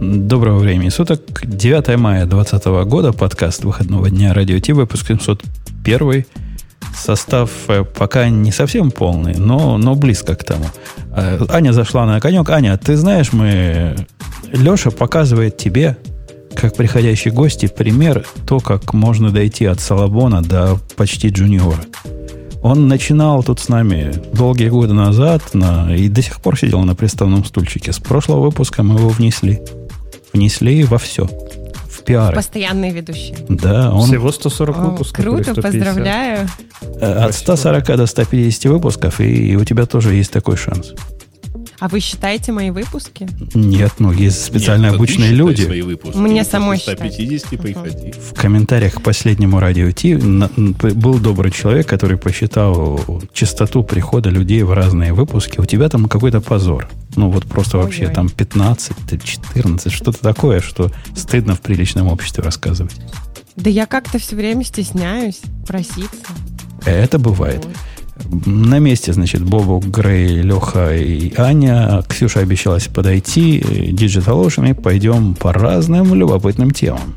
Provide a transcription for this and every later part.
Доброго времени суток. 9 мая 2020 года. Подкаст выходного дня Радио Ти. Выпуск 701. Состав э, пока не совсем полный, но, но близко к тому. Э, Аня зашла на конек. Аня, ты знаешь, мы... Леша показывает тебе, как приходящий гости, пример то, как можно дойти от Салабона до почти джуниора. Он начинал тут с нами долгие годы назад на, и до сих пор сидел на приставном стульчике. С прошлого выпуска мы его внесли. Внесли во все. В пиары. Постоянный ведущий. Да, он Всего 140 О, выпусков. круто, 150. поздравляю. э, от 140 до 150 выпусков, и у тебя тоже есть такой шанс. А вы считаете мои выпуски? Нет, ну, есть специально Нет, обученные люди. Свои выпуски. Мне После самой 150 считать. приходи. В комментариях к последнему радио Ти был добрый человек, который посчитал частоту прихода людей в разные выпуски. У тебя там какой-то позор. Ну, вот просто вообще Ой-ой. там 15, ты 14, что-то такое, что стыдно в приличном обществе рассказывать. Да я как-то все время стесняюсь проситься. Это бывает. Вот. На месте, значит, Бобу, Грей, Леха и Аня. Ксюша обещалась подойти. Digital Ocean, и пойдем по разным любопытным темам.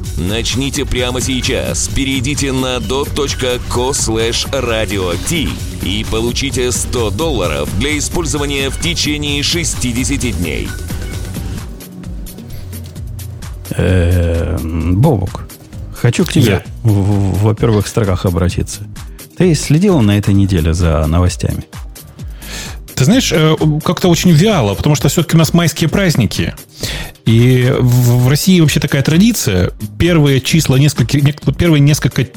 Начните прямо сейчас. Перейдите на dot.co slash radio T и получите 100 долларов для использования в течение 60 дней. Э, Бобук, хочу к тебе, Я. в- первых строках обратиться. Ты следил на этой неделе за новостями? Ты знаешь, э, как-то очень вяло, потому что все-таки у нас майские праздники. И в России вообще такая традиция. Первые числа, несколько, первые несколько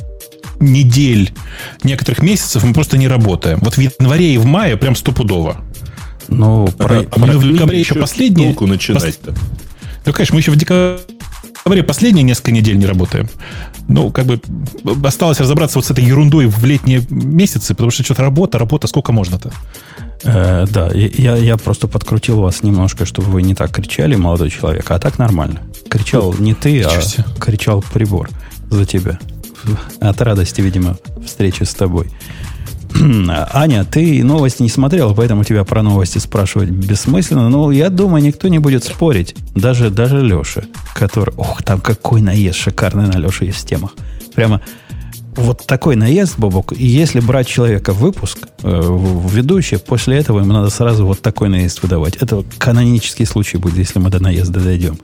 недель, некоторых месяцев мы просто не работаем. Вот в январе и в мае прям стопудово. Ну, про- А мы в про декабре еще Толку начинать-то. Ну, конечно, мы еще в декабре последние несколько недель не работаем. Ну, как бы осталось разобраться вот с этой ерундой в летние месяцы, потому что что-то работа, работа, сколько можно-то? Э, да, я, я просто подкрутил вас немножко, чтобы вы не так кричали, молодой человек, а так нормально. Кричал не ты, а кричал прибор за тебя. От радости, видимо, встречи с тобой. Аня, ты новости не смотрела, поэтому тебя про новости спрашивать бессмысленно. Но я думаю, никто не будет спорить. Даже, даже Леша, который... Ох, там какой наезд шикарный на Леше есть в темах. Прямо вот такой наезд, Бобок, и если брать человека в выпуск, э, в ведущий, после этого ему надо сразу вот такой наезд выдавать. Это канонический случай будет, если мы до наезда дойдем.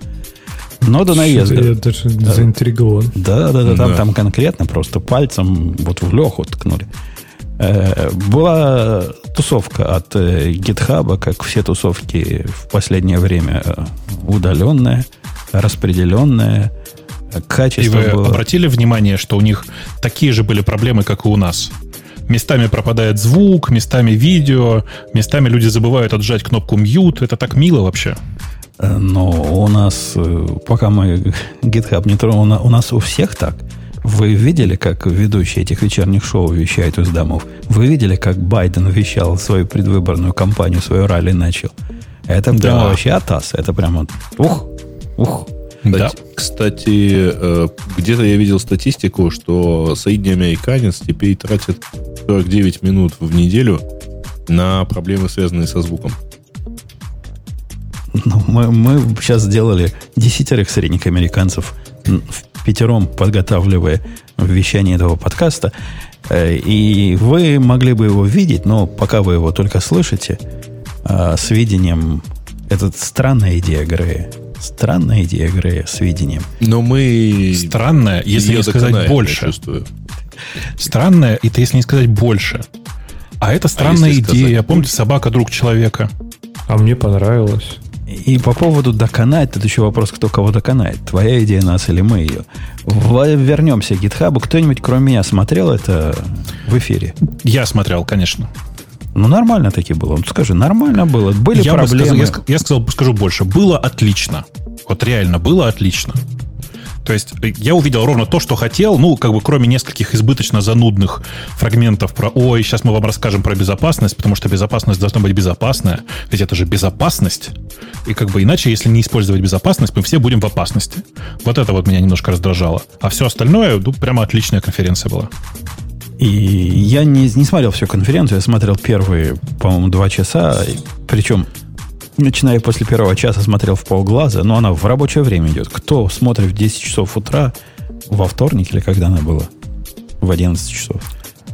Но до наезда... Я даже заинтригован. Да, да, да, там, Да. там конкретно просто пальцем вот в Леху ткнули. Э, Была тусовка от э, GitHub, как все тусовки в последнее время э, удаленная, распределенная. И Качество вы было... обратили внимание, что у них такие же были проблемы, как и у нас? Местами пропадает звук, местами видео, местами люди забывают отжать кнопку mute. Это так мило вообще. Э, Но у нас, э, пока мы GitHub не тронули, у нас у всех так. Вы видели, как ведущие этих вечерних шоу вещают из домов? Вы видели, как Байден вещал свою предвыборную кампанию, свою ралли начал? Это прямо Да. вообще атас. Это прямо ух, ух. Да. Кстати, э, где-то я видел статистику, что среднеамериканец теперь тратит 49 минут в неделю на проблемы, связанные со звуком. Ну, мы, мы сейчас сделали десятерых средних американцев в пятером, подготавливая вещание этого подкаста. Э, И вы могли бы его видеть, но пока вы его только слышите, а, с видением... Это странная идея Грея. Странная идея Грея с видением. Но мы... Странное, если не сказать больше. Странное, это если не сказать больше. А это странная сказать идея. Помните, собака друг человека. А мне понравилось. И по поводу доконать, тут еще вопрос, кто кого доконает. Твоя идея нас или мы ее. В- Вернемся к GitHub. Кто-нибудь, кроме меня, смотрел это в эфире? Я смотрел, конечно. Ну, нормально таки было. Ну, скажи, нормально было. Были я, бы проблемы. сказал, я, я сказал, скажу больше. Было отлично. Вот реально, было отлично. То есть э, я увидел ровно то, что хотел, ну, как бы кроме нескольких избыточно занудных фрагментов про «Ой, сейчас мы вам расскажем про безопасность, потому что безопасность должна быть безопасная». Ведь это же безопасность. И как бы иначе, если не использовать безопасность, мы все будем в опасности. Вот это вот меня немножко раздражало. А все остальное, ну, прямо отличная конференция была. И я не, не смотрел всю конференцию, я смотрел первые, по-моему, два часа. Причем, начиная после первого часа, смотрел в полглаза, но она в рабочее время идет. Кто смотрит в 10 часов утра, во вторник или когда она была? В 11 часов.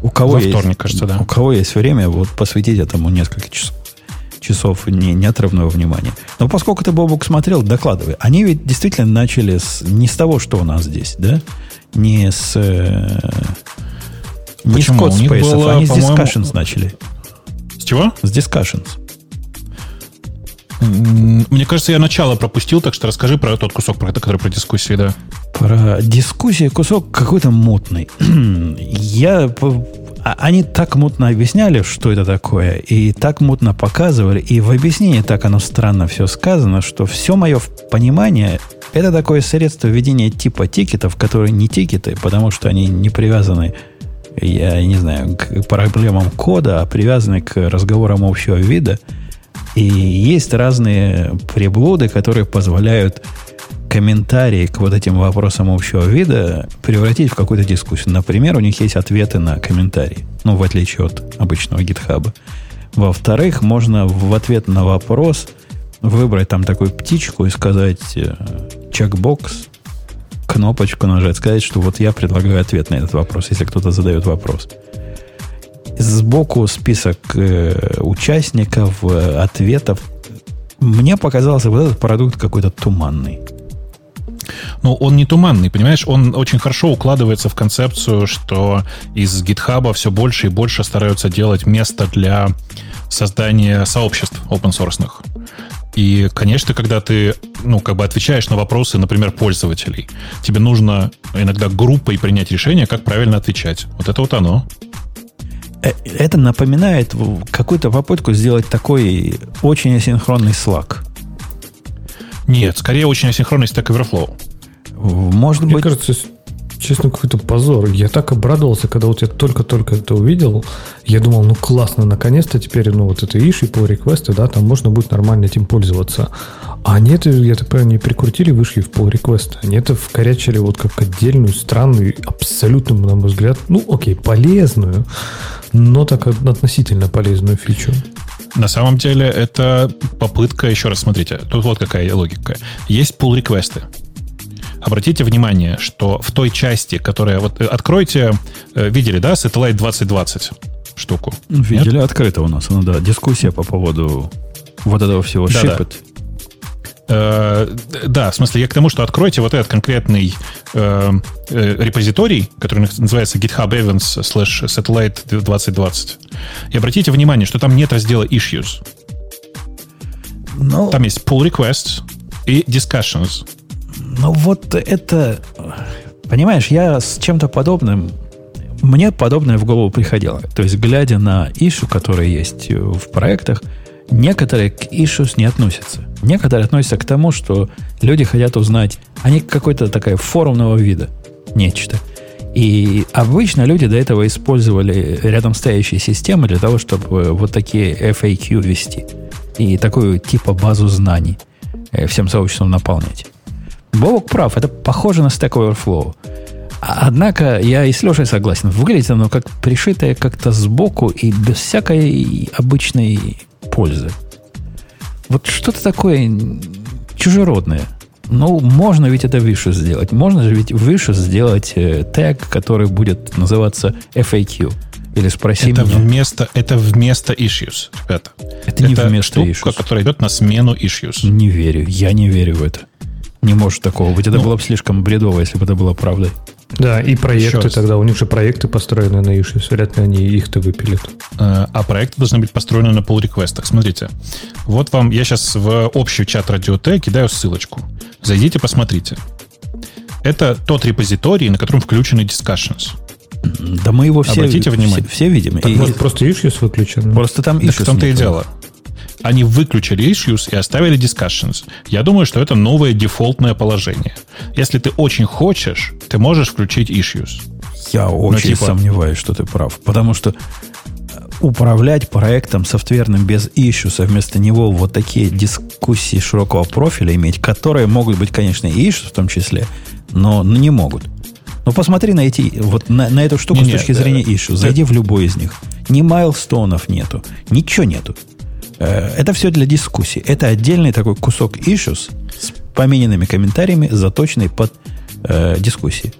У кого Во есть, вторник, кажется, да. У кого есть время, вот посвятить этому несколько часов часов не, неотрывного внимания. Но поскольку ты, Бобук, смотрел, докладывай. Они ведь действительно начали с, не с того, что у нас здесь, да? Не с... Э, не с Почему? Них Codespace, было, они с Discussions начали. С чего? С Discussions. Мне кажется, я начало пропустил, так что расскажи про тот кусок, про который про дискуссии, да. Про дискуссии кусок какой-то мутный. Я... а- Они так мутно объясняли, что это такое, и так мутно показывали, и в объяснении так оно странно все сказано, что все мое понимание это такое средство ведения типа тикетов, которые не тикеты, потому что они не привязаны, я не знаю, к проблемам кода, а привязаны к разговорам общего вида. И есть разные приблуды, которые позволяют комментарии к вот этим вопросам общего вида превратить в какую-то дискуссию. Например, у них есть ответы на комментарии, ну, в отличие от обычного гитхаба. Во-вторых, можно в ответ на вопрос выбрать там такую птичку и сказать э, чекбокс, кнопочку нажать, сказать, что вот я предлагаю ответ на этот вопрос, если кто-то задает вопрос. Сбоку список э, участников, э, ответов. Мне показался вот этот продукт какой-то туманный. Ну, он не туманный, понимаешь? Он очень хорошо укладывается в концепцию, что из GitHub все больше и больше стараются делать место для создания сообществ open source. И, конечно, когда ты, ну, как бы отвечаешь на вопросы, например, пользователей, тебе нужно иногда группой принять решение, как правильно отвечать. Вот это вот оно. Э, Это напоминает какую-то попытку сделать такой очень асинхронный Slack. Нет, скорее очень асинхронный Stack Overflow. Может Мне быть, кажется, честно, какой-то позор. Я так обрадовался, когда вот я только-только это увидел. Я думал, ну классно, наконец-то теперь, ну вот это issue по реквесты, да, там можно будет нормально этим пользоваться. А они это, я так понимаю, не прикрутили вышли в pull request. Они это вкорячили вот как отдельную, странную, абсолютно, на мой взгляд, ну окей, полезную, но так относительно полезную фичу. На самом деле это попытка, еще раз смотрите, тут вот какая логика. Есть pull реквесты Обратите внимание, что в той части, которая... Вот э, откройте, э, видели, да, Satellite 2020 штуку? видели открыто у нас. Ну да, дискуссия по поводу вот этого всего Да-да. шипет. Э, да, в смысле, я к тому, что откройте вот этот конкретный э, э, репозиторий, который называется GitHub Events slash Satellite 2020. И обратите внимание, что там нет раздела Issues. Ну, Там есть pull requests и discussions. Ну вот это... Понимаешь, я с чем-то подобным... Мне подобное в голову приходило. То есть, глядя на ишу, которые есть в проектах, некоторые к issues не относятся. Некоторые относятся к тому, что люди хотят узнать, они какой-то такая форумного вида, нечто. И обычно люди до этого использовали рядом стоящие системы для того, чтобы вот такие FAQ вести. И такую типа базу знаний э, всем сообществом наполнять. Бобок прав, это похоже на Stack Overflow. А- Однако я и с Лешей согласен. Выглядит оно как пришитое как-то сбоку и без всякой обычной пользы. Вот что-то такое чужеродное. Ну, можно ведь это выше сделать. Можно же ведь выше сделать э, тег, который будет называться FAQ. Или спроси Это меня. вместо, это вместо issues, ребята. Это не вместо штука, issues. которая идет на смену issues. Не верю. Я не верю в это. Не может такого быть. Это Ну. было бы слишком бредово, если бы это было правдой. Да, и проекты раз. тогда, у них же проекты построены на issues, вряд ли они их-то выпилят. Э, А проекты должны быть построены на pull реквестах Смотрите, вот вам, я сейчас в общий чат Радио Т кидаю ссылочку. Зайдите, посмотрите. Это тот репозиторий, на котором включены discussions. Да мы его все, Обратите внимание. все, все видим. Так, И может, просто issues выключены? просто там Так issues в том-то и дело. Они выключили issues и оставили discussions. Я думаю, что это новое дефолтное положение. Если ты очень хочешь, ты можешь включить issues. Я очень типа... сомневаюсь, что ты прав. Потому что управлять проектом софтверным без issues, а вместо него вот такие дискуссии широкого профиля иметь, которые могут быть, конечно, и issues в том числе, но, но не могут. Ну, посмотри на эти, вот на, на эту штуку не, с точки нет, зрения issue. Зайди в любой из них. Ни майлстонов нету, ничего нету. Э, это все для дискуссии. Это отдельный такой кусок issues с помененными комментариями, заточенный под э, дискуссии.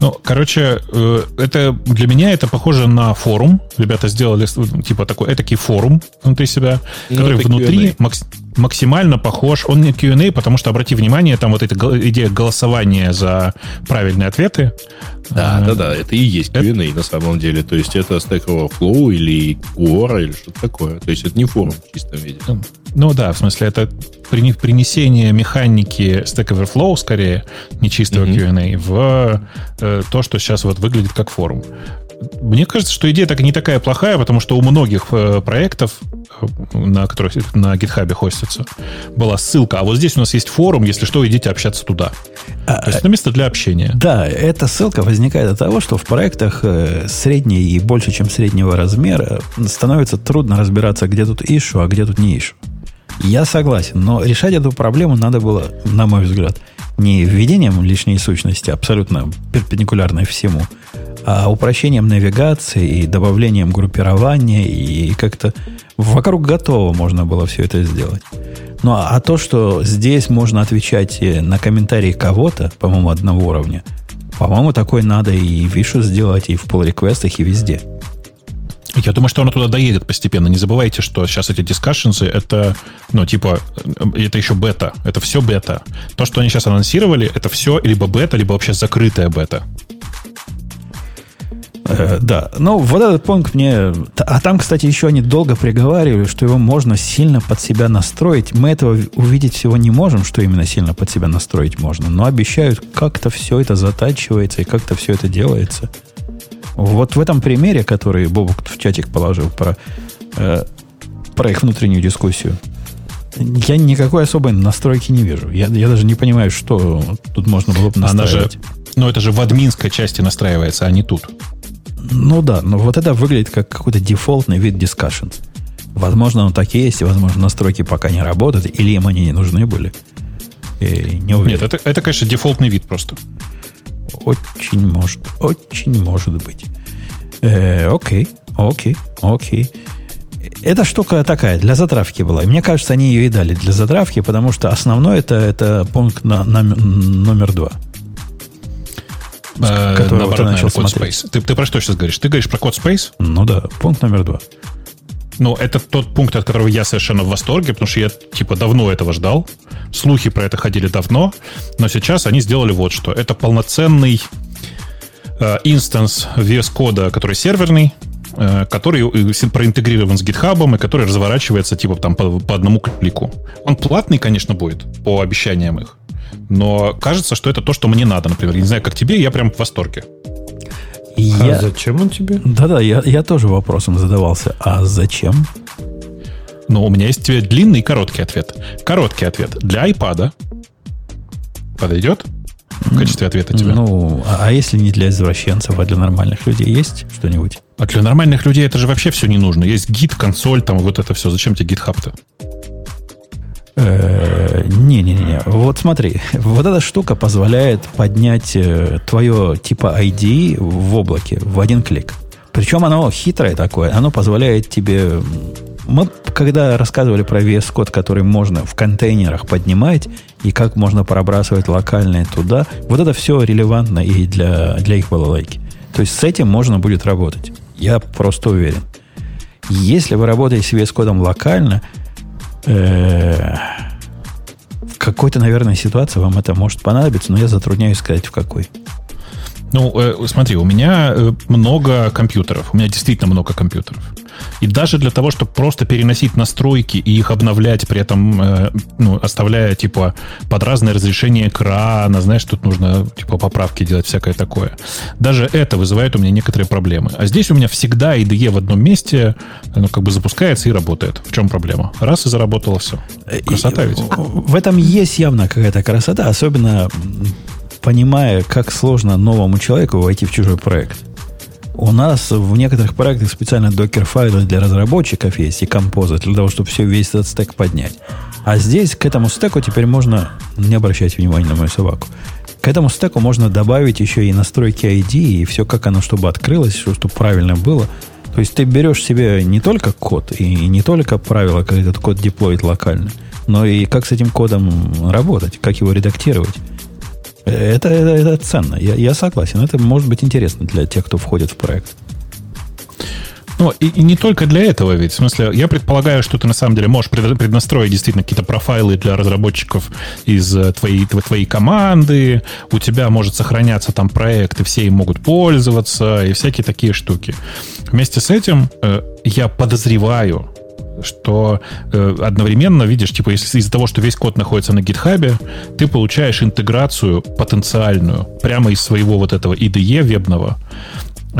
Ну, короче, э, это для меня это похоже на форум. Ребята сделали типа такой этакий форум внутри себя, ну, который внутри макс, максимально похож. Он не Q&A, потому что, обрати внимание, там вот эта идея голосования за правильные ответы. Да, а, да, да, это и есть Q&A это... на самом деле. То есть это Stack Overflow или Quora или что-то такое. То есть это не форум в чистом виде. Ну да, в смысле, это принесение механики Stack Overflow, скорее, не чистого mm-hmm. Q&A, в э, то, что сейчас вот выглядит как форум. Мне кажется, что идея так не такая плохая, потому что у многих э, проектов, э, на которых на GitHub хостятся, была ссылка. А вот здесь у нас есть форум, если что, идите общаться туда. А, То есть это место для общения. Да, эта ссылка возникает от того, что в проектах э, средней и больше, чем среднего размера становится трудно разбираться, где тут ищу, а где тут не ищу. Я согласен, но решать эту проблему надо было, на мой взгляд, не введением лишней сущности, абсолютно перпендикулярной всему, а упрощением навигации и добавлением группирования, и как-то вокруг готово можно было все это сделать. Ну, а, а то, что здесь можно отвечать на комментарии кого-то, по-моему, одного уровня, по-моему, такое надо и в Вишу сделать, и в pull реквестах и везде. Я думаю, что оно туда доедет постепенно. Не забывайте, что сейчас эти дискашенсы это, ну, типа, это еще бета. Это все бета. То, что они сейчас анонсировали, это все либо бета, либо вообще закрытая бета. Э, да, ну вот этот пункт мне... А там, кстати, еще они долго приговаривали, что его можно сильно под себя настроить. Мы этого увидеть всего не можем, что именно сильно под себя настроить можно. Но обещают, как-то все это затачивается и как-то все это делается. Вот в этом примере, который Бобук в чатик положил про, э, про их внутреннюю дискуссию, я никакой особой настройки не вижу. Я, я даже не понимаю, что тут можно было бы настраивать. Она же, ну, это же в админской части настраивается, а не тут. Ну да, но вот это выглядит как какой-то дефолтный вид discussion. Возможно, он так и есть, возможно, настройки пока не работают, или им они не нужны были. И не уверен. Нет, это, это, конечно, дефолтный вид просто. Очень может, очень может быть. Э, окей, окей, окей. Эта штука такая, для затравки была. мне кажется, они ее и дали для затравки, потому что основной это, это пункт на, на, номер два. Э, который вот ты начал смотреть. Ты, ты про что сейчас говоришь? Ты говоришь про код Space? Ну да, пункт номер два. Ну, это тот пункт, от которого я совершенно в восторге, потому что я, типа, давно этого ждал. Слухи про это ходили давно, но сейчас они сделали вот что. Это полноценный э, инстанс VS кода, который серверный, э, который э, проинтегрирован с GitHub и который разворачивается, типа, там по, по одному клику. Он платный, конечно, будет, по обещаниям их. Но кажется, что это то, что мне надо, например. Я не знаю, как тебе, я прям в восторге. Я... А зачем он тебе? Да-да, я, я тоже вопросом задавался. А зачем? Ну, у меня есть тебе длинный и короткий ответ. Короткий ответ. Для iPad подойдет в качестве ответа тебе? Ну, а, а если не для извращенцев, а для нормальных людей есть что-нибудь? А для нормальных людей это же вообще все не нужно. Есть гид, консоль, там вот это все. Зачем тебе GitHub-то? Э, не-не-не. Вот смотри, вот эта штука позволяет поднять э, твое типа ID в облаке в один клик. Причем оно хитрое такое, оно позволяет тебе... Мы, когда рассказывали про VS Code, который можно в контейнерах поднимать, и как можно пробрасывать локальные туда, вот это все релевантно и для, для их балалайки. То есть с этим можно будет работать. Я просто уверен. Если вы работаете с VS Code локально, в какой-то, наверное, ситуации вам это может понадобиться, но я затрудняюсь сказать, в какой. Ну, э, смотри, у меня э, много компьютеров. У меня действительно много компьютеров. И даже для того, чтобы просто переносить настройки и их обновлять, при этом э, ну, оставляя типа под разное разрешение экрана, знаешь, тут нужно типа поправки делать, всякое такое. Даже это вызывает у меня некоторые проблемы. А здесь у меня всегда IDE в одном месте, ну, как бы запускается и работает. В чем проблема? Раз и заработало все. Красота ведь. В этом есть явно какая-то красота, особенно понимая, как сложно новому человеку войти в чужой проект. У нас в некоторых проектах специально докер-файлы для разработчиков есть и композы для того, чтобы все весь этот стек поднять. А здесь к этому стеку теперь можно, не обращайте внимания на мою собаку, к этому стеку можно добавить еще и настройки ID, и все, как оно, чтобы открылось, чтобы правильно было. То есть ты берешь себе не только код, и не только правила, как этот код деплоить локально, но и как с этим кодом работать, как его редактировать. Это, это, это ценно. Я, я согласен. Это может быть интересно для тех, кто входит в проект. Ну, и, и не только для этого ведь. В смысле, я предполагаю, что ты на самом деле можешь преднастроить действительно какие-то профайлы для разработчиков из э, твоей, твоей команды. У тебя может сохраняться там проект, и все им могут пользоваться, и всякие такие штуки. Вместе с этим э, я подозреваю, что э, одновременно, видишь, типа, если из-за того, что весь код находится на гитхабе, ты получаешь интеграцию потенциальную прямо из своего вот этого IDE вебного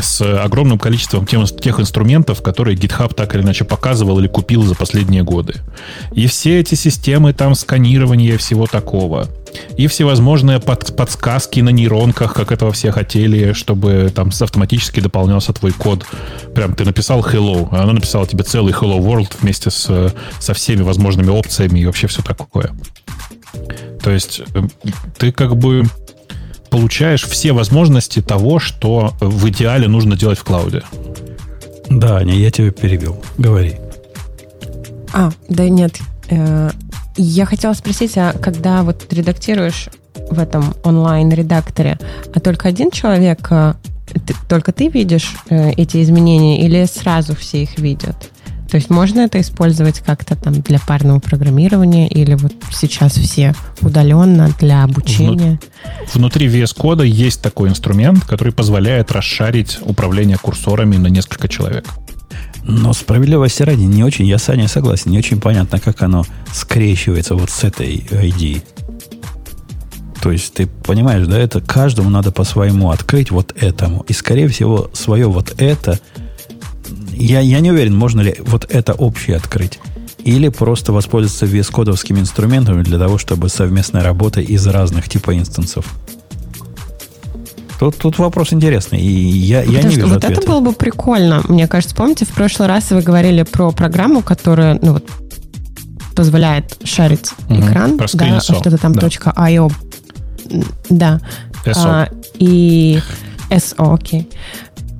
с огромным количеством тех инструментов, которые GitHub так или иначе показывал или купил за последние годы. И все эти системы там сканирования всего такого. И всевозможные под, подсказки на нейронках, как этого все хотели, чтобы там автоматически дополнялся твой код. Прям ты написал hello, а она написала тебе целый hello world вместе с, со всеми возможными опциями и вообще все такое. То есть э, ты как бы получаешь все возможности того, что в идеале нужно делать в клауде. Да, не, я тебя перебил. Говори. А, да нет. Э, я хотела спросить, а когда вот редактируешь в этом онлайн-редакторе, а только один человек, э, ты, только ты видишь э, эти изменения или сразу все их видят? То есть можно это использовать как-то там для парного программирования или вот сейчас все удаленно для обучения? Внутри VS Code есть такой инструмент, который позволяет расшарить управление курсорами на несколько человек. Но справедливости ради, не очень, я с Аней согласен, не очень понятно, как оно скрещивается вот с этой ID. То есть ты понимаешь, да, это каждому надо по-своему открыть вот этому. И, скорее всего, свое вот это – я, я не уверен, можно ли вот это общее открыть. Или просто воспользоваться вескодовскими инструментами для того, чтобы совместная работа из разных типа инстансов. Тут, тут вопрос интересный, и я, я не вижу вот ответа. это было бы прикольно. Мне кажется, помните, в прошлый раз вы говорили про программу, которая ну, вот, позволяет шарить угу, экран, да, что-то там да. .io. Да. SO. А, и SO, окей.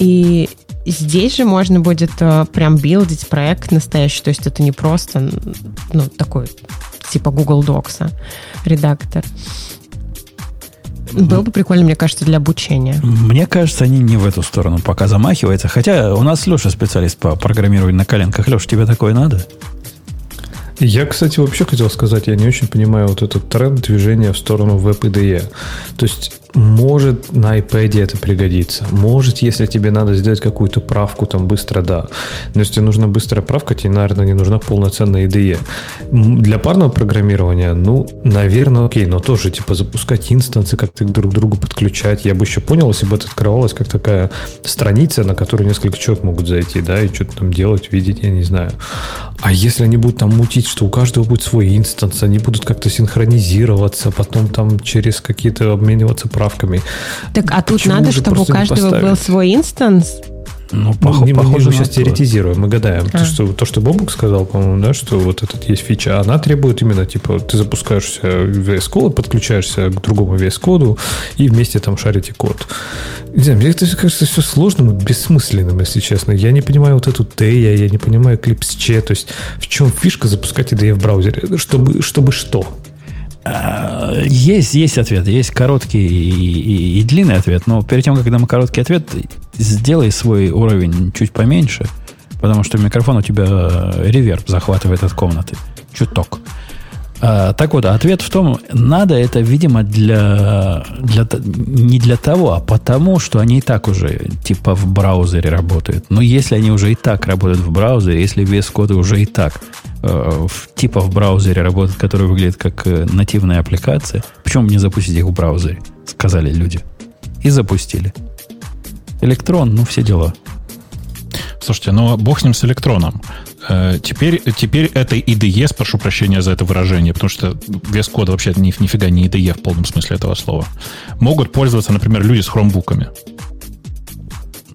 И Здесь же можно будет э, прям билдить проект настоящий, то есть это не просто, ну, такой, типа Google Docs, а, редактор. Было бы прикольно, мне кажется, для обучения. Мне кажется, они не в эту сторону пока замахиваются. Хотя у нас Леша специалист по программированию на коленках. Леша, тебе такое надо? Я, кстати, вообще хотел сказать, я не очень понимаю вот этот тренд движения в сторону веб-IDE. То есть может, на iPad это пригодится. Может, если тебе надо сделать какую-то правку, там быстро, да. Но если тебе нужна быстрая правка, тебе, наверное, не нужна полноценная IDE. Для парного программирования, ну, наверное, окей, но тоже, типа, запускать инстансы, как-то друг к другу подключать. Я бы еще понял, если бы это открывалось как такая страница, на которую несколько человек могут зайти, да, и что-то там делать, видеть, я не знаю. А если они будут там мутить, что у каждого будет свой инстанс, они будут как-то синхронизироваться, потом там через какие-то обмениваться правками. Так, а тут надо, чтобы у каждого был свой инстанс? Ну, пох- ну, не, похоже, мы сейчас то. теоретизируем, мы гадаем. А. То, что, то, что Бобук сказал, по-моему, да, что вот этот есть фича, она требует именно, типа, ты запускаешься в VS Code, подключаешься к другому VS Code и вместе там шарите код. Не знаю, мне это кажется все сложным и бессмысленным, если честно. Я не понимаю вот эту TEA, я не понимаю Eclipse то есть в чем фишка запускать IDE в браузере? Чтобы, чтобы что? А, есть, есть ответ. Есть короткий и, и, и длинный ответ. Но перед тем, как дам короткий ответ, сделай свой уровень чуть поменьше, потому что микрофон у тебя реверб захватывает от комнаты. Чуток. А, так вот, ответ в том, надо это, видимо, для, для, не для того, а потому, что они и так уже типа в браузере работают. Но если они уже и так работают в браузере, если VS Code уже и так э, типа в браузере работает, который выглядит как э, нативная аппликация, почему не запустить их в браузере? Сказали люди. И запустили. Электрон, ну все дела. Слушайте, ну бог с ним с электроном. Э, теперь, теперь это IDE, прошу прощения за это выражение, потому что вес кода вообще ни, нифига не IDE в полном смысле этого слова. Могут пользоваться, например, люди с хромбуками.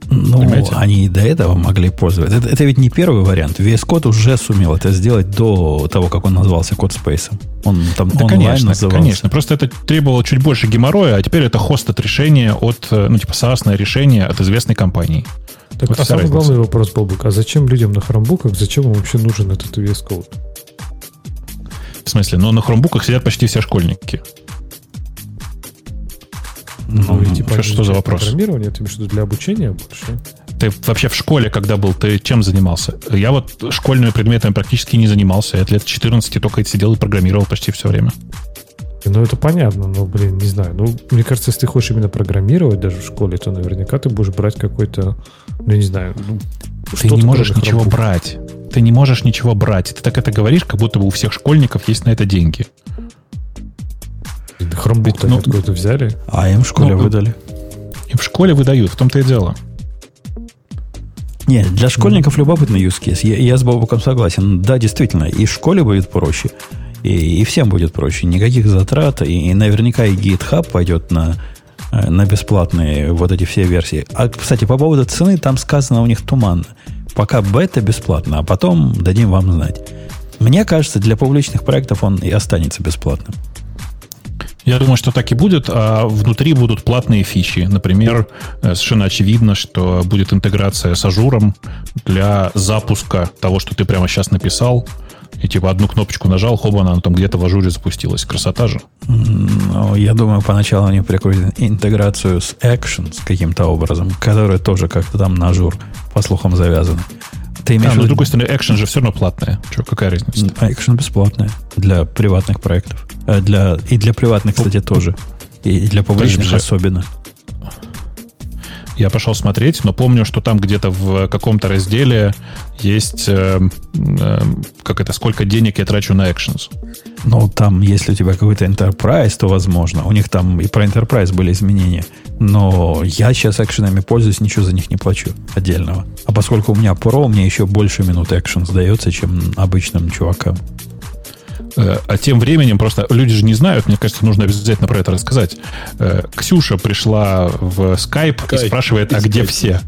Ну, Понимаете? они и до этого могли пользоваться. Это, это ведь не первый вариант. VS Code уже сумел это сделать до того, как он назвался CodeSpace. Он там да, онлайн конечно, назывался. Конечно, просто это требовало чуть больше геморроя, а теперь это хостед решение от, э, ну, типа, SaaS решение от известной компании. Так вот а самый разница. главный вопрос, Бобук, а зачем людям на хромбуках, зачем им вообще нужен этот VS Code? В смысле? Ну, на хромбуках сидят почти все школьники. Ну, и, типа, что, что за вопрос? Программирование, ты имеешь в виду для обучения больше? Ты вообще в школе, когда был, ты чем занимался? Я вот школьными предметами практически не занимался. Я лет 14 только сидел и программировал почти все время. Ну, это понятно, но, блин, не знаю. Ну, мне кажется, если ты хочешь именно программировать даже в школе, то наверняка ты будешь брать какой-то, ну, не знаю, ну, ты не можешь ничего хромбук. брать. Ты не можешь ничего брать. Ты так это говоришь, как будто бы у всех школьников есть на это деньги. Хромбук-то ну, откуда-то взяли. А им в школе ну, выдали. Им в школе выдают, в том-то и дело. Нет, для школьников mm любопытный use case. Я, я с Бобуком согласен. Да, действительно, и в школе будет проще, и, и всем будет проще. Никаких затрат, и, и наверняка и GitHub пойдет на, э, на бесплатные вот эти все версии. А, кстати, по поводу цены, там сказано у них туманно. Пока бета бесплатно, а потом дадим вам знать. Мне кажется, для публичных проектов он и останется бесплатным. Я думаю, что так и будет, а внутри будут платные фичи. Например, э, совершенно очевидно, что будет интеграция с Azure'ом для запуска того, что ты прямо сейчас написал. И типа одну кнопочку нажал, хоба, она там где-то в Azure запустилась. Красота же. Ну, я думаю, поначалу они прикрутят интеграцию с Actions каким-то образом, которая тоже как-то там на Azure, по слухам, завязана. Ты имеешь а, но с другой стороны, Action же все равно платная. Че, какая разница? Action бесплатная для приватных проектов. Э, для, и для приватных, кстати, тоже. И для публичных особенно. Я пошел смотреть, но помню, что там где-то в каком-то разделе есть, э, э, как это, сколько денег я трачу на Actions. Ну, там, если у тебя какой-то Enterprise, то возможно. У них там и про Enterprise были изменения. Но я сейчас экшенами пользуюсь, ничего за них не плачу отдельного. А поскольку у меня Pro, мне еще больше минут экшен сдается, чем обычным чувакам. Э, а тем временем, просто люди же не знают, мне кажется, нужно обязательно про это рассказать. Э, Ксюша пришла в Skype Skype. и спрашивает, а где все?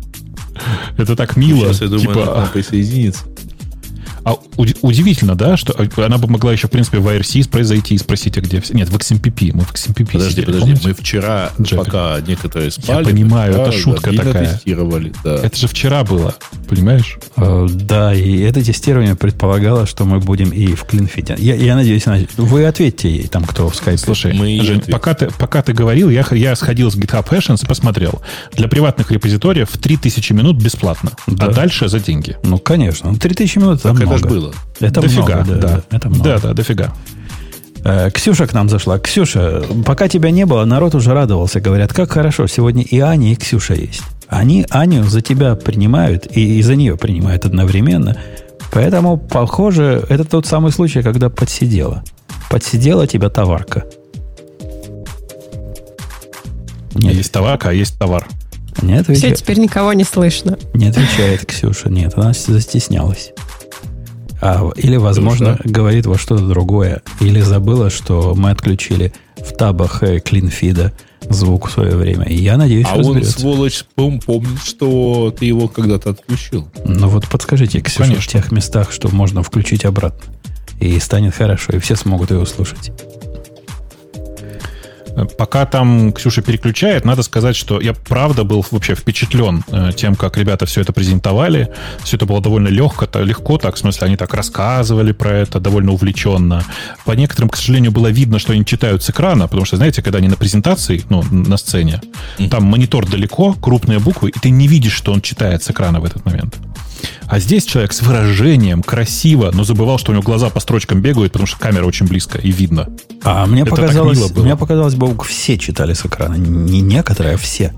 Это так мило. Сейчас, я думаю, типа, она присоединится. А удивительно, да, что она бы могла еще, в принципе, в IRC произойти и спросить, а где все. Нет, в XMPP. Мы в XMPP Подожди, сидели, подожди. Помните? Мы вчера, Джек. пока некоторые спали... Я понимаю, это шутка такая. тестировали, да. Это же вчера было, понимаешь? Uh, да, и это тестирование предполагало, что мы будем и в клинфите. Я, я надеюсь, вы ответьте ей, там, кто в скайпе. Слушай, мы Жень, пока, ты, пока ты говорил, я, я сходил с GitHub Actions и посмотрел. Для приватных репозиториев 3000 минут бесплатно, а да. а дальше за деньги. Ну, конечно. 3000 минут это много. это же было. Это дофига, много, да, да. Это много. Да, да, дофига. Э, Ксюша к нам зашла. Ксюша, пока тебя не было, народ уже радовался. Говорят, как хорошо, сегодня и Аня, и Ксюша есть. Они Аню за тебя принимают, и, и за нее принимают одновременно. Поэтому, похоже, это тот самый случай, когда подсидела. Подсидела тебя товарка. Нет. Есть товарка, а есть товар. Не отвечает. Все, теперь никого не слышно. Не отвечает Ксюша. Нет, она застеснялась. А, или, возможно, Нужно. говорит во что-то другое. Или забыла, что мы отключили в табах клинфида звук в свое время. И я надеюсь, А разберется. он, сволочь, помнит, что ты его когда-то отключил. Ну вот подскажите, Ксюша, Конечно. в тех местах, что можно включить обратно. И станет хорошо, и все смогут его слушать. Пока там Ксюша переключает, надо сказать, что я правда был вообще впечатлен э, тем, как ребята все это презентовали. Все это было довольно легко, легко так, в смысле, они так рассказывали про это довольно увлеченно. По некоторым, к сожалению, было видно, что они читают с экрана, потому что, знаете, когда они на презентации, ну, на сцене, там монитор далеко, крупные буквы, и ты не видишь, что он читает с экрана в этот момент. А здесь человек с выражением, красиво, но забывал, что у него глаза по строчкам бегают, потому что камера очень близко и видно. А мне Это показалось, мне показалось, Бог, все читали с экрана. Не некоторые, а все.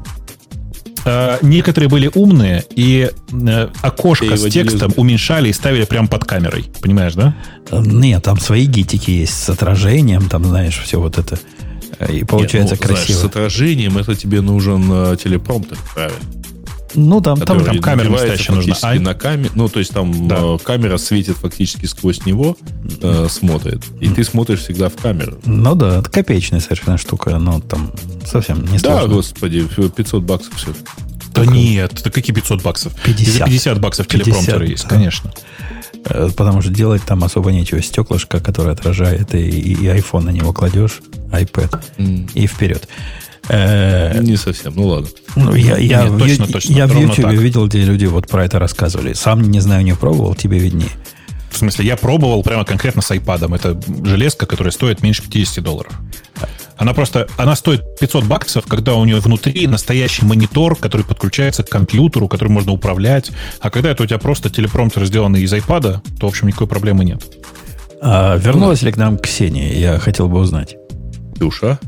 Э, некоторые были умные, и э, окошко с текстом уменьшали и ставили прямо под камерой. Понимаешь, да? Нет, там свои гитики есть с отражением, там, знаешь, все вот это. И получается Нет, ну, красиво. Знаешь, с отражением это тебе нужен э, телепромптер, правильно? Ну, там, там, там камера настоящая нужна. А... На каме... Ну, то есть там да. э, камера светит фактически сквозь него, э, смотрит. И ты смотришь всегда в камеру. Ну да, это копеечная совершенно штука, но там совсем не сложно. Да, господи, 500 баксов все. Да так, нет, это какие 500 баксов? 50. 50 баксов 50, телепромптеры есть, да. конечно. Э, потому что делать там особо нечего. Стеклышко, которое отражает, и, и iPhone на него кладешь, iPad, mm. и вперед. Э, не совсем, ну ладно. Ну, я, я, Нет, точно, точно, я в YouTube видел, где люди вот про это рассказывали. Сам не знаю, не пробовал, тебе виднее. В смысле, я пробовал прямо конкретно с iPad. Это железка, которая стоит меньше 50 долларов. Она просто, она стоит 500 баксов, когда у нее внутри настоящий монитор, который подключается к компьютеру, который можно управлять. А когда это у тебя просто телепромптер, сделанный из iPad, то, в общем, никакой проблемы нет. А вернулась ли к нам Ксения? Я хотел бы узнать. Душа?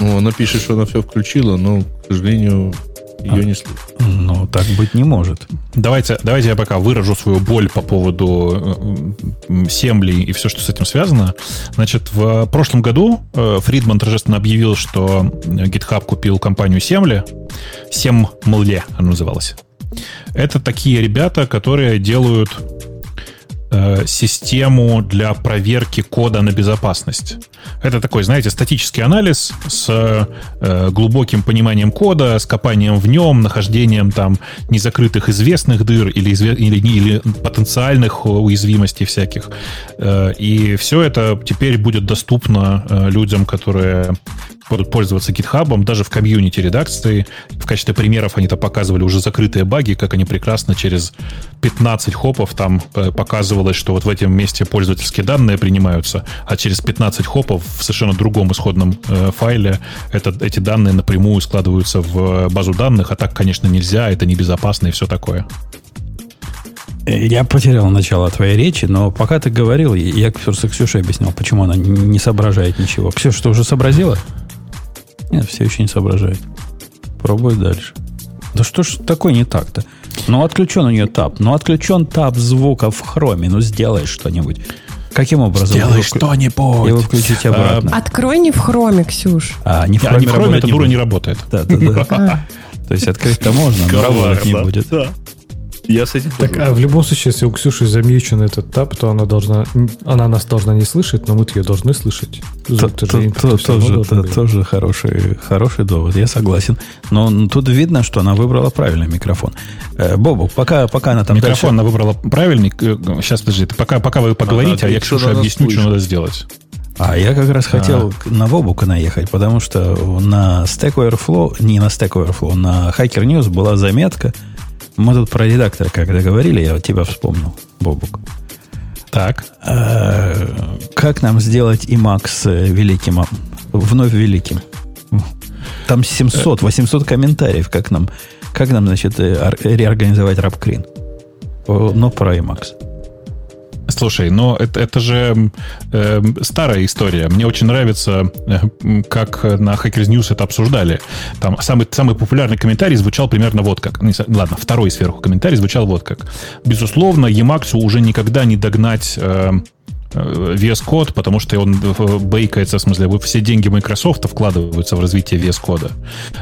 Ну, она пишет, что она все включила, но, к сожалению, ее а, не слышно. Ну, так быть не может. Давайте, давайте я пока выражу свою боль по поводу э, Семли и все, что с этим связано. Значит, в прошлом году э, Фридман торжественно объявил, что GitHub купил компанию Семли. Семмле она называлась. Это такие ребята, которые делают Э, систему для проверки кода на безопасность. Это такой, знаете, статический анализ с э, глубоким пониманием кода, с копанием в нем, нахождением там незакрытых известных дыр или, изве- или, или потенциальных уязвимостей всяких. Э, и все это теперь будет доступно э, людям, которые будут пользоваться GitHub, даже в комьюнити редакции. В качестве примеров они то показывали уже закрытые баги, как они прекрасно через 15 хопов там э, показывалось, что вот в этом месте пользовательские данные принимаются, а через 15 хопов в совершенно другом исходном э, файле это, эти данные напрямую складываются в базу данных, а так, конечно, нельзя, это небезопасно и все такое. Я потерял начало твоей речи, но пока ты говорил, я просто Ксюше объяснял, почему она не соображает ничего. Ксюша, что уже сообразила? Нет, все еще не соображает. Пробуй дальше. Да что ж такое не так-то? Ну, отключен у нее таб. Ну, отключен таб звука в хроме. Ну, сделай что-нибудь. Каким образом? Сделай что-нибудь. Его включить обратно. А, открой не в хроме, Ксюш. А, не в хроме, а, не в хроме эта дура не работает. Да, да, да. То есть открыть-то можно, но работать не будет. Я с этим Так, а в любом случае, если у Ксюши замьючен этот тап, то она должна, она нас должна не слышать, но мы ее должны слышать. Тоже, тоже хороший, хороший довод, я согласен. Но тут видно, что она выбрала правильный микрофон. Э, Бобу, пока, пока она там Микрофон она выбрала правильный. Сейчас, подожди, пока, пока вы поговорите, а я Ксюше объясню, что надо сделать. А я как раз хотел а. на Вобука наехать, потому что на Stack Overflow, не на Stack Overflow, на Hacker News была заметка, мы тут про редактора, когда говорили, я тебя вспомнил, Бобук. Так. А, как нам сделать Emacs великим, вновь великим? Там 700, 800 комментариев, как нам, как нам, значит, э, реорганизовать RapCreen. Но про Emacs. Слушай, но это, это же э, старая история. Мне очень нравится, э, как на Hackers News это обсуждали. Там самый, самый популярный комментарий звучал примерно вот как. Не, ладно, второй сверху комментарий звучал вот как. Безусловно, Emacs уже никогда не догнать э, э VS Code, потому что он э, бейкается, в смысле, все деньги Microsoft вкладываются в развитие VS Code.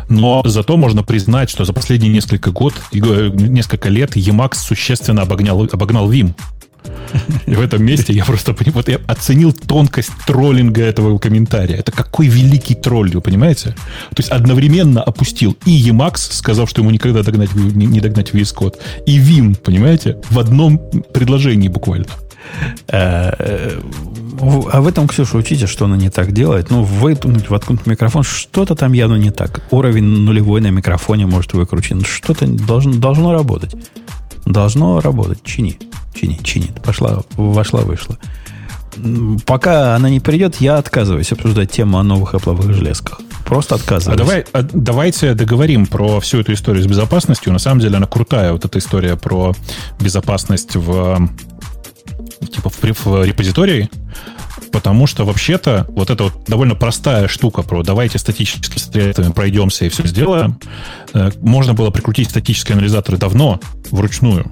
Но зато можно признать, что за последние несколько год, несколько лет Emacs существенно обогнал, обогнал Vim. И в этом месте я просто вот я оценил тонкость троллинга этого комментария. Это какой великий тролль, вы понимаете? То есть одновременно опустил и Emacs, сказав, что ему никогда догнать, не, догнать VS Code, и Vim, понимаете? В одном предложении буквально. Э, э, а в этом, Ксюша, учите, что она не так делает. Ну, вытянуть, воткнуть микрофон, что-то там явно не так. Уровень нулевой на микрофоне может выкручен. Что-то должно, должно работать. Должно работать. Чини. Чинит, чинит. Пошла, вошла, вышла. Пока она не придет, я отказываюсь обсуждать тему о новых Apple железках. просто А отказывались. давай, а давайте договорим про всю эту историю с безопасностью. На самом деле она крутая, вот эта история про безопасность в типа в, в репозитории, потому что вообще-то вот эта вот довольно простая штука про давайте статическими средствами пройдемся и все сделаем, э, можно было прикрутить статические анализаторы давно, вручную.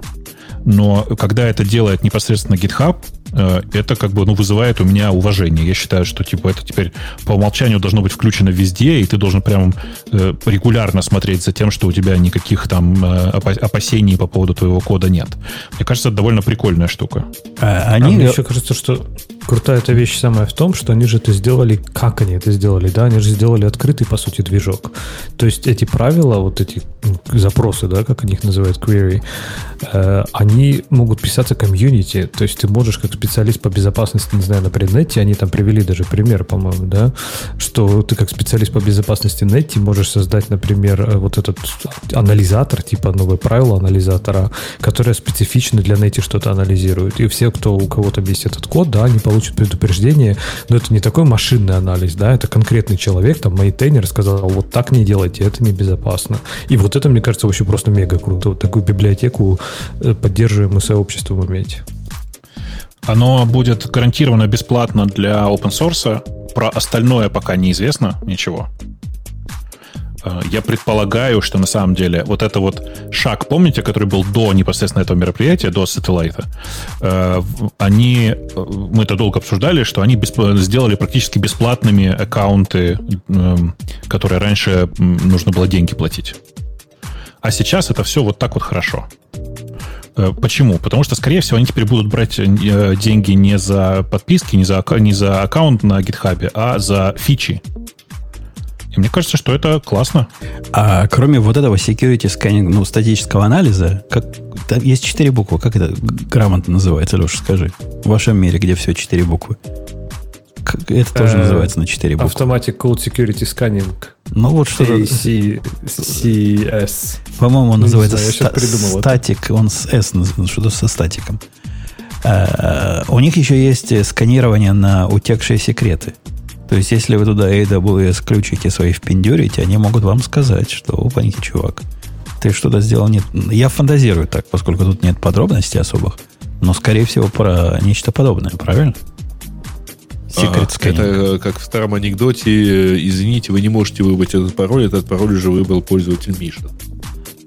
Но когда это делает непосредственно GitHub, э, это как бы ну, вызывает у меня уважение. Я считаю, что типа это теперь по умолчанию должно быть включено везде, и ты должен прям э, регулярно смотреть за тем, что у тебя никаких там э, опа- опасений по поводу твоего кода нет. Мне кажется, это довольно прикольная штука. А, А они... мне еще кажется, что крутая эта вещь самая в том, что они же это сделали, как они это сделали, да, они же сделали открытый, по сути, движок. То есть эти правила, вот эти запросы, да, как они их называют, query, э, они могут писаться комьюнити, то есть ты можешь как специалист по безопасности, не знаю, на преднете, они там привели даже пример, по-моему, да, что ты как специалист по безопасности нете можешь создать, например, э, вот этот анализатор, типа новое правило анализатора, которое специфично для .NET'а что-то анализирует. И все, кто у кого там есть этот код, да, они получат предупреждение, но это не такой машинный анализ, да, это конкретный человек, там, мейнтейнер сказал, вот так не делайте, это небезопасно. И вот это, мне кажется, вообще просто мега круто. Вот такую библиотеку э, поддерживаемую сообществом иметь. Оно будет гарантированно бесплатно для open source. Про остальное пока неизвестно ничего. Э, Я предполагаю, что на самом деле вот это вот шаг, помните, который был до непосредственно этого мероприятия, до сателлайта, э, они, э, мы это долго обсуждали, что они сделали практически бесплатными аккаунты, эм, которые раньше нужно было деньги платить. А сейчас это все вот так вот хорошо. Э, Почему? Потому что, скорее всего, они теперь будут брать деньги не за подписки, не за, не за аккаунт на GitHub, а за фичи. И мне кажется, что это классно. А кроме вот этого security scanning, ну, статического анализа, как, там есть четыре буквы. Как это грамотно называется, Леша, скажи. В вашем мире, где все четыре буквы. Как- это тоже Э, называется на четыре буквы. Automatic Code Security Scanning. Ну, вот что-то... ACCS. По-моему, он Ну, называется знаю, я щас ста- придумал это. статик, он с S, наз- что-то со статиком. А, У них еще есть э, сканирование на утекшие секреты. То есть, если вы туда AWS ключики свои впендюрите, они могут вам сказать, что, опаньки, чувак, ты что-то сделал нет. Я фантазирую так, поскольку тут нет подробностей особых, но, скорее всего, про нечто подобное, правильно? Секрет Ага, Это э, как в старом анекдоте, извините, вы не можете выбрать этот пароль, этот пароль уже выбрал пользователь Миша.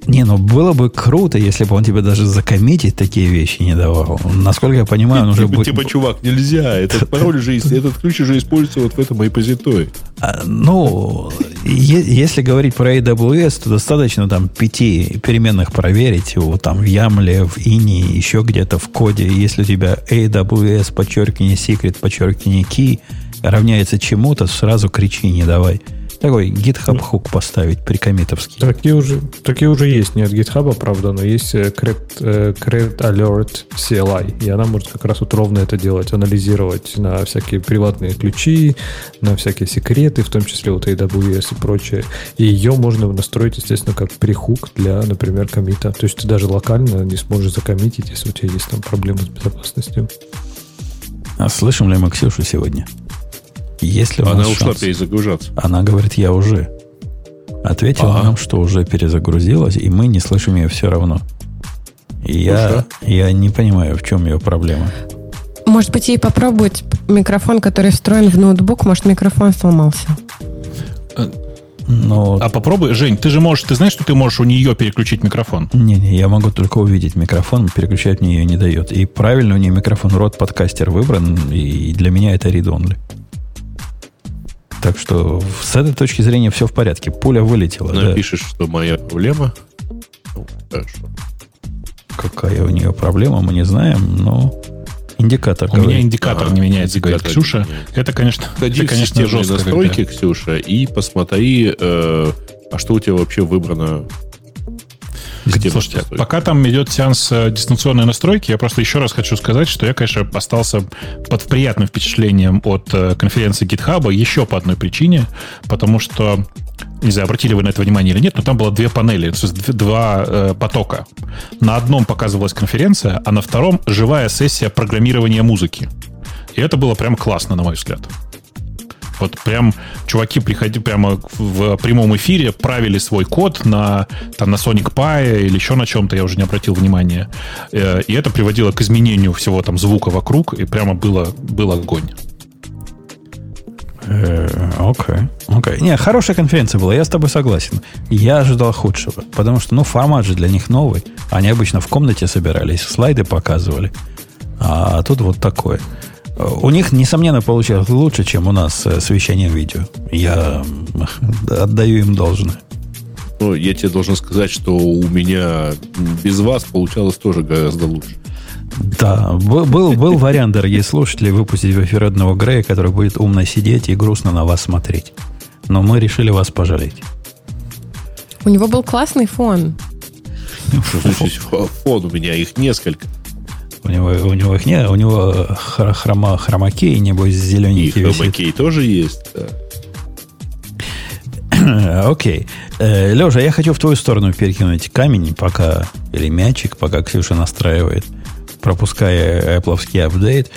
Не, ну было бы круто, если бы он тебе даже закоммитить такие вещи не давал. Насколько я понимаю, он уже Типа, будет... типа, чувак, нельзя, этот пароль есть- этот ключ уже используется вот в этом репозитории. А, Ну, если говорить про AWS, то достаточно там пяти переменных проверить, вот там в Ямле, в Ини, еще где-то в коде. Если у тебя AWS, подчеркивание secret, подчеркивание key равняется чему-то, сразу кричи, не давай. Такой GitHub хук поставить прикомитовский. Такие уже, такие уже есть, не от GitHub, правда, но есть э, Cred, э, Alert CLI, и она может как раз вот ровно это делать, анализировать на всякие приватные ключи, на всякие секреты, в том числе вот AWS и прочее. И ее можно настроить, естественно, как прихук для, например, комита. То есть ты даже локально не сможешь закоммитить, если у тебя есть там проблемы с безопасностью. А слышим ли мы Ксюшу сегодня? Если у Она нас ушла шанс. перезагружаться. Она говорит, я уже. Ответила Ага. нам, что уже перезагрузилась, и мы не слышим ее все равно. И я, я не понимаю, в чем ее проблема. Может быть, ей попробовать микрофон, который встроен в ноутбук, может, микрофон сломался. Но А попробуй, Жень, ты же можешь, ты знаешь, что ты можешь у нее переключить микрофон? не-не, я могу только увидеть микрофон, переключать мне ее не дает. И правильно у нее микрофон рот подкастер выбран, и для меня это read only. Так что с этой точки зрения все в порядке. Пуля вылетела. да. Напишешь, что моя проблема. Ну, хорошо. Какая у нее проблема, мы не знаем, но индикатор У меня говорит. индикатор Ага, не меняется, говорит индикатор не Ксюша. меняется. Это, конечно, Сходи это, в конечно, системные жестко. настройки, когда- Ксюша, и посмотри, э, а что у тебя вообще выбрано. Система Слушайте, пока там идет сеанс э, дистанционной настройки, я просто еще раз хочу сказать, что я, конечно, остался под приятным впечатлением от э, конференции GitHub еще по одной причине, потому что, не знаю, обратили вы на это внимание или нет, но там было две панели, то есть два э, потока. На одном показывалась конференция, а на втором живая сессия программирования музыки. И это было прям классно, на мой взгляд. Вот прям чуваки приходили прямо в прямом эфире, правили свой код на, там, на Sonic Pi или еще на чем-то, я уже не обратил внимания. Э, и это приводило к изменению всего там звука вокруг, и прямо было, был огонь. Э, окей, окей. Не, хорошая конференция была, я с тобой согласен. Я ожидал худшего, потому что, ну, формат же для них новый. Они обычно в комнате собирались, слайды показывали. А тут вот такое. У них, несомненно, получалось лучше, чем у нас с вещанием видео. Я отдаю им должное. Ну, я тебе должен сказать, что у меня без вас получалось тоже гораздо лучше. Да, был, был, был вариант, дорогие слушатели, выпустить в эфир одного Грея, который будет умно сидеть и грустно на вас смотреть. Но мы решили вас пожалеть. У него был классный фон. Фон у меня, их несколько. У него, у него их нет, у него хрома, хромакей, небось, зелененький И хромакей тоже есть, да. Окей. Э, Леша, я хочу в твою сторону перекинуть камень, пока, или мячик, пока Ксюша настраивает, пропуская Apple апдейт.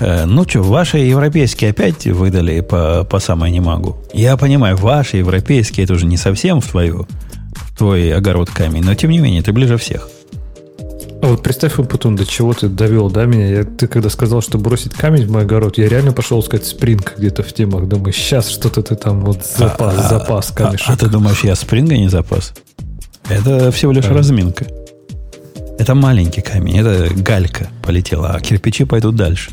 Э, ну что, ваши европейские опять выдали по, по самой не могу. Я понимаю, ваши европейские, это уже не совсем в, твою, в твой огород камень, но тем не менее, ты ближе всех. А вот представь, потом до чего ты довел, да, меня? Я, ты когда сказал, что бросить камень в мой огород, я реально пошел искать спринг где-то в темах. Думаю, сейчас что-то ты там вот запас, а, запас камешек. А, а ты думаешь, я спринга не запас? Это всего лишь а. разминка. Это маленький камень, это галька полетела, а кирпичи пойдут дальше.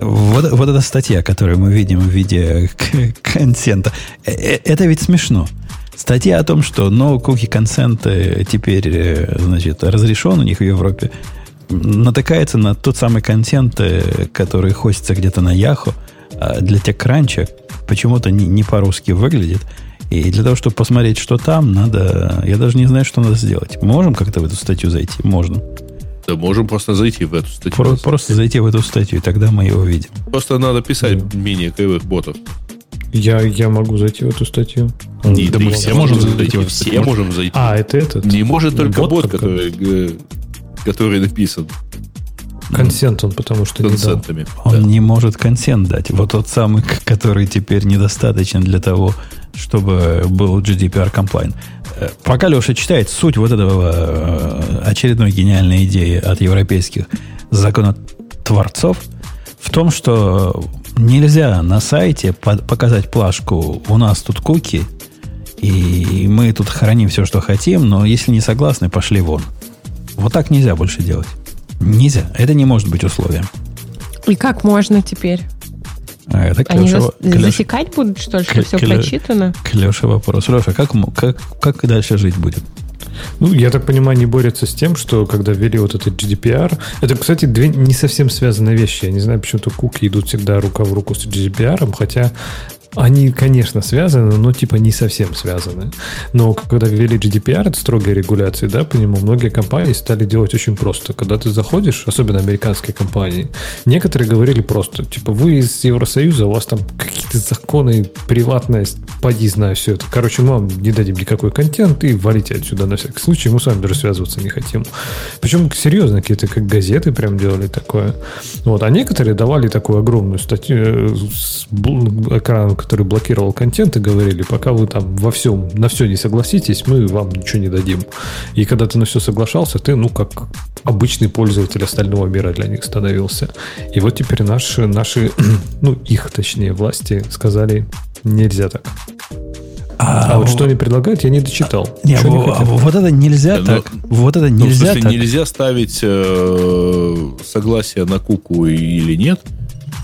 Вот, вот эта статья, которую мы видим в виде контента, э, э, это ведь смешно. Статья о том, что no cookie consent теперь, э, значит, разрешен у них в Европе, натыкается на тот самый контент, э, который хостится где-то на Яху, а для TechCrunch почему-то не, не по-русски выглядит. И для того, чтобы посмотреть, что там, надо... Я даже не знаю, что надо сделать. Можем как-то в эту статью зайти? Можно. Да, можем просто зайти в эту статью. Про, просто зайти в эту статью, и тогда мы его увидим. Просто надо писать да. менее кривых ботов. Я, я могу зайти в эту статью. Не, да мы все можем зайти в эту статью. Все можем зайти. А, это этот? Не может только бот, бот который, который написан. Консент он, потому что Консентами. Не дал. Он да. не может консент дать. Вот тот самый, который теперь недостаточен для того, чтобы был GDPR compliant. Э, пока Леша читает суть вот этого э, очередной гениальной идеи от европейских законотворцов в том, что нельзя на сайте показать плашку «У нас тут куки», и мы тут храним все, что хотим, но если не согласны, пошли вон. Вот так нельзя больше делать. Нельзя. Это не может быть условием. И как можно теперь? А это Они Леша, зас, засекать будут, что ли, что все Ле, прочитано? К Леше вопрос. Леша, как, как, как дальше жить будет? Ну, я так понимаю, они борются с тем, что когда ввели вот этот GDPR, это, кстати, две не совсем связанные вещи. Я не знаю, почему-то куки идут всегда рука в руку с GDPR, хотя они, конечно, связаны, но типа не совсем связаны. Но когда ввели GDPR, это строгая регуляция, да, по нему многие компании стали делать очень просто. Когда ты заходишь, особенно американские компании, некоторые говорили просто, типа, вы из Евросоюза, у вас там какие-то законы, приватность, поди знаю все это. Короче, мы вам не дадим никакой контент и валите отсюда на всякий случай, мы с вами даже связываться не хотим. Причем серьезно, какие-то как газеты прям делали такое. Вот. А некоторые давали такую огромную статью э, с экраном, который блокировал контент, и говорили, пока вы там во всем, на все не согласитесь, мы вам ничего не дадим. И когда ты на все соглашался, ты, ну, как обычный пользователь остального мира для них становился. И вот теперь наши, наши ну, их, точнее, власти сказали, нельзя так. А, а вот что они предлагают, я не дочитал. Не, а, а, вот это нельзя но, так. Вот это нельзя ну, в смысле, так. Нельзя ставить э, согласие на куку или нет.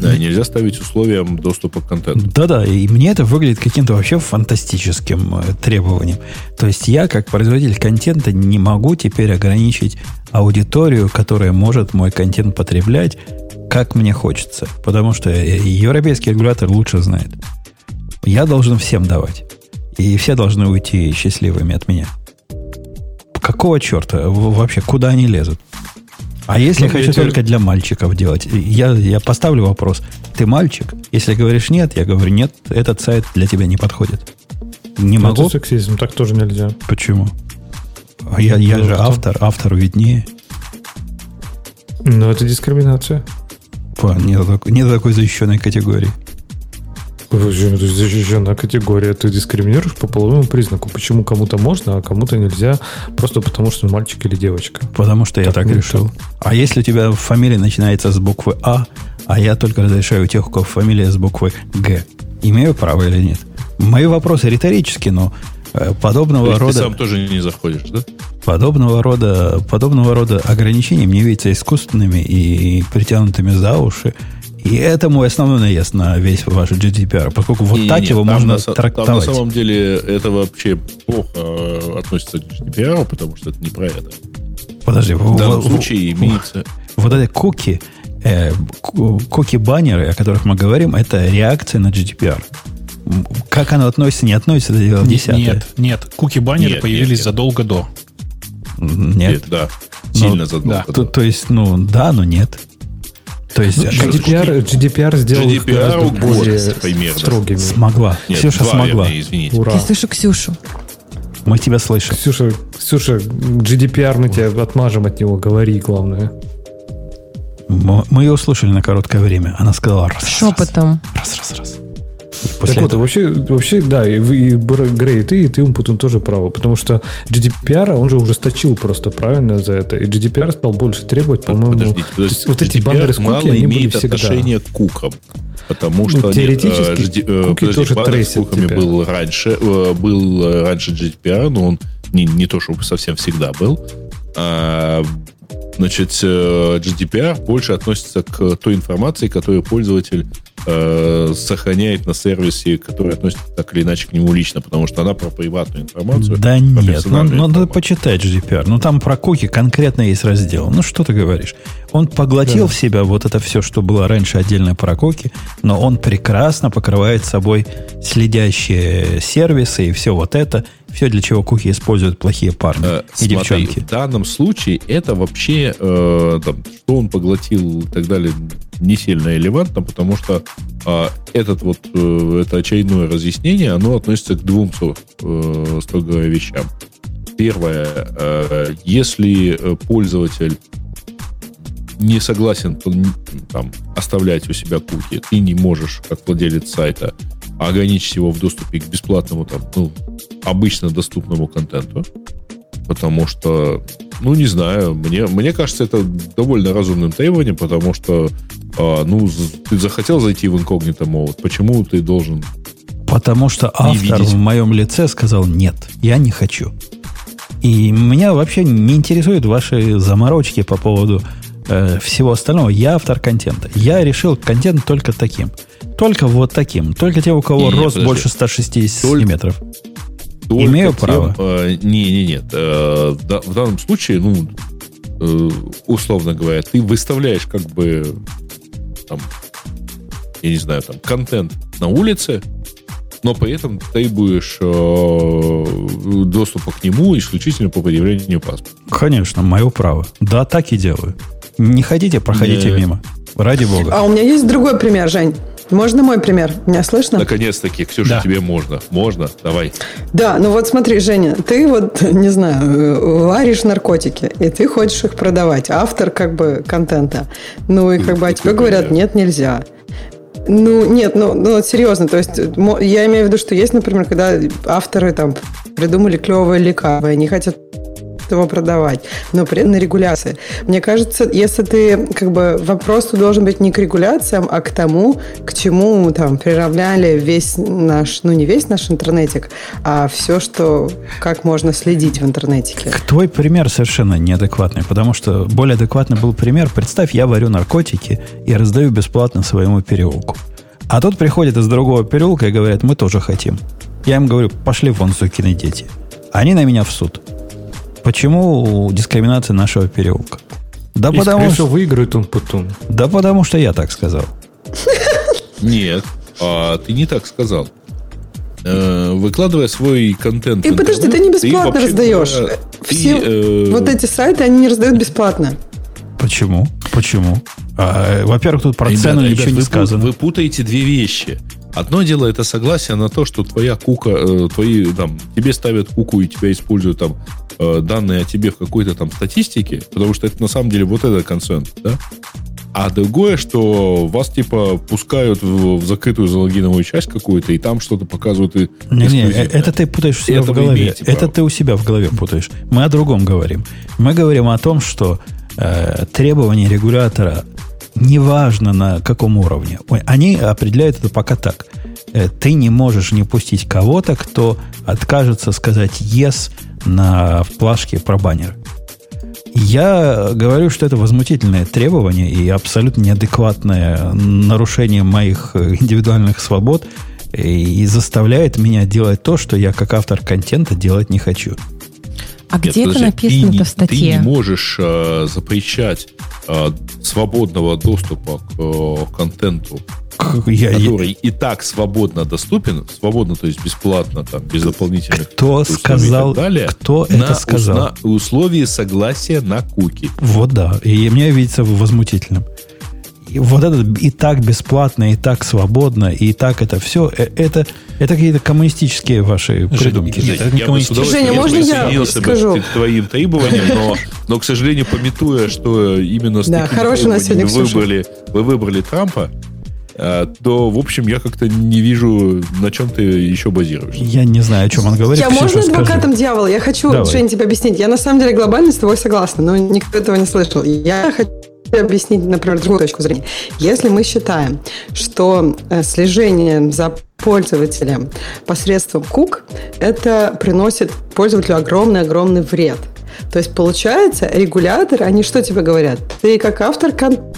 Да, нельзя ставить условиям доступа к контенту. Да-да, и мне это выглядит каким-то вообще фантастическим э, требованием. То есть я, как производитель контента, не могу теперь ограничить аудиторию, которая может мой контент потреблять, как мне хочется. Потому что э, европейский регулятор лучше знает. Я должен всем давать. И все должны уйти счастливыми от меня. Какого черта? Вообще, куда они лезут? А если ну, я хочу только для мальчиков делать? Я, я поставлю вопрос. Ты мальчик? Если говоришь нет, я говорю нет, этот сайт для тебя не подходит. Не Но ну, могу. Это сексизм, так тоже нельзя. Почему? А я, я ну, же кто? автор, автору виднее. Но это дискриминация. Нет, нет такой защищенной категории. Почему это защищенная категория? Ты дискриминируешь по половому признаку. Почему кому-то можно, а кому-то нельзя? Просто потому, что мальчик или девочка. Потому что я так, ну, решил. А если у тебя фамилия начинается с буквы А, а я только разрешаю тех, у кого фамилия с буквы Г, имею право или нет? Мои вопросы риторические, но э, подобного То есть рода... Ты сам тоже не заходишь, да? Подобного рода, подобного рода ограничения мне видятся искусственными и притянутыми за уши. И это мой основной наезд на весь ваш GDPR, поскольку вот Не, так не, его там можно на, трактовать. Там на самом деле это вообще плохо э, относится к GDPR, потому что это не про это. Подожди, В данном в- в- случае имеется... вот эти куки, э, ку- куки-баннеры, о которых мы говорим, это реакция на GDPR. Как оно относится, не относится, это дело десятое. Нет, нет. Куки-баннеры Нет, появились нет, нет. задолго до. Нет. Нет, да. Сильно Ну, задолго. То, то есть, ну, да, но нет. То есть, Ну, GDPR, GDPR сделал их GDPR гораздо год более примерно. строгими. смогла. Нет, Ксюша смогла. вернее, извините. Ура. Я слышу Ксюшу. Мы тебя слышим. Ксюша, Ксюша, GDPR мы тебя отмажем от него, говори, главное. Мы ее услышали на короткое время. Она сказала раз, раз, Шепотом. раз, раз, раз. И после так вот, этого- вообще, вообще, да, и, вы, и Грей, и ты, и ты, Умпутун, тоже правы, потому что GDPR, он же ужесточил просто правильно за это, и GDPR стал больше требовать, по-моему, Подождите, подождите. вот эти GDPR баннеры с куки, мало они были имеет всегда. отношение к кукам. Потому Ну, что нет, теоретически GD- э, куки подожди, тоже баннер с трейсят куками тебя. был раньше, э, был раньше GDPR, но он не, не то, чтобы совсем всегда был. А, Значит, GDPR больше относится к той информации, которую пользователь э, сохраняет на сервисе, который относится так или иначе к нему лично, потому что она про приватную информацию. Да нет, ну, ну, надо почитать GDPR. Ну, там про куки конкретно есть раздел. Ну, что ты говоришь? Он поглотил в себя вот это все, что было раньше отдельно про куки, но он прекрасно покрывает собой следящие сервисы и все вот это, все, для чего куки используют плохие парни Э, и смотри, девчонки. в данном случае это вообще, э, там, что он поглотил и так далее, не сильно релевантно, потому что э, этот вот, э, это очередное разъяснение, оно относится к двум, э, строго вещам. Первое, э, если пользователь не согласен там, оставлять у себя куки, ты не можешь, как владелец сайта, ограничить его в доступе к бесплатному, там, ну, обычно доступному контенту. Потому что, ну, не знаю, мне, мне кажется, это довольно разумным требованием, потому что, а, ну, ты захотел зайти в инкогнито мод, почему ты должен... Потому что автор видеть. в моем лице сказал нет, я не хочу. И меня вообще не интересуют ваши заморочки по поводу э, всего остального. Я автор контента. Я решил контент только таким. Только вот таким. Только те, у кого не, рост подожди. больше 160 Только- метров. Только Имею тем, право. э, не, не, нет. э, в, да- в данном случае, ну, э, условно говоря, ты выставляешь как бы там, я не знаю, там контент на улице, но при этом требуешь э, доступа к нему исключительно по предъявлению паспорта. Конечно, мое право. Да, так и делаю. Не хотите, проходите Не. мимо. Ради бога. А у меня есть другой пример, Жень. Можно мой пример? Меня слышно? Наконец-таки, Ксюша, Да. тебе можно. Можно? Давай. Да, ну вот смотри, Женя, ты вот, не знаю, э, варишь наркотики, и ты хочешь их продавать. Автор как бы контента. Ну и как бы, а тебе говорят, пример? нет, нельзя. Ну, нет, ну, ну вот серьезно, то есть я имею в виду, что есть, например, когда авторы там придумали клевое лекарство, и они хотят его продавать, но при на регуляции. Мне кажется, если ты, как бы, вопрос должен быть не к регуляциям, а к тому, к чему там приравняли весь наш, ну не весь наш интернетик, а все, что, как можно следить в интернетике. Твой пример совершенно неадекватный, потому что более адекватный был пример. Представь, я варю наркотики и раздаю бесплатно своему переулку. А тут приходят из другого переулка и говорят, мы тоже хотим. Я им говорю, пошли вон, сукины дети. Они на меня в суд. Почему дискриминация нашего переулка? Да И, потому, что, выиграет он потом. да потому что я так сказал. Нет, а, ты не так сказал. Э, Выкладывая свой контент... И подожди, ты не бесплатно раздаешь. ты, Все э, вот эти сайты, они не раздают бесплатно. Почему? Почему? А, во-первых, тут про Ребята, цену ребят, ничего не вы, сказано. Вы путаете две вещи. Одно дело это согласие на то, что твоя кука, э, твои там тебе ставят куку и тебя используют там э, данные о тебе в какой-то там статистике, потому что это на самом деле вот это консент, да? А другое, что вас типа пускают в, в закрытую залогиновую часть какую-то, и там что-то показывают. И Не-не, э, это ты путаешь у себя Этого в голове. Это право. ты у себя в голове путаешь. Мы о другом говорим. Мы говорим о том, что э, требования регулятора неважно на каком уровне. Они определяют это пока так. Э, Ты не можешь не пустить кого-то, кто откажется сказать yes на плашке про баннер. Я говорю, что это возмутительное требование и абсолютно неадекватное нарушение моих э, индивидуальных свобод и заставляет меня делать то, что я как автор контента делать не хочу. А Нет, где это подожди, написано-то ты, не- в статье? Ты не можешь э, запрещать э, свободного доступа к э, контенту, К- я- я- который и так свободно доступен, свободно, то есть бесплатно, там, без дополнительных кто сказал, и так далее, кто на это сказал? усна- условии согласия на куки. Вот да. И мне видится возмутительным. И вот это и так бесплатно, и так свободно, и так это все, э, это, это какие-то коммунистические ваши придумки. нет, это не Я Женя, можно я присоединился бы скажу? к твоим требованиям, но, но, к сожалению, пометуя, что именно с Да, хороший у нас сегодня Ксюша. выбрали, вы выбрали Трампа, э, то, в общем, я как-то не вижу, на чем ты еще базируешься. Я не знаю, о чем он говорит. Я Ксюша, можно скажи. адвокатом дьявола? Я хочу, Давай. Жень, тебе объяснить. Я на самом деле глобально с тобой согласна, но никто этого не слышал. Я хочу объяснить, например, другую точку зрения. Если мы считаем, что э, слежение за пользователем посредством кук, это приносит пользователю огромный-огромный вред. То есть, получается, регуляторы, они что тебе говорят? Ты как автор контента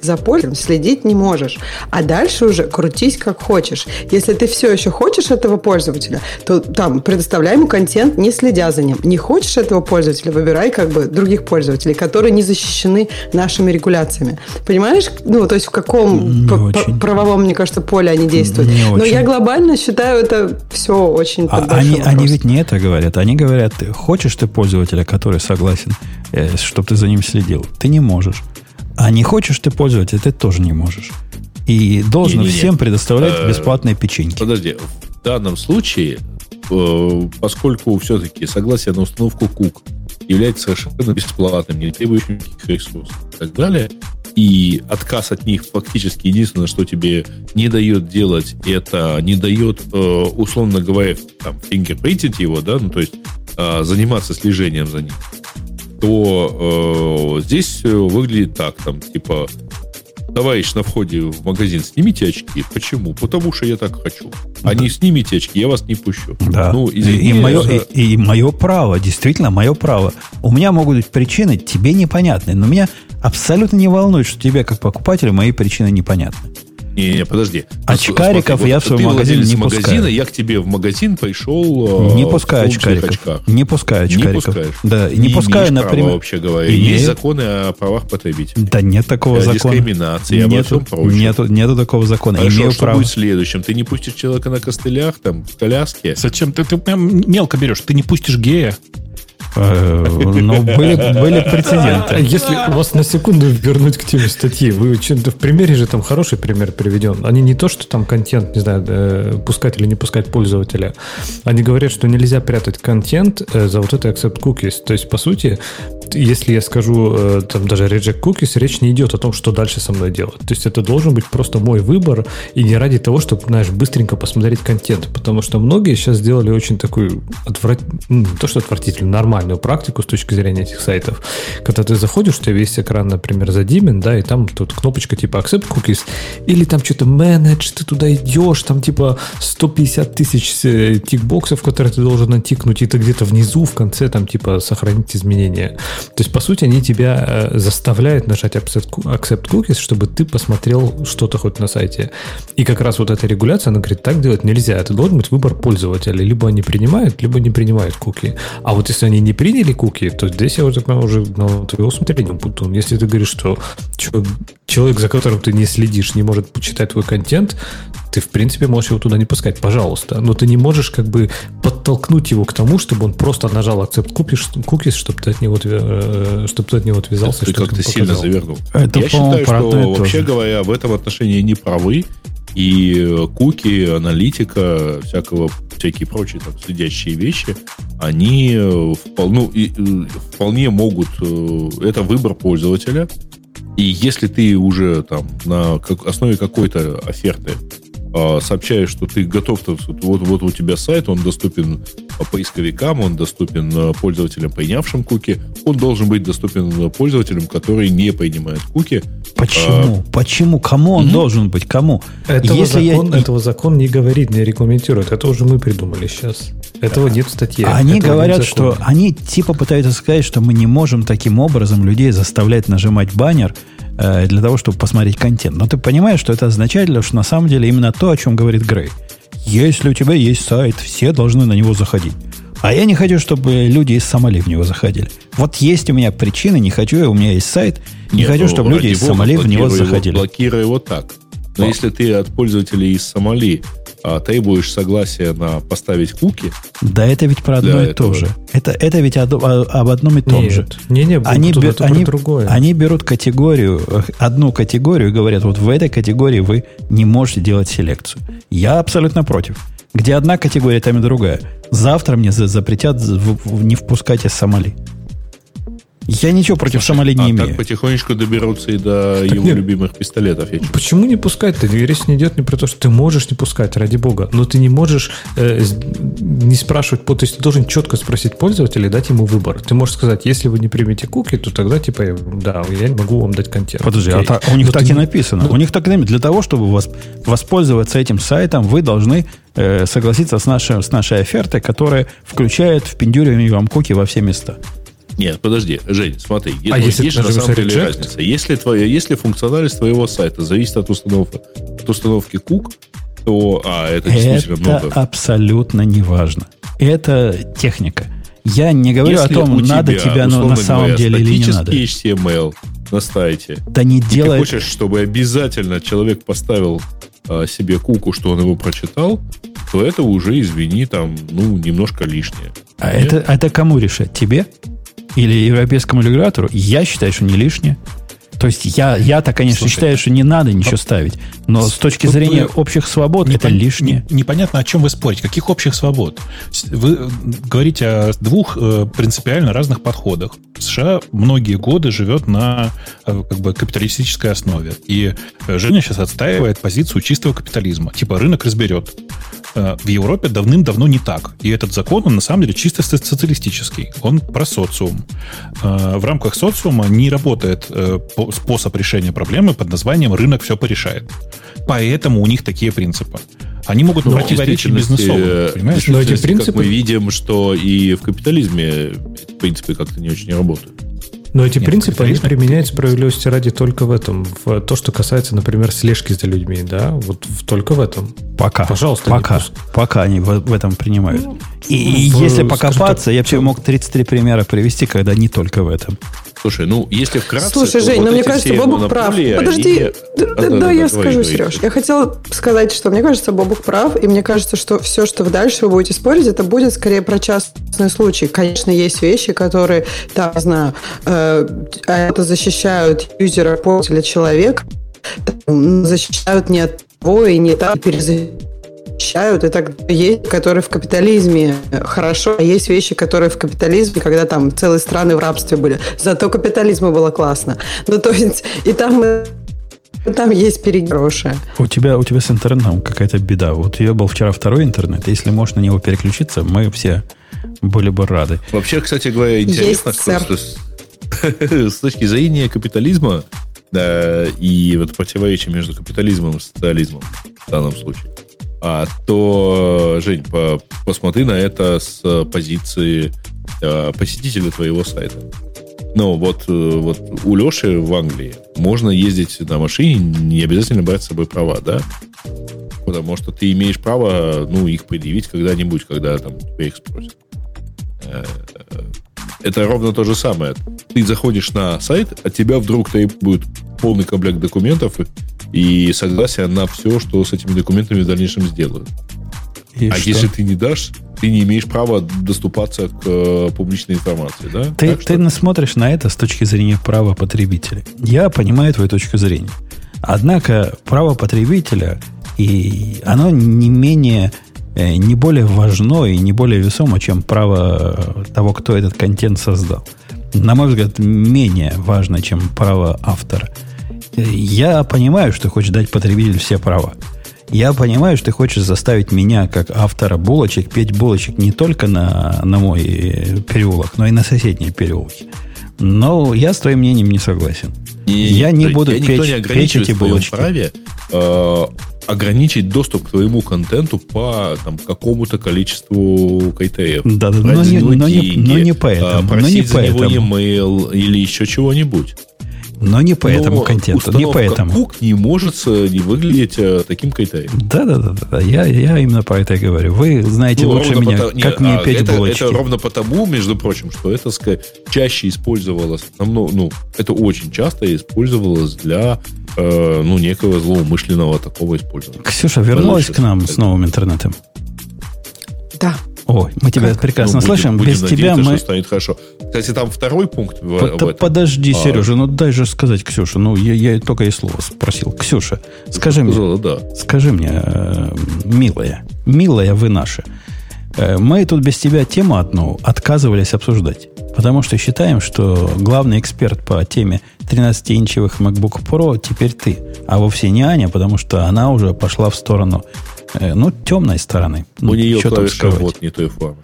за пользователем следить не можешь. А дальше уже крутись как хочешь. Если ты все еще хочешь этого пользователя, то там предоставляй ему контент, не следя за ним. Не хочешь этого пользователя, выбирай как бы других пользователей, которые не защищены нашими регуляциями. Понимаешь? Ну, то есть в каком правовом, мне кажется, поле они действуют. Не Но очень. я глобально считаю это все очень А под они, они ведь не это говорят. Они говорят, хочешь ты пользователя, который согласен, чтобы ты за ним следил? Ты не можешь. А не хочешь ты пользователя, ты тоже не можешь. И должен Не-не-не. всем предоставлять Э, бесплатные печеньки. Подожди, в данном случае, э, поскольку все-таки согласие на установку кук является совершенно бесплатным, не требующим никаких ресурсов и так далее, и отказ от них фактически единственное, что тебе не дает делать, это не дает, э, условно говоря, там, фингерпринтить его, да, ну, то есть э, заниматься слежением за ним, то э, здесь э, выглядит так, там, типа, товарищ на входе в магазин, снимите очки. Почему? Потому что я так хочу. А не снимите очки, я вас не пущу. Да. Ну, и, извини, и, мое, за- и, и мое право, действительно, мое право. У меня могут быть причины тебе непонятные, но меня абсолютно не волнует, что тебе, как покупателю, мои причины непонятны. Не, не, подожди. Очкариков Смотри, я в свой магазин не магазина, пускаю. я к тебе в магазин пришел... э, не пускаю очкариков. очках. Не пускаю Не очкариков. пускаешь. Да, не, Не пускаю, например. вообще говоря. Имею. Есть законы о правах потребителей. Да нет такого О закона. дискриминации, обо Нету, всем прочем. нету, нету такого закона. Хорошо, Имею что право. будет следующим? Ты не пустишь человека на костылях, там, в коляске? Зачем ты, ты прям мелко берешь? Ты не пустишь гея. Э, Но были, были А прецеденты. Если вас на секунду вернуть к теме статьи, вы в примере же там хороший пример приведен. Они не то, что там контент, не знаю, пускать или не пускать пользователя. Они говорят, что нельзя прятать контент э, за вот это accept cookies. То есть, по сути, если я скажу э, там даже reject cookies, речь не идет о том, что дальше со мной делать. То есть это должен быть просто мой выбор, и не ради того, чтобы, знаешь, быстренько посмотреть контент. Потому что многие сейчас сделали очень такую отврат... не то, что отвратительную, нормальную практику с точки зрения этих сайтов. Когда ты заходишь, у тебя весь экран, например, задимен, да, и там тут кнопочка типа accept cookies, или там что-то manage, ты туда идешь, там типа 150 тысяч э, тикбоксов, которые ты должен натикнуть, и ты где-то внизу, в конце, там типа сохранить изменения. То есть, по сути, они тебя э, заставляют нажать accept cookies, чтобы ты посмотрел что-то хоть на сайте. И как раз вот эта регуляция, она говорит, так делать нельзя. Это должен быть выбор пользователя. Либо они принимают, либо не принимают куки. А вот если они не приняли куки, то здесь я уже, тогда уже на твое усмотрение буду. Если ты говоришь, что человек, за которым ты не следишь, не может почитать твой контент, ты, в принципе, можешь его туда не пускать, пожалуйста. Но ты не можешь как бы подтолкнуть его к тому, чтобы он просто нажал accept cookies, cookies чтобы ты от него, э, чтобы ты от него отвязался. Ты что-то как-то сильно завернул. Это, Я считаю, что то вообще же. говоря, в этом отношении не правы. И э, куки, аналитика, всякого, всякие прочие там следящие вещи, они э, впол- ну, и, э, вполне могут... Это выбор пользователя. И если ты уже там на как, основе какой-то оферты э, сообщаешь, что ты готов, то, вот, вот у тебя сайт, он доступен поисковикам, он доступен пользователям, принявшим куки, он должен быть доступен пользователям, которые не принимают куки. Почему? А, Почему? Кому он угу. должен быть? Кому? Этого, Если закон, я... этого закон не говорит, не регламентирует. Это уже мы придумали сейчас. Этого нет в статье. Они говорят, что они типа пытаются сказать, что мы не можем таким образом людей заставлять нажимать баннер э, для того, чтобы посмотреть контент. Но ты понимаешь, что это означает, что на самом деле именно то, о чем говорит Грей. Если у тебя есть сайт, все должны на него заходить. А я не хочу, чтобы люди из Сомали в него заходили. Вот есть у меня причины, не хочу, у меня есть сайт, не Нет, хочу, чтобы люди из Сомали в него заходили. Блокируй его так. Но а. если ты от пользователей из Сомали а, требуешь согласия на поставить куки. Да, это ведь про одно и то же. Это, это ведь об, об одном и том Нет. же. Не, не, они, бер, они, другое. они берут категорию, одну категорию и говорят, вот в этой категории вы не можете делать селекцию. Я абсолютно против. Где одна категория, там и другая. Завтра мне запретят не впускать из Сомали. Я ничего против Слушай, Сомали не а имею. так потихонечку доберутся и до так его нет. любимых пистолетов. Я Почему не пускать-то? Речь не идет не про то, что ты можешь не пускать, ради бога. Но ты не можешь э, не спрашивать, то есть ты должен четко спросить пользователя и дать ему выбор. Ты можешь сказать, если вы не примете куки, то тогда типа, да, я не могу вам дать контент. Подожди, а та, у них Но так и написано. Ну, у них так и написано. Для того, чтобы вас, воспользоваться этим сайтом, вы должны э, согласиться с нашей, с нашей офертой, которая включает впендюривание вам куки во все места. Нет, подожди, Жень, смотри, а есть, есть на самом деле reject? разница. Если, твоя, если функциональность твоего сайта зависит от установки, от установки кук, то а, это действительно это много. абсолютно не важно. Это техника. Я не говорю если о том, надо тебя, тебя но на самом говоря, деле или не надо. HTML на сайте. Да не делай. Ты хочешь, чтобы обязательно человек поставил а, себе куку, что он его прочитал, то это уже, извини, там, ну, немножко лишнее. А это, это кому решать? Тебе? Или европейскому регулятору, я считаю, что не лишнее. То есть я, я-то, конечно, Слушай, считаю, что не надо ничего ставить. Но с точки зрения вы, общих свобод это лишнее. Не, непонятно, о чем вы спорите. Каких общих свобод? Вы говорите о двух э, принципиально разных подходах. США многие годы живет на э, как бы, капиталистической основе. И э, Женя сейчас отстаивает позицию чистого капитализма. Типа рынок разберет. Э, в Европе давным-давно не так. И этот закон, он на самом деле чисто социалистический. Он про социум. Э, в рамках социума не работает э, способ решения проблемы под названием «рынок все порешает». Поэтому у них такие принципы. Они могут Но противоречить бизнесовым, понимаешь? Но эти принципы... Как мы видим, что и в капитализме эти принципы как-то не очень работают. Но эти Нет, принципы, они применяют справедливости ради только в этом. В то, что касается, например, слежки за людьми, да, вот в, только в этом. Пока. Пожалуйста, пока. Пока они в, в этом принимают. Ну, и в, если покопаться, так, я бы мог 33 примера привести, когда не только в этом. Слушай, ну, если вкратце... Слушай, Жень, вот но мне кажется, Бобук прав. Подожди, они... да, да, да, да, я скажу, говори. Сереж. Я хотела сказать, что мне кажется, Бобук прав, и мне кажется, что все, что вы дальше вы будете спорить, это будет скорее про частный случай. Конечно, есть вещи, которые, там, не знаю, э, это защищают юзера, пользователя, человека, защищают не от того и не так перезащищают защищают, и так есть, которые в капитализме хорошо, а есть вещи, которые в капитализме, когда там целые страны в рабстве были. Зато капитализму было классно. Ну, то есть, и там там есть перегроши. У тебя, у тебя с интернетом какая-то беда. Вот у тебя был вчера второй интернет. Если можешь на него переключиться, мы все были бы рады. Вообще, кстати говоря, интересно, есть, что с, с точки зрения капитализма да, и вот противоречия между капитализмом и социализмом в данном случае а, то, Жень, по, посмотри на это с позиции а, посетителя твоего сайта. Ну, вот, э, вот у Леши в Англии можно ездить на машине, не обязательно брать с собой права, да? Потому что ты имеешь право, ну, их предъявить когда-нибудь, когда там тебя их спросят. Э, это ровно то же самое. Ты заходишь на сайт, а тебя вдруг требуют полный комплект документов, и согласие на все, что с этими документами в дальнейшем сделают. И а что? если ты не дашь, ты не имеешь права доступаться к э, публичной информации, да? Ты, так ты смотришь на это с точки зрения права потребителя. Я понимаю твою точку зрения. Однако право потребителя, и оно не менее, э, не более важно и не более весомо, чем право того, кто этот контент создал. На мой взгляд, менее важно, чем право автора. Я понимаю, что хочешь дать потребителю все права. Я понимаю, что ты хочешь заставить меня, как автора булочек, петь булочек не только на, на мой переулок, но и на соседние переулки. Но я с твоим мнением не согласен. И я не буду я печь, не эти в твоем булочки. праве э, ограничить доступ к твоему контенту по там, какому-то количеству КТФ. Да, да, но не- него но не- но не поэтому, а, но просить не за него поэтому. e-mail или еще чего-нибудь. Но не по этому Но контенту, не поэтому. кук не может э, не выглядеть э, таким КТФ. Да, да, да, да. Я, я именно по это и говорю. Вы знаете Ну, лучше меня, пото- не, как мне а, петь это, булочки. это ровно потому, между прочим, что это ска- чаще использовалось, намного, ну, это очень часто использовалось для, э, ну, некого злоумышленного такого использования. Ксюша вернулась Подальше. к нам с новым интернетом. Да. Ой, мы тебя прекрасно Ну, будем- слышим. будем Без тебя надеяться, мы... что станет хорошо. Кстати, там второй пункт в, Под- в этом. подожди, А. Сережа, ну дай же сказать, Ксюша. Ну, я, я только и слово спросил. Ксюша, скажи мне, Сказала, да. скажи мне, э, милая, милая вы наша, э, мы тут без тебя тему одну отказывались обсуждать. Потому что считаем, что главный эксперт по теме 13-инчевых MacBook Pro теперь ты, а вовсе не Аня, потому что она уже пошла в сторону, ну, темной стороны. У Ну, нее тут клавиша вот не той формы.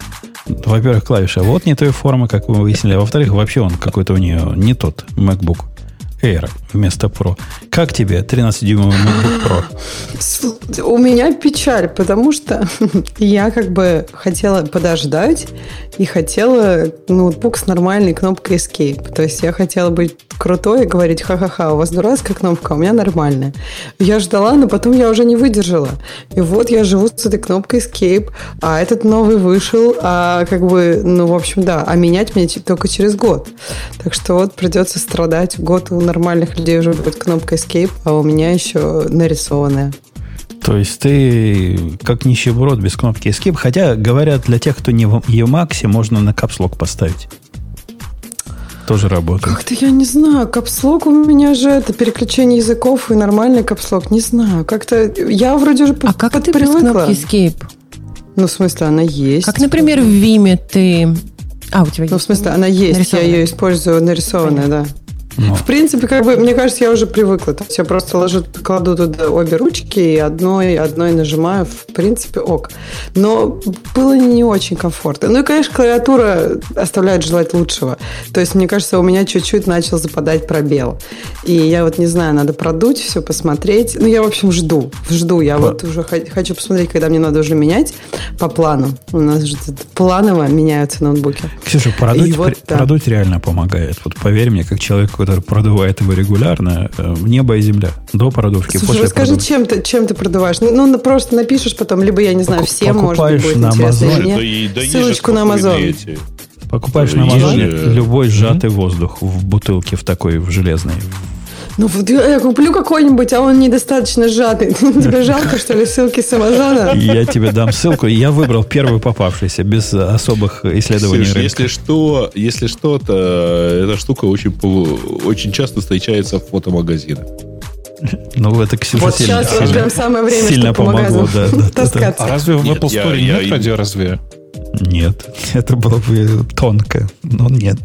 Во-первых, клавиша вот не той формы, как мы выяснили. А во-вторых, вообще он какой-то у нее не тот MacBook Air вместо Pro. Как тебе 13-дюймовый MacBook Pro? У меня печаль, потому что я как бы хотела подождать и хотела ноутбук с нормальной кнопкой Escape. То есть я хотела быть крутой и говорить, ха-ха-ха, у вас дурацкая кнопка, у меня нормальная. Я ждала, но потом я уже не выдержала. И вот я живу с этой кнопкой Escape, а этот новый вышел, а как бы, ну, в общем, да, а менять мне только через год. Так что вот придется страдать. Год у нормальных людей уже будет кнопка Escape, а у меня еще нарисованная. То есть ты как нищеброд без кнопки Escape. Хотя, говорят, для тех, кто не в Emacs, можно на капслок поставить. Тоже работает. Как-то я не знаю, капслок у меня же это переключение языков и нормальный капслок, не знаю. Как-то я вроде уже А как ты без привыкла. кнопки Escape? Ну, в смысле, она есть. Как, например, в Vime ты... А, у тебя Ну, в есть? смысле, она есть, Нарисованная. я ее использую нарисованная, да. Ну, В принципе, как бы, мне кажется, я уже привыкла. То есть я просто ложу, кладу туда обе ручки и одной, одной нажимаю. В принципе, ок. Но было не очень комфортно. Ну и, конечно, клавиатура оставляет желать лучшего. То есть, мне кажется, у меня чуть-чуть начал западать пробел. И я вот не знаю, надо продуть все, посмотреть. Ну, я, в общем, жду. Жду. Я вот уже х- хочу посмотреть, когда мне надо уже менять по плану. У нас же планово меняются ноутбуки. Ксюша, продуть, И вот, да. продуть реально помогает. Вот поверь мне, как человек, который продувает его регулярно, э, небо и земля. До продувки, Слушай, после расскажи, продувки. чем ты, чем ты продуваешь? Ну, ну, просто напишешь потом, либо, я не знаю, Поку- всем, может быть, покупаешь будет на интересно нет. Да и- да Ссылочку на эти. Покупаешь на Амазоне любой сжатый воздух в бутылке в такой, в железной. Ну, вот я я куплю какой-нибудь, а он недостаточно сжатый. Тебе жалко, что ли, ссылки с Амазона? Я тебе дам ссылку. Я выбрал первый попавшийся, без особых исследований Ксюш, рынка. если что, если что, то эта штука очень, очень часто встречается в фотомагазинах. Ну, это Ксюша Вот сильно, сейчас вот сильно- прям самое время, сильно помогло, да, да, да, да. таскаться. А разве в Нет, Apple я- Store я- нет радиоразвея? Нет, это было бы тонко, но нет.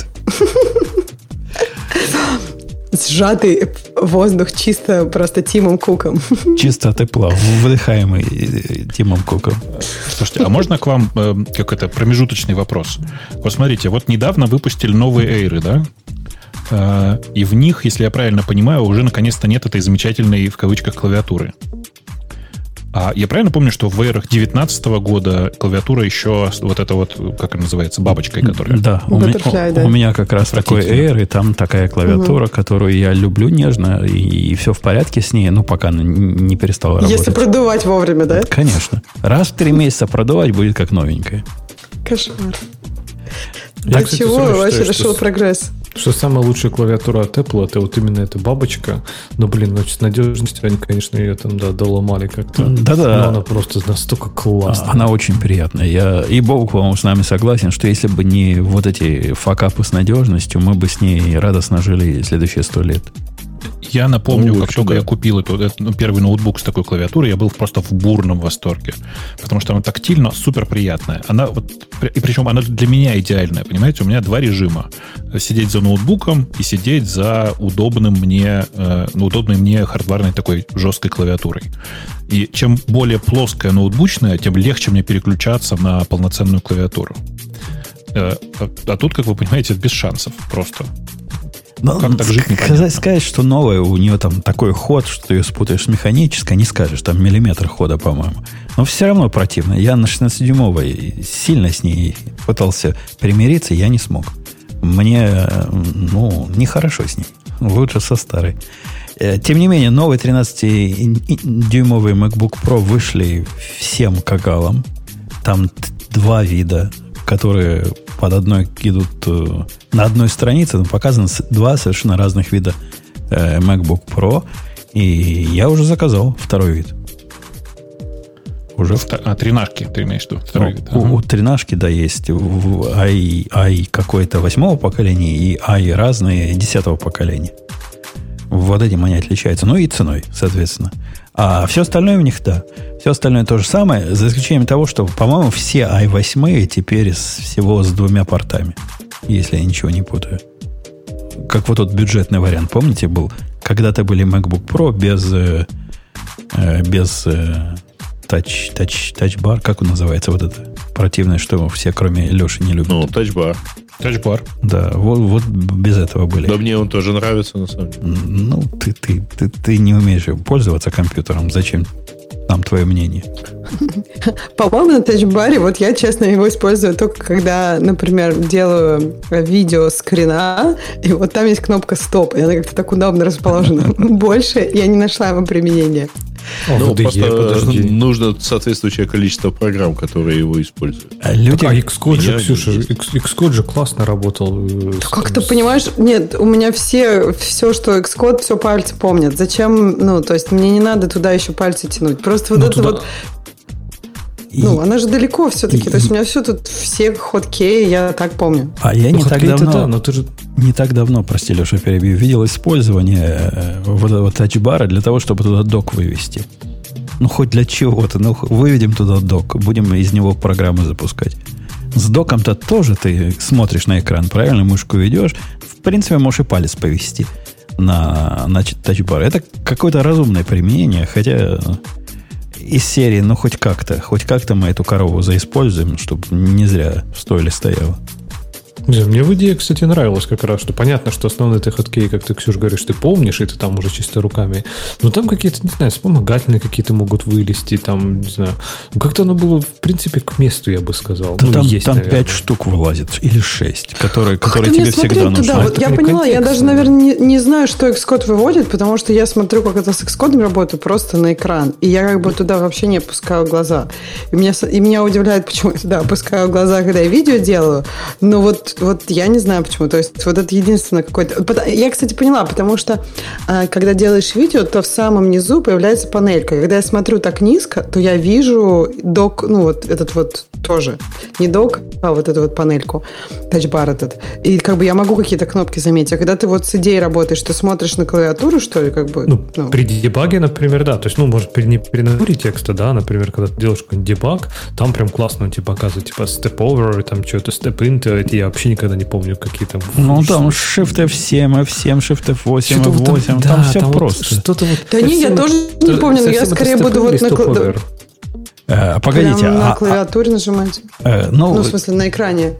Сжатый воздух чисто просто Тимом Куком. Чисто тепла, выдыхаемый Тимом Куком. Слушайте, а можно к вам э, как это промежуточный вопрос? Вот смотрите, вот недавно выпустили новые эйры, да? Э, и в них, если я правильно понимаю, уже наконец-то нет этой замечательной в кавычках клавиатуры. А я правильно помню, что в эйрах 2019 года клавиатура еще вот это вот, как она называется, бабочкой, которая... Да, у, у- да. у меня как раз такой. Air, и там такая клавиатура, которую я люблю нежно, и, все в порядке с ней, ну, пока она не перестала работать. Если продувать вовремя, да? Конечно. Раз в три месяца продувать будет как новенькая. Кошмар. Я, Для кстати, чего вообще решил прогресс? Что самая лучшая клавиатура от Apple это вот именно эта бабочка. Но, блин, ну, с надежностью они, конечно, ее там, да, доломали как-то. Да-да. Но она просто настолько классная. Она очень приятная. Я, и Бог, по-моему, с нами согласен, что если бы не вот эти факапы с надежностью, мы бы с ней радостно жили следующие сто лет. Я напомню, Ну, как только да. я купил эту, этот, ну, первый ноутбук с такой клавиатурой, я был просто в бурном восторге. Потому что она тактильно супер приятная. Она вот, и причем она для меня идеальная, понимаете? У меня два режима. Сидеть за ноутбуком и сидеть за удобным мне, э, ну, удобной мне хардварной такой жесткой клавиатурой. И чем более плоская ноутбучная, тем легче мне переключаться на полноценную клавиатуру. Э, а, а тут, как вы понимаете, без шансов просто. Ну, Как так жить, непонятно. сказать, сказать, что новая, у нее там такой ход, что ты ее спутаешь с механической, не скажешь, там миллиметр хода, по-моему. Но все равно противно. Я на 16-дюймовой сильно с ней пытался примириться, я не смог. Мне, ну, нехорошо с ней. Лучше со старой. Э, Тем не менее, новые 13-дюймовые MacBook Pro вышли всем кагалам. Там два вида, которые под одной идут э, на одной странице, там показано два совершенно разных вида э, MacBook Pro. И я уже заказал второй вид. Уже А, тринашки, ты имеешь в виду? Второй вид. у, Ага. у тринашки, да, есть в- i, i какое-то восьмого поколения и i разные десятого поколения. Вот этим они отличаются. Ну и ценой, соответственно. А все остальное у них, да. Все остальное то же самое, за исключением того, что, по-моему, все i8 теперь с, всего с двумя портами. Если я ничего не путаю. Как вот тот бюджетный вариант, помните, был? Когда-то были MacBook Pro без, э, э, без тач, тач, тач-бар, как он называется, вот это противное, что все, кроме Леши, не любят. Ну, тачбар. Тачбар. Да, вот, вот без этого были. Да мне он тоже нравится, на самом деле. Ну, ты, ты, ты, ты не умеешь пользоваться компьютером. Зачем нам твое мнение? По-моему, на тачбаре, вот я, честно, его использую только когда, например, делаю видео скрина, и вот там есть кнопка стоп, и она как-то так удобно расположена. Больше я не нашла его применения. О, ну, просто подожди. нужно соответствующее количество программ, которые его используют. А люди... А Xcode же, Ксюша, Xcode же классно работал. э, с- Как ты понимаешь, нет, у меня все, все, что Xcode, все пальцы помнят. Зачем, ну, то есть мне не надо туда еще пальцы тянуть. Просто вот Ну, это туда- вот, и- ну, она же далеко все-таки. и- То есть у меня все тут, все хоткеи, я так помню. А я Ну, не так давно... да, но ты же... Не так давно, прости, Леша, перебью, видел использование э, вот этого тачбара для того, чтобы туда док вывести. Ну, хоть для чего-то. Ну, выведем туда док, будем из него программы запускать. С доком-то тоже ты смотришь на экран, правильно? Мышку ведешь. В принципе, можешь и палец повести на, на тачбар. Это какое-то разумное применение, хотя из серии, ну, хоть как-то, хоть как-то мы эту корову заиспользуем, чтобы не зря в стойле стояла. Не знаю, мне в идее, кстати, нравилось как раз, что понятно, что основные ты хоткеи, как ты, Ксюш, говоришь, ты помнишь, и ты там уже чисто руками. Но там какие-то, не знаю, вспомогательные какие-то могут вылезти, там, не знаю. Ну, как-то оно было, в принципе, к месту, я бы сказал. Да ну, там, есть, там наверное. 5 штук вылазит, или 6, которые, которые тебе всегда смотреть нужны. туда, вот я не поняла, я контекст, даже, да. наверное, не, не знаю, что Xcode выводит, потому что я смотрю, как это с Xcode работает, просто на экран. И я как бы туда вообще не опускаю глаза. И меня, и меня удивляет, почему я туда опускаю глаза, когда я видео делаю. Но вот, вот я не знаю почему. То есть вот это единственное какое-то... Я, кстати, поняла, потому что а, когда делаешь видео, то в самом низу появляется панелька. Когда я смотрю так низко, то я вижу док, ну вот этот вот тоже. Не док, а вот эту вот панельку, тачбар этот. И как бы я могу какие-то кнопки заметить. А когда ты вот с идеей работаешь, ты смотришь на клавиатуру, что ли, как бы? Ну, ну. при дебаге, например, да. То есть, ну, может, при, не при наборе текста, да, например, когда ты делаешь какой-нибудь дебаг, там прям классно тебе показывает, типа, step over, там что-то, step into, это я вообще никогда не помню, какие там... Ну, там Shift F7, F7, Shift F8, Что-то вот F8, там, да, все вот просто. что-то вот... Да не, я тоже не помню, но я скорее буду вот на. Э, погодите, Прям на а, клавиатуре нажимать. э, ну, Ну, в смысле, на экране.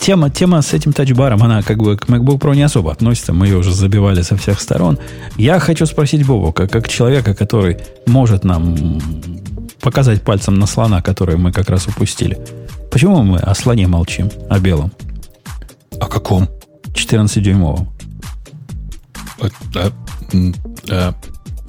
тема, тема с этим тачбаром, она как бы к MacBook Pro не особо относится, мы ее уже забивали со всех сторон. Я хочу спросить Бобу, как, как человека, который может нам показать пальцем на слона, который мы как раз упустили. Почему мы о слоне молчим, о белом, О каком? 14-дюймовом? Э,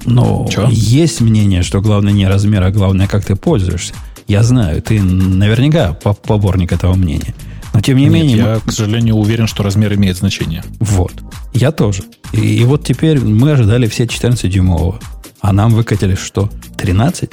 Но Чё? есть мнение, что главное не размер, а главное, как ты пользуешься. Я знаю, ты наверняка по- поборник этого мнения. Но тем не нет, менее, мы- я, к сожалению, уверен, что размер имеет значение. вот. Я тоже. И, и вот теперь мы ожидали все 14-дюймового. А нам выкатили что? 13?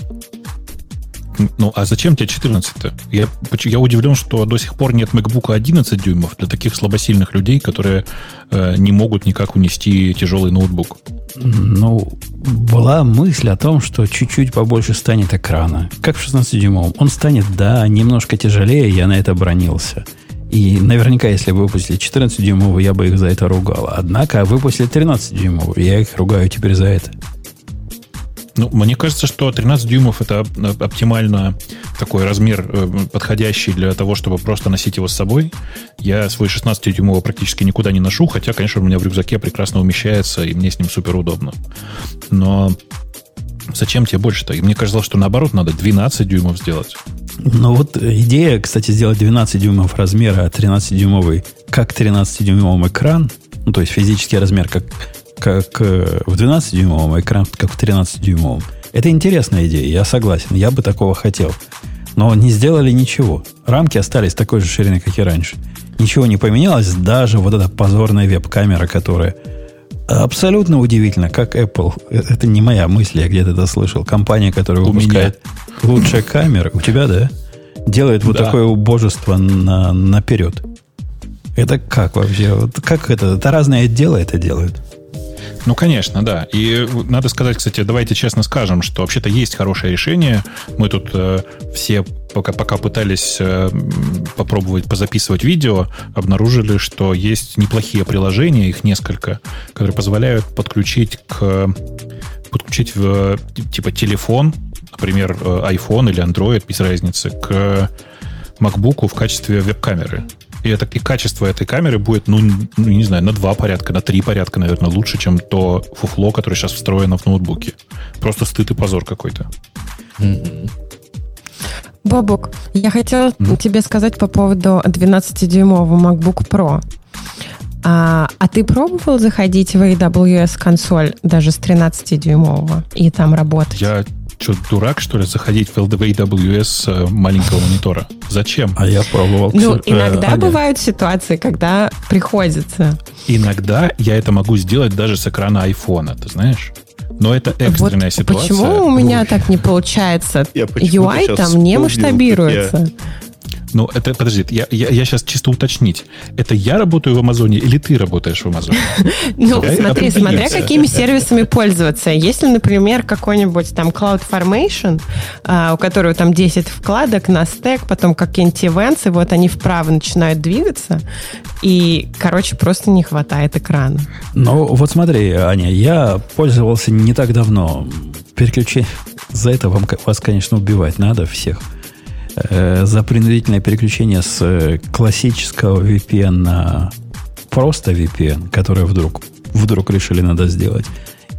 Ну, а зачем тебе 14-то? Я, я удивлен, что до сих пор нет MacBook 11 дюймов для таких слабосильных людей, которые э, не могут никак унести тяжелый ноутбук. Ну, была мысль о том, что чуть-чуть побольше станет экрана. Как в 16-дюймовом. Он станет, да, немножко тяжелее, я на это бронился. И наверняка, если бы выпустили 14-дюймовый, я бы их за это ругал. Однако выпустили 13-дюймовый, я их ругаю теперь за это. Ну, мне кажется, что 13 дюймов это оптимально такой размер, э, подходящий для того, чтобы просто носить его с собой. Я свой 16-дюймовый практически никуда не ношу, хотя, конечно, у меня в рюкзаке прекрасно умещается, и мне с ним супер удобно. Но зачем тебе больше-то? И мне казалось, что наоборот, надо 12 дюймов сделать. Ну вот идея, кстати, сделать 12 дюймов размера, а 13-дюймовый, как 13-дюймовый экран, ну, то есть физический размер, как как э, в 12-дюймовом, а экран как в 13-дюймовом. Это интересная идея, я согласен, я бы такого хотел. Но не сделали ничего. Рамки остались такой же ширины, как и раньше. Ничего не поменялось, даже вот эта позорная веб-камера, которая абсолютно удивительно, как Apple, э, это не моя мысль, я где-то это слышал, компания, которая выпускает меня. лучшие камеры, у тебя, да? Делает вот да. такое убожество на, наперед. Это как вообще? Вот как это? Это разные отделы это делают. Ну, конечно, да. И надо сказать, кстати, давайте честно скажем, что вообще-то есть хорошее решение. Мы тут э, все пока, пока пытались э, попробовать позаписывать видео, обнаружили, что есть неплохие приложения, их несколько, которые позволяют подключить к подключить в типа телефон, например, э, iPhone или Android, без разницы, к MacBook в качестве веб-камеры. И, это, и качество этой камеры будет, ну, ну, не знаю, на два порядка, на три порядка, наверное, лучше, чем то фуфло, которое сейчас встроено в ноутбуке. Просто стыд и позор какой-то. Бобок, я хотела mm. тебе сказать по поводу 12-дюймового MacBook Pro. А, а ты пробовал заходить в AWS консоль даже с 13-дюймового и там работать? Я что, дурак, что ли, заходить в AWS э, маленького монитора? Зачем? А я пробовал. Ну, иногда а, бывают ситуации, когда приходится. Иногда я это могу сделать даже с экрана айфона, ты знаешь? Но это экстренная вот ситуация. Почему у меня так не получается? UI там не масштабируется. Ну, это, подожди, я, я, я сейчас чисто уточнить. Это я работаю в Амазоне или ты работаешь в Амазоне? Ну, смотри, смотря какими сервисами пользоваться. Если, например, какой-нибудь там CloudFormation, а, у которого там 10 вкладок на стек, потом какие-нибудь ивенты, вот они вправо начинают двигаться, и, короче, просто не хватает экрана. Ну, вот смотри, Аня, я пользовался не так давно. Переключение... За это вам, вас, конечно, убивать надо всех. Э, за принудительное переключение с э, классического VPN на просто VPN, которое вдруг, вдруг решили надо сделать.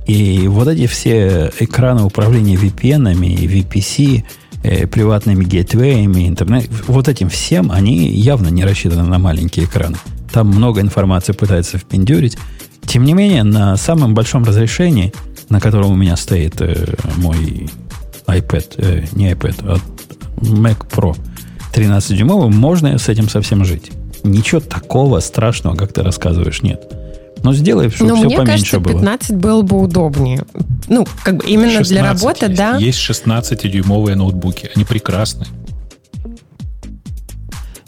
И вот эти все экраны управления VPN, VPC, э, приватными гейтвеями, интернет, вот этим всем, они явно не рассчитаны на маленькие экраны. Там много информации пытается впендюрить. Тем не менее, на самом большом разрешении, на котором у меня стоит э, мой iPad, э, не iPad, а Mac Pro 13-дюймовый, можно с этим совсем жить. Ничего такого страшного, как ты рассказываешь, нет. Но сделай, чтобы Но все мне поменьше кажется, 15 было. было бы удобнее. Ну, как бы именно для работы, есть. да. Есть 16-дюймовые ноутбуки. Они прекрасны.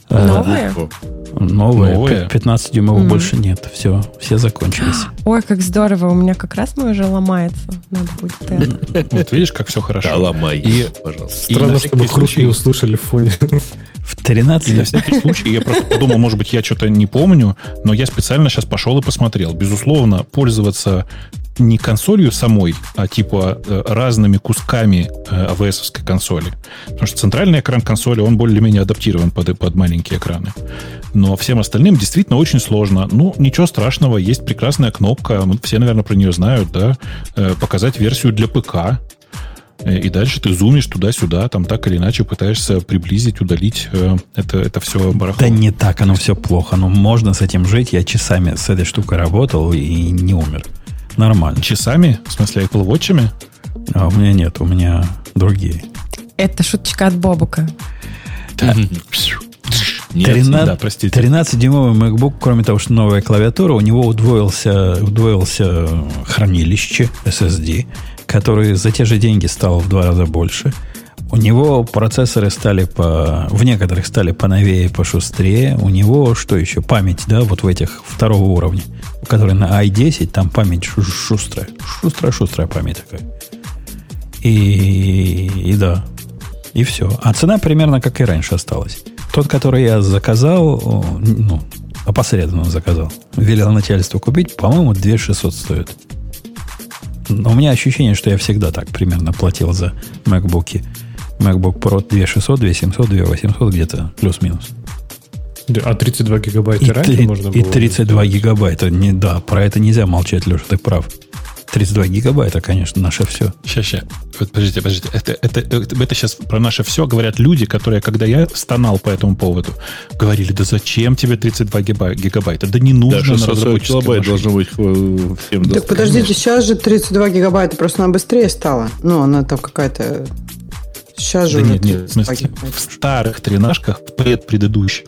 Новые? Новые. Новые. 15 дюймов mm. больше нет. Все, все закончились. Ой, как здорово. У меня как раз мой уже ломается. Надо будет это. Вот видишь, как все хорошо. Да, ломай, и, пожалуйста. Странно, чтобы хруст не услышали в фоне. В 13 На всякий случай, я просто подумал, может быть, я что-то не помню, но я специально сейчас пошел и посмотрел. Безусловно, пользоваться не консолью самой, а типа э, разными кусками avs э, консоли. Потому что центральный экран консоли, он более-менее адаптирован под, под маленькие экраны. Но всем остальным действительно очень сложно. Ну, ничего страшного, есть прекрасная кнопка, все, наверное, про нее знают, да, э, показать версию для ПК, и дальше ты зумишь туда-сюда, там так или иначе пытаешься приблизить, удалить это, это все барахло. Да не так, оно все плохо. Но можно с этим жить. Я часами с этой штукой работал и не умер. Нормально. Часами? В смысле, Apple Watch'ами? А у меня нет, у меня другие. Это шуточка от Бобука. Да. 13, да, простите. 13-дюймовый MacBook, кроме того, что новая клавиатура, у него удвоился, удвоился хранилище SSD, который за те же деньги стал в два раза больше. У него процессоры стали по... В некоторых стали поновее, пошустрее. У него что еще? Память, да, вот в этих второго уровня, который на i10, там память шу- шустрая. Шустрая-шустрая память такая. И, и да, и все. А цена примерно как и раньше осталась. Тот, который я заказал, ну, опосредованно заказал, велел начальству купить, по-моему, 2600 стоит. Но у меня ощущение, что я всегда так примерно платил за MacBook. MacBook Pro 2600, 2700, 2800 где-то, плюс-минус. А 32 гигабайта И, раньше три- можно и было 32 сделать? гигабайта. Не, да, про это нельзя молчать, Леша, ты прав. 32 гигабайта, конечно, наше все. Сейчас, сейчас. Вот, подождите, подождите. Это, это, это, это сейчас про наше все говорят люди, которые, когда я стонал по этому поводу, говорили, да зачем тебе 32 гиба- гигабайта? Да не нужно Да, на 640 разработческой килобайт машине». должно быть э, всем Так подождите, сейчас же 32 гигабайта, просто она быстрее стала. Ну, она там какая-то... Сейчас же Да нет, нет, в 32 смысле, в старых тренажках, предыдущих,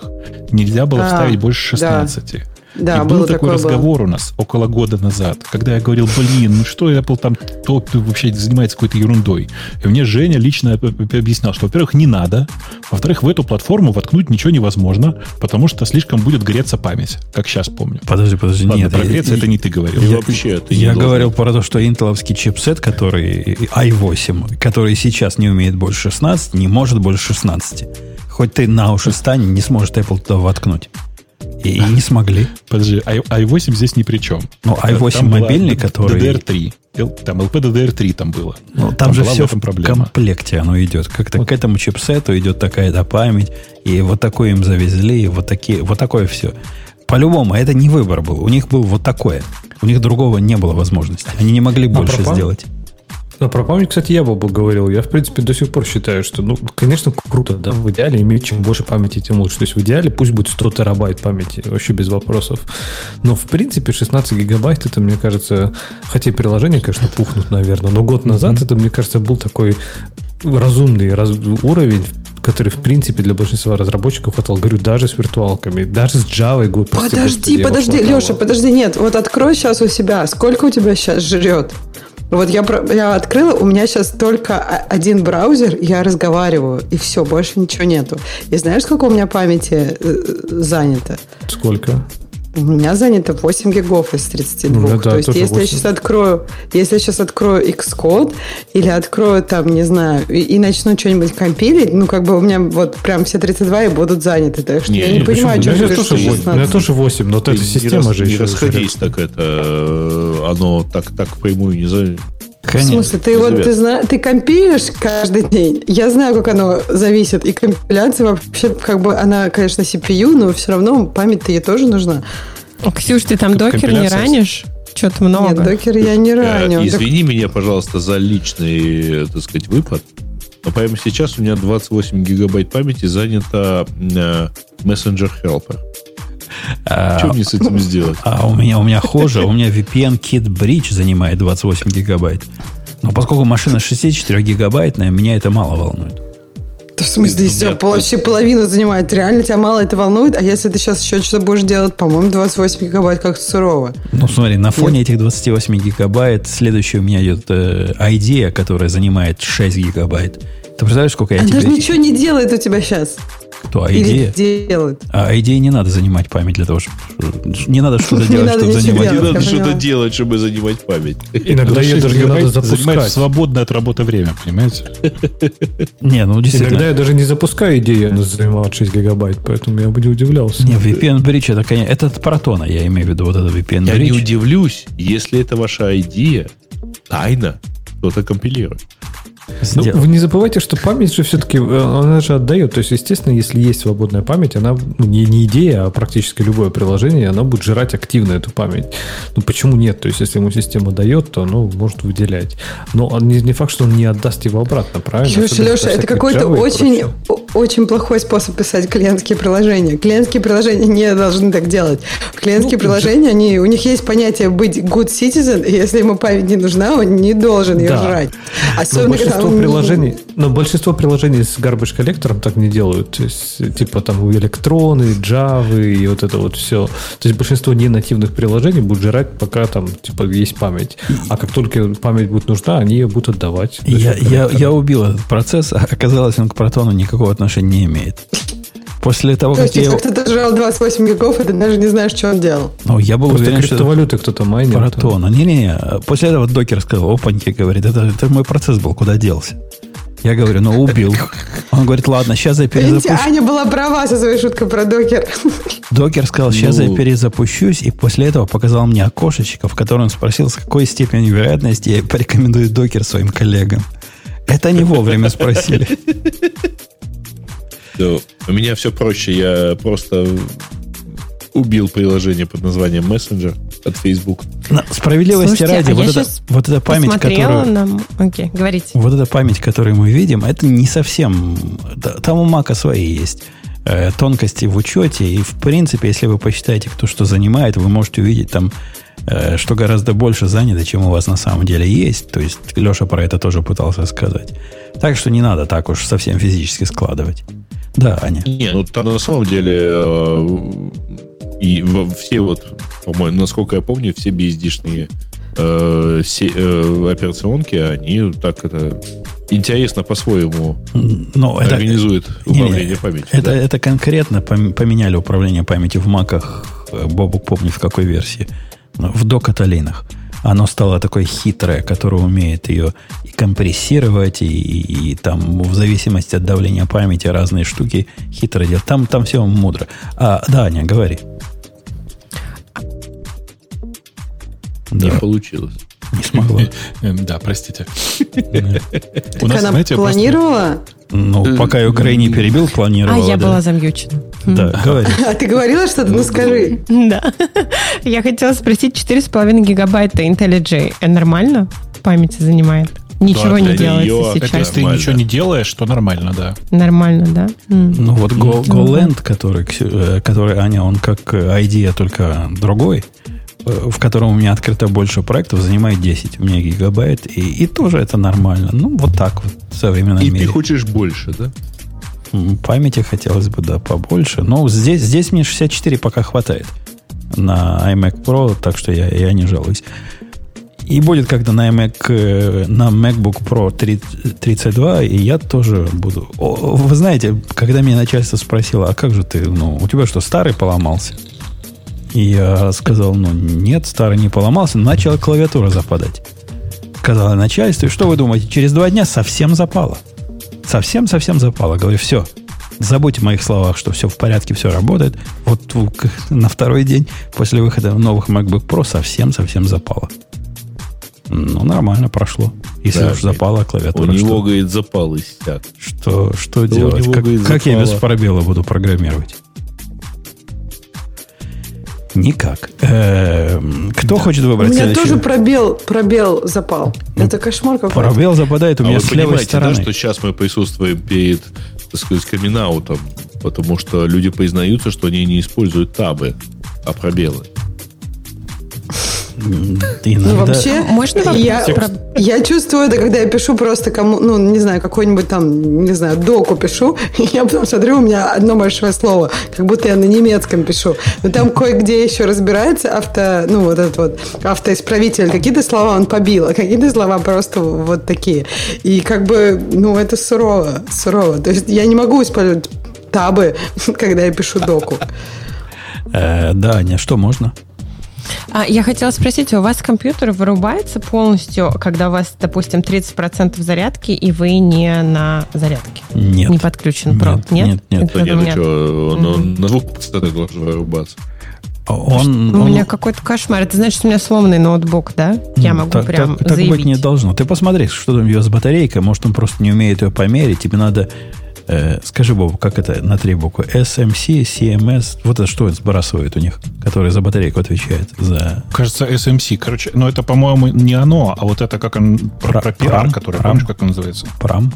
нельзя было А, вставить больше да. 16. Да, и было был такой такое было. разговор у нас около года назад, когда я говорил, блин, ну что Apple там топ, вообще занимается какой-то ерундой. И мне Женя лично об- об- объяснял, что, во-первых, не надо, во-вторых, в эту платформу воткнуть ничего невозможно, потому что слишком будет греться память, как сейчас помню. Подожди, подожди, Ладно, нет. про я- греться я- это не ты говорил. И вообще это не Я говорил про то, что интеловский чипсет, который i8, который сейчас не умеет больше 16, не может больше 16. Хоть ты на уши стань, не сможет Apple туда воткнуть. И, не смогли. Подожди, i- i8 здесь ни при чем. Ну, i8 Там мобильный, который- DDR3. Л- Там LPDDR3 там было. Ну, там, же была в все в проблема. комплекте оно идет. Как-то к этому чипсету идет такая-то память, и вот такое им завезли, и вот, такие, вот такое все. По-любому, это не выбор был. У них был вот такое. У них другого не было возможности. Они не могли больше сделать. А про память, кстати, я бы говорил. Я, в принципе, до сих пор считаю, что, ну, конечно, круто, да, в идеале иметь чем больше памяти, тем лучше. То есть в идеале пусть будет 100 терабайт памяти, вообще без вопросов. Но, в принципе, 16 гигабайт, это, мне кажется, хотя приложения, конечно, пухнут, наверное, но год назад это, мне кажется, был такой разумный раз- уровень, который, в принципе, для большинства разработчиков хватал. Говорю, даже с виртуалками, даже с Java. год, прости Подожди, господи, подожди. Леша, подожди, нет, вот открой сейчас у себя, сколько у тебя сейчас жрет? Вот я, я открыла, у меня сейчас только один браузер, я разговариваю, и все, больше ничего нету. И знаешь, сколько у меня памяти э, занято? Сколько? У меня занято 8 гигов из 32. Ну, это То есть, тоже если я 8. сейчас открою, если я сейчас открою Xcode или открою там, не знаю, и, и начну что-нибудь компилить, ну, как бы у меня вот прям все 32 и будут заняты. Так что Не, я не не, понимаю, Почему? что у ты меня говоришь, тоже что 8, у меня 16. тоже 8, но вот эта не система же не еще расходись, жрет. так это э, оно так так впрямую не за В смысле, ты вот ты, зна- ты компилишь каждый день. Я знаю, как оно зависит. И компиляция вообще, как бы, она, конечно, CPU, но все равно память-то ей тоже нужна. Ксюш, ты там Как докер не ранишь? Что-то много. Нет, докер я не раню. Э, Так Извини меня, пожалуйста, за личный, так сказать, выпад. Но прямо сейчас у меня 28 гигабайт памяти занято э, Messenger Helper. А, Что мне с этим сделать? а у меня, у меня хуже, у меня VPN Kit Bridge занимает 28 гигабайт. Но поскольку машина 64 гигабайтная, меня это мало волнует. в смысле, у все, меня- вообще половину занимает. Реально тебя мало это волнует? А если ты сейчас еще что-то будешь делать, по-моему, 28 гигабайт как сурово. Ну, смотри, на фоне этих 28 гигабайт следующий у меня идет э, IDEA, которая занимает 6 гигабайт. Ты представляешь, сколько я Она тебе... даже ничего не делает у тебя сейчас. Кто, Или IDEA? делает. А IDEA не надо занимать память для того, чтобы... Не надо что-то делать, чтобы занимать Не надо я что-то делать, чтобы занимать память. Иногда ее 6 даже не надо запускать. свободное от работы время, понимаете? Не, ну действительно. Иногда я даже не запускаю идею, она занимает 6 гигабайт, поэтому я бы не удивлялся. Не, VPN Bridge это, конечно, это от Протона, я имею в виду вот это VPN Я не Bridge. удивлюсь, если это ваша идея тайна кто-то компилирует. Ну, вы не забывайте, что память же все-таки, она же отдает. То есть, естественно, если есть свободная память, она ну, не, не идея, а практически любое приложение, она будет жрать активно эту память. Ну, почему нет? То есть, если ему система дает, то оно может выделять. Но он не, не факт, что он не отдаст его обратно, правильно? Леша, Особенно Леша, это какой-то очень, очень плохой способ писать клиентские приложения. Клиентские приложения не должны так делать. Клиентские ну, приложения, они, у них есть понятие быть good citizen, и если ему память не нужна, он не должен ее да. жрать. Особенно, но большинство приложений, но большинство приложений с garbage коллектором так не делают. То есть, типа там электроны, Java и вот это вот все. То есть большинство не нативных приложений будут жрать, пока там типа есть память. А как только память будет нужна, они ее будут отдавать. Я, я, я убил этот процесс, оказалось, он к протону никакого отношения не имеет. После того, То как есть, я... кто-то жрал 28 гигов, и ты даже не знаешь, что он делал. Ну, я был Просто уверен, криптовалюты что кто-то майнил. Протона. Не-не-не. После этого докер сказал, опаньки, говорит, это, это мой процесс был, куда делся? Я говорю, ну убил. Он говорит, ладно, сейчас я перезапущу. Видите, Аня была права со своей шуткой про докер. Докер сказал, сейчас ну... я перезапущусь, и после этого показал мне окошечко, в котором он спросил, с какой степенью вероятности я порекомендую докер своим коллегам. Это не вовремя спросили. Все. У меня все проще. Я просто убил приложение под названием Messenger от Facebook. Но, справедливости Слушайте, ради, а вот, это, вот эта память, которую... На... Окей, говорите. Вот эта память, которую мы видим, это не совсем... Там у Мака свои есть э, тонкости в учете, и в принципе, если вы посчитаете, кто что занимает, вы можете увидеть там, э, что гораздо больше занято, чем у вас на самом деле есть. То есть Леша про это тоже пытался сказать. Так что не надо так уж совсем физически складывать. Да, Аня. Не, ну там на самом деле э, и все вот, по-моему, насколько я помню, все BSD-шные э, э, операционки, они так это интересно по-своему Но организуют это, управление не, памятью. Это, да? это конкретно поменяли управление памятью в маках. Бобук помнит в какой версии. В докаталинах оно стало такое хитрое, которое умеет ее и компрессировать, и, и, и там в зависимости от давления памяти разные штуки хитро делать. Там, там все мудро. А, да, Аня, говори. Не да. получилось. Не смогла. Да, простите. У нас, она планировала? Ну, пока я Украине перебил, планировала. А я была замьючена. Да, говори. А ты говорила что-то? Ну, скажи. Да. Я хотела спросить, 4,5 гигабайта IntelliJ нормально памяти занимает? Ничего не делается сейчас. если ты ничего не делаешь, то нормально, да. Нормально, да. Ну вот GoLand, который, э, который, Аня, он как idea, только другой, э, в котором у меня открыто больше проектов, занимает 10 у меня гигабайт, и, и тоже это нормально. Ну, вот так вот в современном и мире. И ты хочешь больше, да? Памяти хотелось бы, да, побольше. Но здесь, здесь мне 64 пока хватает на iMac Pro, так что я, я не жалуюсь. И будет когда на, iMac, э, на MacBook Pro 32, и я тоже буду. О, вы знаете, когда меня начальство спросило, а как же ты, ну, у тебя что, старый поломался? И я сказал, ну, нет, старый не поломался, начала клавиатура западать. Сказала начальство, и что вы думаете, через два дня совсем запало. Совсем-совсем запало. Говорю, все, забудьте о моих словах, что все в порядке, все работает. Вот на второй день после выхода новых MacBook Pro совсем-совсем запало. Ну, нормально прошло. Если да, уж запала клавиатура. У него, что, говорит, запал иссяк. Что, что, что делать? Него, как, говорит, как я без пробела буду программировать? Никак. Эм, кто да. хочет выбрать У меня тоже пробел, пробел запал. Это кошмар какой-то. Пробел западает у меня а с левой стороны. Да, что сейчас мы присутствуем перед, так сказать, камин потому что люди признаются, что они не используют табы, а пробелы. Иногда... Ну, вообще, можно я, я чувствую это, когда я пишу просто кому, ну, не знаю, какой-нибудь там, не знаю, доку пишу, и я потом смотрю, у меня одно большое слово, как будто я на немецком пишу. Но там кое-где еще разбирается авто, ну, вот этот вот автоисправитель. Какие-то слова он побил, а какие-то слова просто вот такие. И как бы, ну, это сурово, сурово. То есть я не могу использовать табы, когда я пишу доку. Э, да, не, что можно? А, я хотела спросить, у вас компьютер вырубается полностью, когда у вас, допустим, 30% зарядки, и вы не на зарядке? Нет. Не подключен провод? Нет? Нет, нет. нет, нет. Что, он, он на двух процентах должен вырубаться. Он, у он... меня какой-то кошмар. Это значит, что у меня сломанный ноутбук, да? Я могу так, прям так, заявить. Так быть не должно. Ты посмотри, что там ее с батарейкой. Может, он просто не умеет ее померить. Тебе надо Э, скажи, Боб, как это на три буквы? SMC, CMS, вот это что сбрасывает у них, который за батарейку отвечает? За... Кажется, SMC. Короче, но это, по-моему, не оно, а вот это как он, про, про PR, который, прам, помнишь, как он называется? Прам.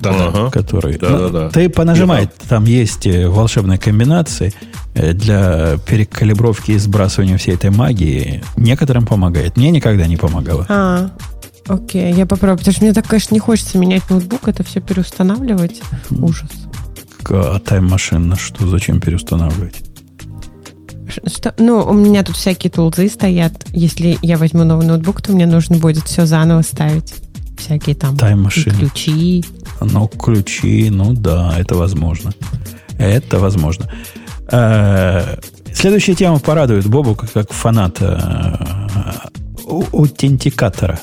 Да-да. Ага. который... Да-да-да. Ну, Ты понажимай, там есть э, волшебные комбинации э, для перекалибровки и сбрасывания всей этой магии. Некоторым помогает. Мне никогда не помогало. А, окей, я попробую. Потому что мне так, конечно, не хочется менять ноутбук, это все переустанавливать. Ужас. А тайм-машин на что? Зачем переустанавливать? Что, ну, у меня тут всякие тулзы стоят. Если я возьму новый ноутбук, то мне нужно будет все заново ставить. Всякие там Тайм-машины. ключи. Ну, ключи, ну да, это возможно. Это возможно. Э, Следующая тема порадует Бобу как, фаната э, аутентикатора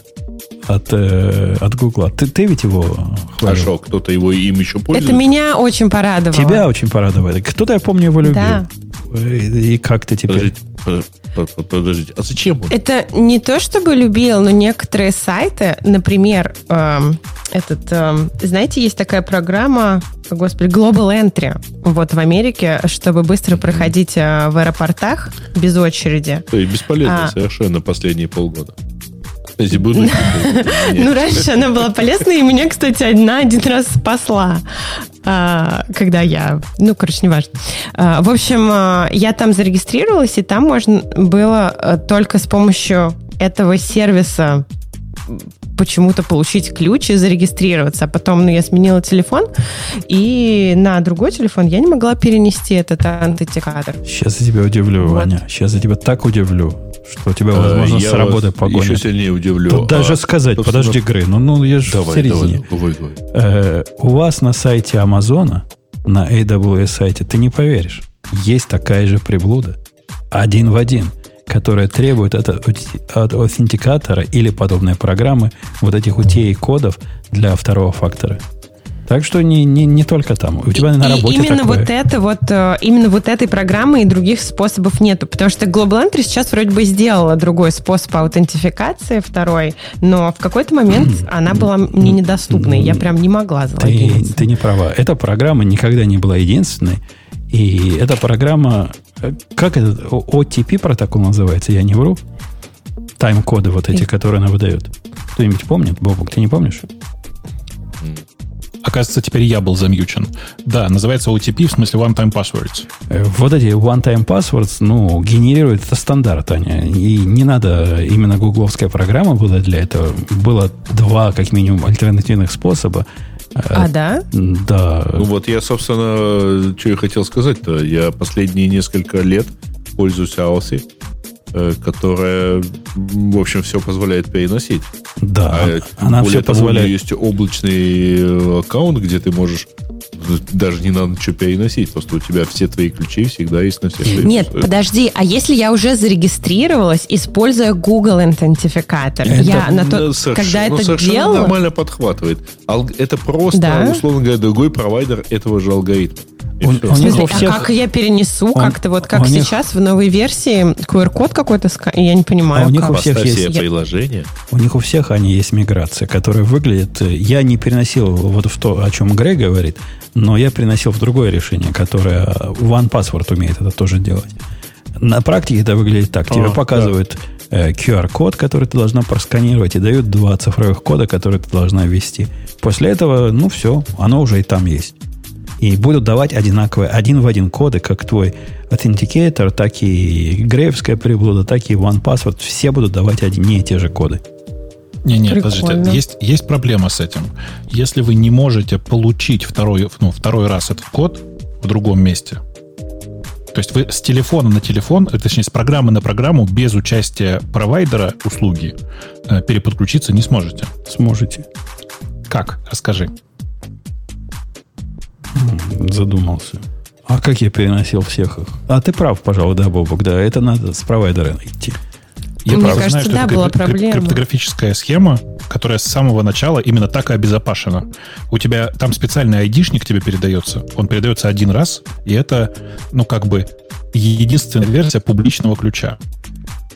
от, э, от Гугла. Ты, ты ведь его А хвалил? что, кто-то его им еще пользуется? Это меня очень порадовало. Тебя очень порадовало. Кто-то, я помню, его любил. Да. И, и как ты теперь? Подождите, под- под- под- подождите, а зачем он? Это не то чтобы любил, но некоторые сайты, например, эм, этот, эм, знаете, есть такая программа, господи, Global Entry, вот в Америке, чтобы быстро проходить э, в аэропортах без очереди. То есть бесполезно А. совершенно последние полгода. Полгода. Нет. Ну, раньше она была полезна, и меня, кстати, одна один раз спасла, а, когда я... Ну, короче, неважно. А, В общем, а, я там зарегистрировалась, и там можно было а, только с помощью этого сервиса почему-то получить ключ и зарегистрироваться. А потом ну, я сменила телефон, и на другой телефон я не могла перенести этот аутентикатор. Сейчас я тебя удивлю, Вот. Ваня. Сейчас я тебя так удивлю, что тебя, Э, возможно, я с работы погонят. Еще сильнее удивлю. Тут даже А, сказать, собственно, подожди, Грей, ну, ну я же в Давай, середине. давай, говори, говори. Э, у вас на сайте Амазона, на AWS сайте, ты не поверишь, есть такая же приблуда, один в один, которая требует от, от аутентикатора или подобной программы вот этих утей кодов для второго фактора. Так что не, не, не только там. У тебя на И работе именно такое. вот это вот, э, именно вот этой программы и других способов нету, потому что Global Entry сейчас вроде бы сделала другой способ аутентификации, второй, но в какой-то момент она была мне недоступна, и я прям не могла Ты, залогиниться. ты не права. Эта программа никогда не была единственной. И эта программа, э, как этот OTP протокол называется, я не вру. Тайм-коды вот эти, которые она выдает. Кто-нибудь помнит? Бобук, ты не помнишь? Оказывается, теперь я был замьючен. Да, называется OTP, в смысле One Time Passwords. Э, Вот эти one-time passwords, ну, генерируют это стандарт, Аня. И не надо именно гугловская программа была для этого. Было два, как минимум, альтернативных способа. Э, А, да? Да. Ну вот я, собственно, что я хотел сказать-то. Я последние несколько лет пользуюсь Authy, э, которая, м, в общем, все позволяет переносить. Да, А, она более все того, у нее позволяет. есть облачный э, аккаунт, где ты можешь даже не надо ничего переносить, просто у тебя все твои ключи всегда есть на всех Нет, устройствах. подожди, а если я уже зарегистрировалась, используя Google идентификатор, Это- я на то, Ну, соверш- когда ну, это совершенно делала, нормально подхватывает. Ал- Это просто, Да? условно говоря, другой провайдер этого же алгоритма. Он- В смысле, у всех- а как я перенесу Он- как-то вот как у них- сейчас в новой версии QR-код какой-то, ска- я не понимаю. А у них как. у всех Поставь есть- приложение. У них у всех они есть миграция, которая выглядит... э, Я не переносил вот в то, о чем Грей говорит, но я переносил в другое решение, которое э, OnePassword умеет это тоже делать. На практике это выглядит так. Тебе А, показывают э, QR-код, который ты должна просканировать, и дают два цифровых кода, которые ты должна ввести. После этого, ну все, оно уже и там есть. И будут давать одинаковые, один в один коды, как твой Authenticator, так и греевская приблуда, так и OnePassword. Все будут давать одни и те же коды. Не, не, подождите, есть, есть проблема с этим. Если вы не можете получить второй, ну, второй раз этот код в другом месте, то есть вы с телефона на телефон, э, точнее, с программы на программу без участия провайдера услуги э, переподключиться не сможете. Сможете. Как? Расскажи. Задумался. А как я переносил всех их? А ты прав, пожалуй, да, Бобок, да. Это надо с провайдера идти. Я Мне просто кажется, что да, это была крип- крип- проблема. криптографическая схема, которая с самого начала именно так и обезопасена. У тебя там специальный айдишник тебе передается. Он передается один раз, и это, ну, как бы, единственная версия публичного ключа.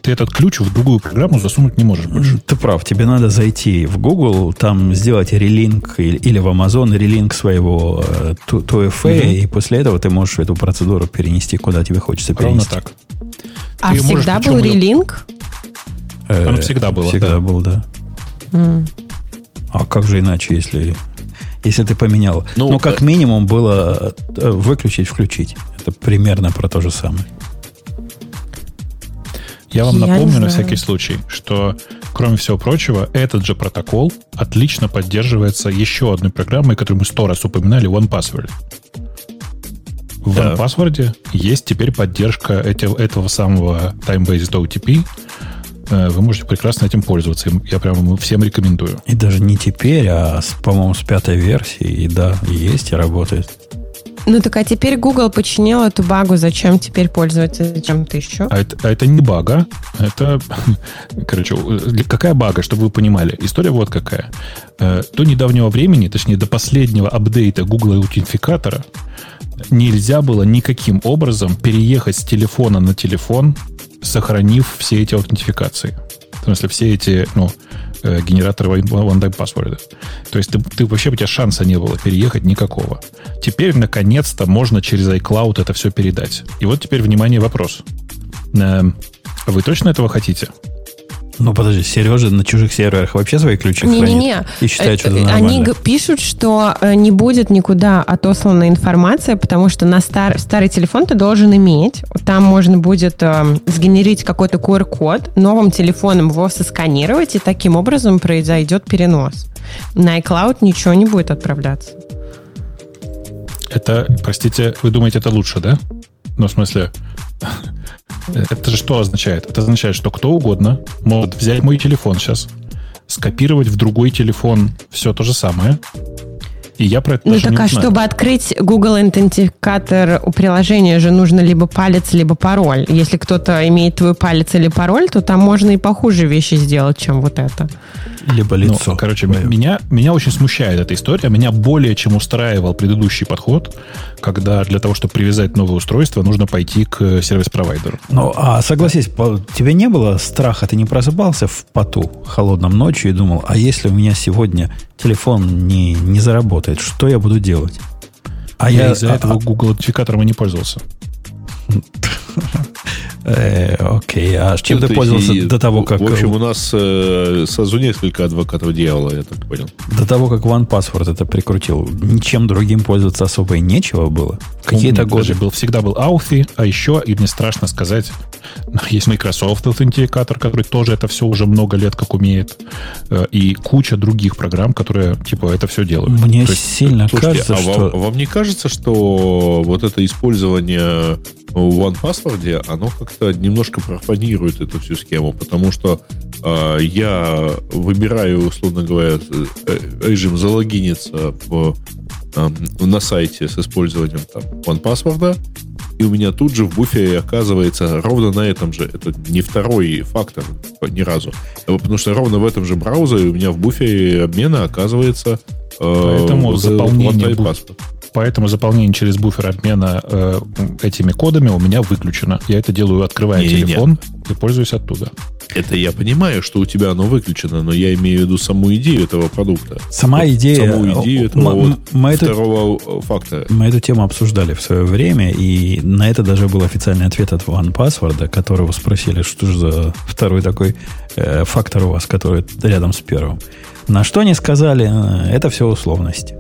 Ты этот ключ в другую программу засунуть не можешь больше. Ты прав, тебе надо зайти в Google, там сделать релинк или, или в Amazon релинк своего э, 2FA, и после этого ты можешь эту процедуру перенести, куда тебе хочется Ровно перенести. так. А Ты можешь всегда причем был релинк? Э, Оно всегда было, Всегда да. был, да. А как же иначе, если... если ты поменял. Ну, Ну, как э, минимум было э, выключить, включить. Это примерно про то же самое. Я вам Я напомню на всякий случай, что, кроме всего прочего, этот же протокол отлично поддерживается еще одной программой, которую мы сто раз упоминали, OnePassword. В Да. OnePassword есть теперь поддержка эти- этого самого Time-Based OTP. Э, Вы можете прекрасно этим пользоваться. Я прямо всем рекомендую. И даже не теперь, а, с, по-моему, с пятой версии. И да, есть и работает. Ну так а теперь Google починил эту багу, зачем теперь пользоваться чем-то еще? А это, а это не бага. Это, короче, какая бага, чтобы вы понимали? История вот какая. Э, До недавнего времени, точнее, до последнего апдейта Google аутентификатора нельзя было никаким образом переехать с телефона на телефон, сохранив все эти аутентификации. В смысле, все эти, ну, э, генераторы one- one-time password. То есть ты, ты вообще у тебя шанса не было переехать никакого. Теперь, наконец-то, можно через iCloud это все передать. И вот теперь, внимание, вопрос. Эм, Вы точно этого хотите? Ну, подожди, Сережа на чужих серверах вообще свои ключи Не-не-не. хранит и считает, что это Э, нормально. Они пишут, что э, не будет никуда отослана информация, потому что на стар- старый телефон ты должен иметь. Там можно будет э, сгенерить какой-то QR-код, новым телефоном его сосканировать, и таким образом произойдет перенос. На iCloud ничего не будет отправляться. Это, простите, вы думаете, это лучше, да? Ну, в смысле, это же что означает? Это означает, что кто угодно может взять мой телефон сейчас, скопировать в другой телефон все то же самое, и я про это Ну даже так не а узнаю. чтобы открыть Google аутентификатор у приложения же нужно либо палец, либо пароль. Если кто-то имеет твой палец или пароль, то там можно и похуже вещи сделать, чем вот это. Либо Ну, лицо. короче, твое. меня, меня очень смущает эта история. Меня более чем устраивал предыдущий подход, когда для того, чтобы привязать новое устройство, нужно пойти к сервис-провайдеру. Ну, а согласись, по- тебе не было страха? Ты не просыпался в поту холодном ночью и думал, а если у меня сегодня телефон не, не заработает, что я буду делать? А я, я, из-за а- этого Google аутентификатором и не пользовался. э, окей, а чем Ну, ты пользовался и, до того, как... В общем, у нас э, сразу несколько адвокатов дьявола, я так понял. До того, как OnePassword это прикрутил, ничем другим пользоваться особо и нечего было. Какие-то годы. даже был, всегда был Authy, а еще, и мне страшно сказать, есть Microsoft аутентификатор, который тоже это все уже много лет как умеет, э, и куча других программ, которые типа это все делают. Мне То есть, сильно Слушайте, кажется, а что... вам, вам не кажется, что вот это использование в OnePassword, оно как-то немножко профанирует эту всю схему, потому что э, я выбираю, условно говоря, э, режим залогиниться в, эм, на сайте с использованием там, OnePassword, и у меня тут же в буфере оказывается ровно на этом же, это не второй фактор ни разу, потому что ровно в этом же браузере у меня в буфере обмена оказывается э, Поэтому вот этот заполнение password. Поэтому заполнение через буфер обмена э, этими кодами у меня выключено. Я это делаю, открывая Не-не-не. телефон и пользуюсь оттуда. Это я понимаю, что у тебя оно выключено, но я имею в виду саму идею этого продукта. Сама Вот идея... Саму идею этого М- вот мы эту- второго э, фактора. Мы эту тему обсуждали в свое время, и на это даже был официальный ответ от OnePassword, которого спросили, что же за второй такой э, фактор у вас, который рядом с первым. На что они сказали, э, это все условности.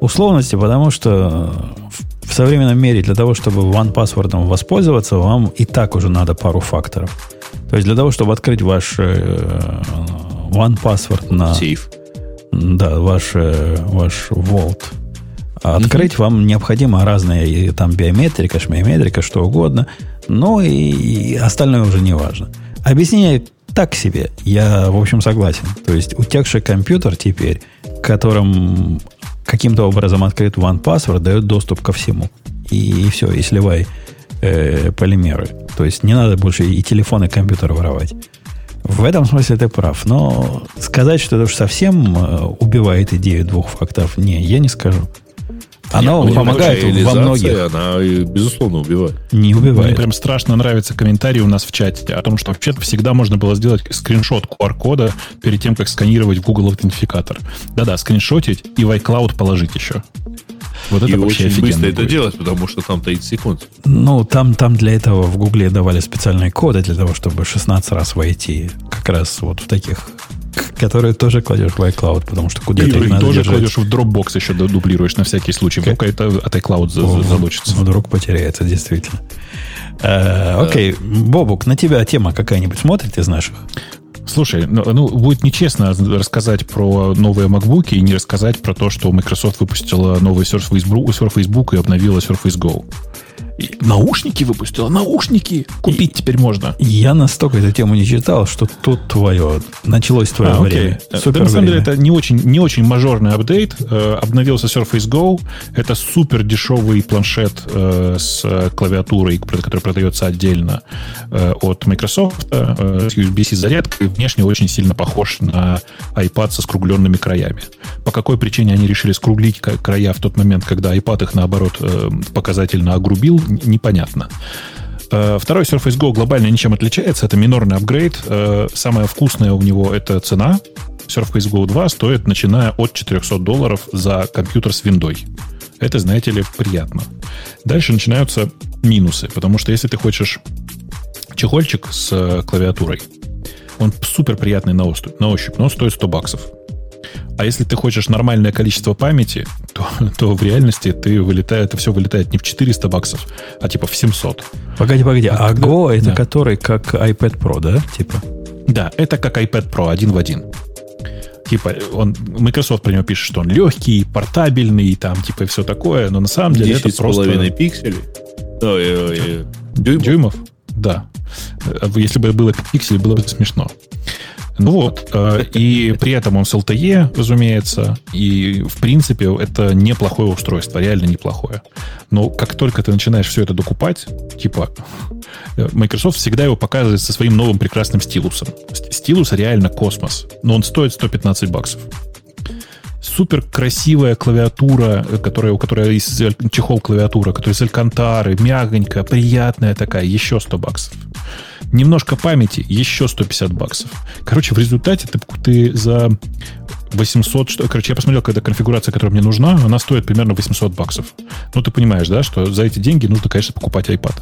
Условности, потому что в, в современном мире для того, чтобы OnePassword воспользоваться, вам и так уже надо пару факторов. То есть для того, чтобы открыть ваш э, OnePassword на... Сейф. Да, ваш, э, ваш Vault. А Открыть вам необходимо разные, там биометрика, шмиометрика, что угодно. Ну и, и остальное уже не важно. Объяснение так себе. Я, в общем, согласен. То есть утекший компьютер теперь, которым каким-то образом открыт OnePassword, дает доступ ко всему. И, и все, и сливай э, полимеры. То есть не надо больше и телефон, и компьютер воровать. В этом смысле ты прав. Но сказать, что это уж совсем э, убивает идею двух факторов, не, я не скажу. Оно Нет, ну, помогает вообще во многих. Она, безусловно, убивает. Не Мне убивает. прям страшно нравится комментарий у нас в чате о том, что вообще-то всегда можно было сделать скриншот QR-кода перед тем, как сканировать в Google аутентификатор. Да-да, скриншотить и в iCloud положить еще. Вот это И вообще очень быстро это будет. делать, потому что там 30 секунд. Ну, там, там для этого в Гугле давали специальные коды для того, чтобы 16 раз войти как раз вот в таких Которые тоже кладешь в iCloud, потому что куда-то И их надо тоже держать. кладешь в Dropbox еще дублируешь на всякий случай. Вдруг это от iCloud за- залочится. Вдруг потеряется, действительно. Э, Окей, Бобук, на тебя тема какая-нибудь смотрит из наших? Слушай, ну, ну, будет нечестно рассказать про новые MacBook и не рассказать про то, что Microsoft выпустила новый Surface Book, Surface Book и обновила Surface Go. И наушники выпустила, наушники купить теперь можно. Я настолько эту тему не читал, что тут твое. Началось твое А, окей. время. Да, Супер на самом деле это не очень, не очень мажорный апдейт. Э, обновился Surface Go. Это супер дешевый планшет э, с э, клавиатурой, который продается отдельно э, от Microsoft, э, с USB-C зарядкой. Внешне очень сильно похож на iPad со скругленными краями. По какой причине они решили скруглить края в тот момент, когда iPad их, наоборот, э, показательно огрубил, непонятно. Э, Второй Surface Go глобально ничем отличается. Это минорный апгрейд. Э, Самое вкусное у него это цена. Surface Go 2 стоит, начиная от 400 долларов за компьютер с виндой. Это, знаете ли, приятно. Дальше начинаются минусы, потому что если ты хочешь чехольчик с э, клавиатурой, он супер приятный на ощупь, но стоит 100 баксов. А если ты хочешь нормальное количество памяти, то, то в реальности ты вылетает, это все вылетает не в 400 баксов, а типа в 700. Погоди, погоди. А когда- Go это Да. который как iPad Pro, да? Типа. Да, это как iPad Pro один в один. Типа, он, Microsoft про него пишет, что он легкий, портабельный, там, типа, и все такое, но на самом деле это 10 с просто... половиной пикселей. Ой, ой, ой. Дюймов. Дюймов? Да. Э, Если бы было пиксель, было бы смешно. Ну вот, э, и при этом он с LTE, разумеется, и в принципе это неплохое устройство, реально неплохое. Но как только ты начинаешь все это докупать, типа э, Microsoft всегда его показывает со своим новым прекрасным стилусом. Ст- Стилус реально космос, но он стоит 115 баксов. Супер красивая клавиатура, э, которая, у которой аль- чехол клавиатура, которая из алькантары, мягонькая, приятная такая, еще 100 баксов. Немножко памяти, еще 150 баксов. Короче, в результате ты, ты за 800, что, короче, я посмотрел, когда конфигурация, которая мне нужна, она стоит примерно 800 баксов. Ну, ты понимаешь, да, что за эти деньги нужно, конечно, покупать iPad.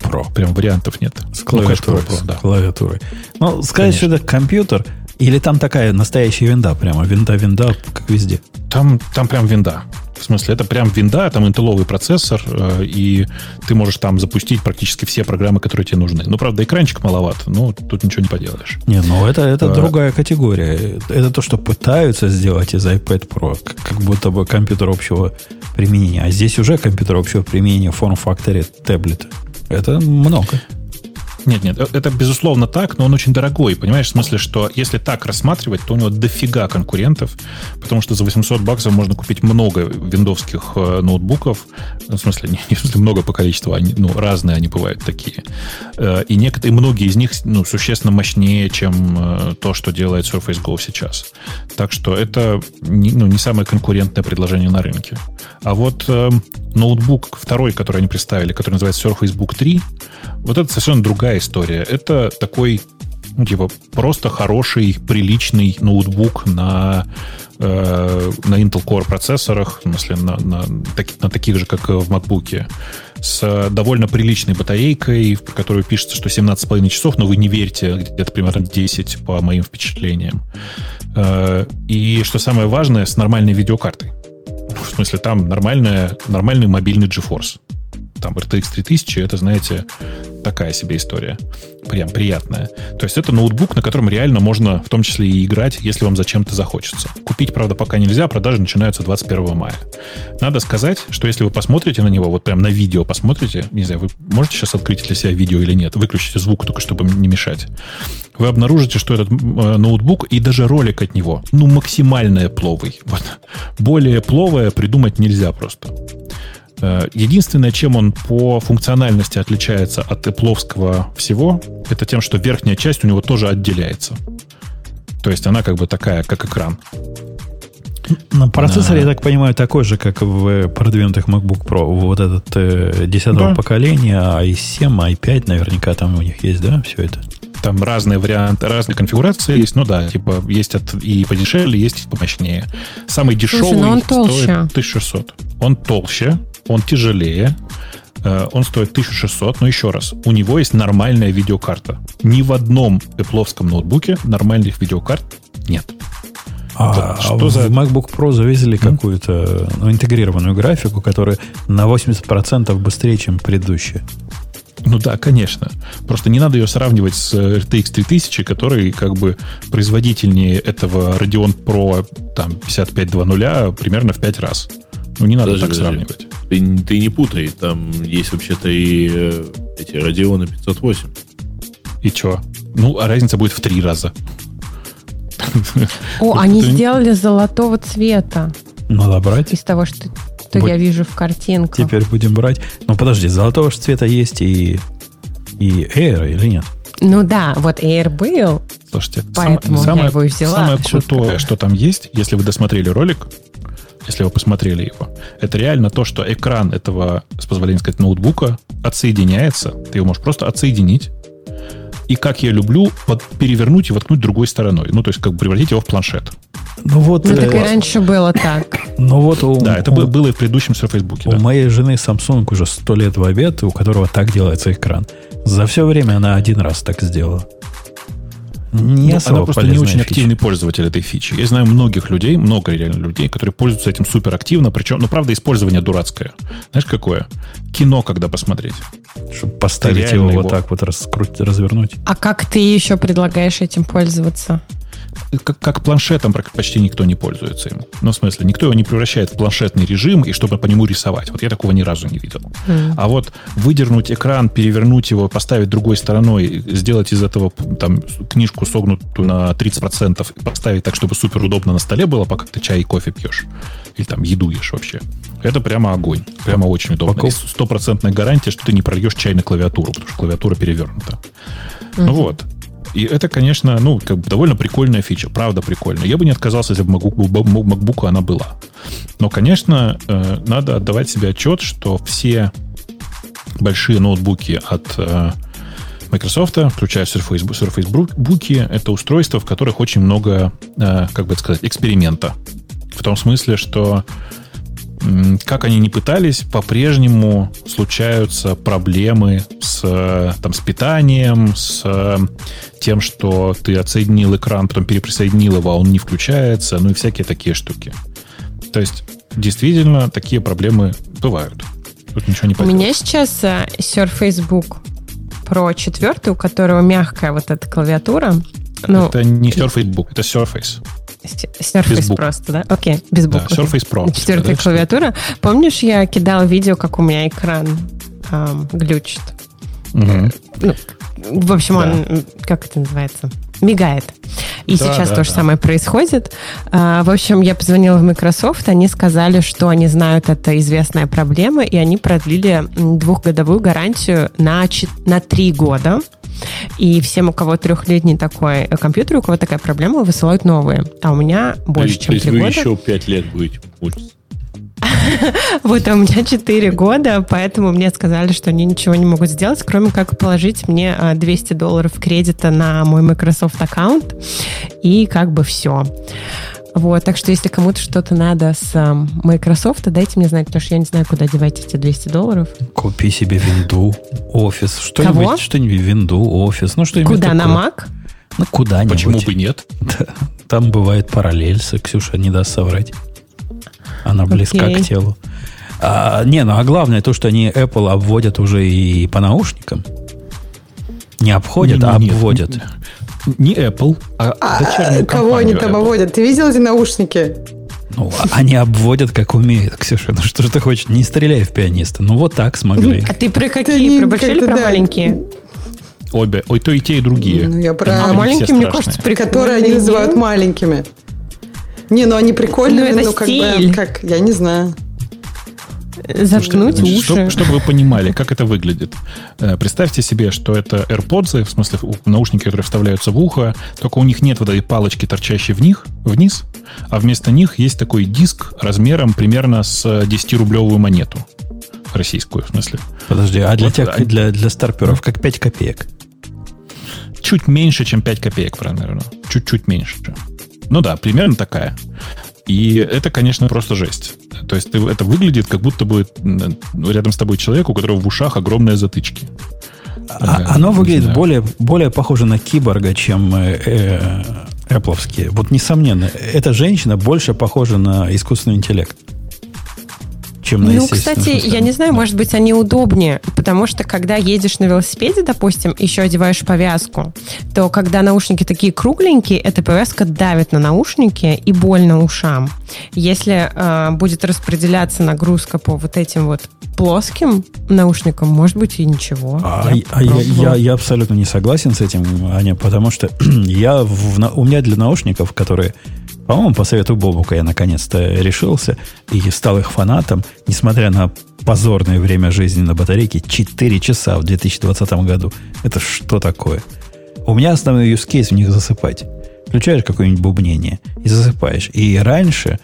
Pro. Прям вариантов нет. С Ну, конечно, клавиатурой. Pro, Pro, с да. клавиатурой. Ну, сказать, что это компьютер, или там такая настоящая винда прямо, винда-винда, как везде. Там, там прям винда. В смысле, это прям винда, там интелловый процессор, э, и ты можешь там запустить практически все программы, которые тебе нужны. Ну, правда, экранчик маловат, но тут ничего не поделаешь. Не, ну это, это А. другая категория. Это то, что пытаются сделать из iPad Pro, как, как будто бы компьютер общего применения. А здесь уже компьютер общего применения в форм-факторе таблета. Это много. Нет, нет, э, это безусловно так, но он очень дорогой, понимаешь, в смысле, что если так рассматривать, то у него дофига конкурентов, потому что за 800 баксов можно купить много виндовских э, ноутбуков, Ну, в смысле, не, не в смысле много по количеству, они, ну, разные они бывают такие. Э, И некоторые, многие из них, ну, существенно мощнее, чем то, что делает Surface Go сейчас. Так что это не, ну, не самое конкурентное предложение на рынке. А вот э, ноутбук второй, который они представили, который называется Surface Book 3, вот это совершенно другая история. Это такой, ну, типа, просто хороший, приличный ноутбук на, э, на Intel Core процессорах, в смысле, на, на, таки- на таких же, как в MacBook, с довольно приличной батарейкой, в которой пишется, что 17,5 часов, но вы не верьте, где-то примерно 10 по моим впечатлениям. Э, И, что самое важное, с нормальной видеокартой. Ну, В смысле, там нормальная, нормальный мобильный GeForce. Там RTX 3000, это, знаете, такая себе история. Прям приятная. То есть это ноутбук, на котором реально можно в том числе и играть, если вам зачем-то захочется. Купить, правда, пока нельзя, продажи начинаются 21 мая. Надо сказать, что если вы посмотрите на него, вот прям на видео посмотрите, не знаю, вы можете сейчас открыть для себя видео или нет, выключите звук только, чтобы не мешать. Вы обнаружите, что этот э, ноутбук и даже ролик от него, ну, максимально пловый. Вот. Более пловое придумать нельзя просто. Э, Единственное, чем он по функциональности отличается от эпловского всего, это тем, что верхняя часть у него тоже отделяется. То есть она как бы такая, как экран. На процессоре, я так понимаю, такой же, как в продвинутых MacBook Pro. Вот этот э, 10 Да. поколения, i7, i5 наверняка там у них есть, да, все это? Там разные варианты, разные конфигурации есть. Ну да, типа есть от, и подешевле, есть и помощнее. Самый дешевый но он толще. стоит 1600. Он толще, он тяжелее. Э, он стоит 1600, но еще раз, у него есть нормальная видеокарта. Ни в одном Apple ноутбуке нормальных видеокарт нет. А, что за... в MacBook Pro завезли mm-hmm. какую-то ну, интегрированную графику, которая на 80% быстрее, чем предыдущая. Ну да, конечно. Просто не надо ее сравнивать с RTX 3000, который как бы производительнее этого Radeon Pro там, 5520 примерно в 5 раз. Ну, не надо подожди, так подожди. сравнивать. Ты, ты не путай, там есть вообще-то и э, эти Radeon 508. И что? Ну, а разница будет в три раза. О, они сделали золотого цвета. Надо брать. Из того, что что я вижу в картинках. Теперь будем брать. Ну, подожди, золотого же цвета есть и, и Air, или нет? Ну да, вот Air был. Слушайте, поэтому сам, самое, я его взяла. Самое крутое, что там есть, если вы досмотрели ролик, если вы посмотрели его, это реально то, что экран этого, с позволения сказать, ноутбука отсоединяется. Ты его можешь просто отсоединить. И как я люблю, под, перевернуть и воткнуть другой стороной. Ну, то есть, как бы превратить его в планшет. Ну вот. Ну, так и раньше было так. Ну вот у, да, это у, было и в предыдущем Surface У да. моей жены Samsung уже сто лет в обед, у которого так делается экран. За все время она один раз так сделала. Не ну, она просто не очень фича. активный пользователь этой фичи. Я знаю многих людей, много реально людей, которые пользуются этим супер активно, причем, ну, правда, использование дурацкое. Знаешь, какое? Кино, когда посмотреть. Чтобы поставить его, его вот так вот раскрутить, развернуть. А как ты еще предлагаешь этим пользоваться? Как, как планшетом почти никто не пользуется им. Ну, в смысле, никто его не превращает в планшетный режим, и чтобы по нему рисовать. Вот я такого ни разу не видел. Mm. А вот выдернуть экран, перевернуть его, поставить другой стороной, сделать из этого там книжку согнутую на 30% и поставить так, чтобы супер удобно на столе было, пока ты чай и кофе пьешь. Или там еду ешь вообще. Это прямо огонь. Прямо очень удобно. Стопроцентная гарантия, что ты не прольешь чай на клавиатуру, потому что клавиатура перевернута. Mm-hmm. Ну вот. И это, конечно, ну, как бы довольно прикольная фича, правда прикольная. Я бы не отказался, если бы MacBook, MacBook она была. Но, конечно, э, надо отдавать себе отчет, что все большие ноутбуки от э, Microsoft, включая Surface, Surface Book, это устройства, в которых очень много, э, как бы сказать, эксперимента. В том смысле, что как они ни пытались, по-прежнему случаются проблемы с, там, с питанием, с тем, что ты отсоединил экран, потом переприсоединил его, а он не включается, ну и всякие такие штуки. То есть, действительно, такие проблемы бывают. Тут ничего не поделать. У меня сейчас э, Surface Book Pro 4, у которого мягкая вот эта клавиатура. Ну, это не Surface Book, это Surface. Surface просто, да? Окей, без букв. Да, Surface Pro. Четвертая да, клавиатура. Помнишь, я кидал видео, как у меня экран эм, глючит? Угу. Ну, в общем, да. он, как это называется? Мигает. И да, сейчас да, то же да. самое происходит. А, в общем, я позвонила в Microsoft, они сказали, что они знают, это известная проблема, и они продлили двухгодовую гарантию на, на три года. И всем, у кого трехлетний такой компьютер, у кого такая проблема, высылают новые. А у меня больше, чем три года. То есть вы еще пять лет будете пользоваться? Вот, а у меня 4 года, поэтому мне сказали, что они ничего не могут сделать, кроме как положить мне 200 а, долларов кредита на мой Microsoft аккаунт, и как бы все. Вот, так что если кому-то что-то надо с um, Microsoft, дайте мне знать, потому что я не знаю, куда девать эти 200 долларов. Купи себе винду, офис, что-нибудь, что-нибудь, винду, офис, ну что-нибудь Куда, такое. на Mac? Ну, куда-нибудь. Почему бы нет? Там бывает параллель, Ксюша не даст соврать. Она близка okay. к телу. А, не, ну а главное то, что они Apple обводят уже и по наушникам. Не обходят, не, а не, обводят. Не, не Apple, а, а Кого они там Apple. обводят? Ты видел эти наушники? Ну, а они обводят, как умеют, Ксюша. Ну, что же ты хочешь? Не стреляй в пианиста. Ну, вот так смогли. А ты про какие? Про большие или про маленькие? Обе. Ой, то и те, и другие. Ну, я про а маленькие, мне кажется, при которые они называют маленькими. Не, ну они прикольные, ну, это как стиль. бы, как, я не знаю. Заткнуть уши. Чтобы, чтобы вы понимали, как это выглядит. Э, представьте себе, что это AirPods, в смысле наушники, которые вставляются в ухо, только у них нет вот этой палочки, торчащей в них, вниз, а вместо них есть такой диск размером примерно с 10-рублевую монету. Российскую, в смысле. Подожди, а для, вот, тех, а... для, для старперов как 5 копеек? Чуть меньше, чем 5 копеек, примерно. Чуть-чуть меньше. Ну да, примерно такая. И это, конечно, просто жесть. То есть ты, это выглядит, как будто бы рядом с тобой человек, у которого в ушах огромные затычки. А- Оно выглядит знаю. более, более похоже на киборга, чем э, э, Apple'овские. Вот несомненно, эта женщина больше похожа на искусственный интеллект, чем на Ну, кстати, я не знаю, может быть, они удобнее, потому что когда едешь на велосипеде, допустим, еще одеваешь повязку, то когда наушники такие кругленькие, эта повязка давит на наушники и больно ушам. Если э, будет распределяться нагрузка по вот этим вот плоским наушникам, может быть, и ничего. А, Я а я, я, я абсолютно не согласен с этим, Аня, потому что я в у меня для наушников, которые, по-моему, по совету Бобука я наконец-то решился и стал их фанатом, несмотря на позорное время жизни на батарейке, 4 часа в 2020 году. Это что такое? У меня основной use case в них засыпать. Включаешь какое-нибудь бубнение и засыпаешь. И раньше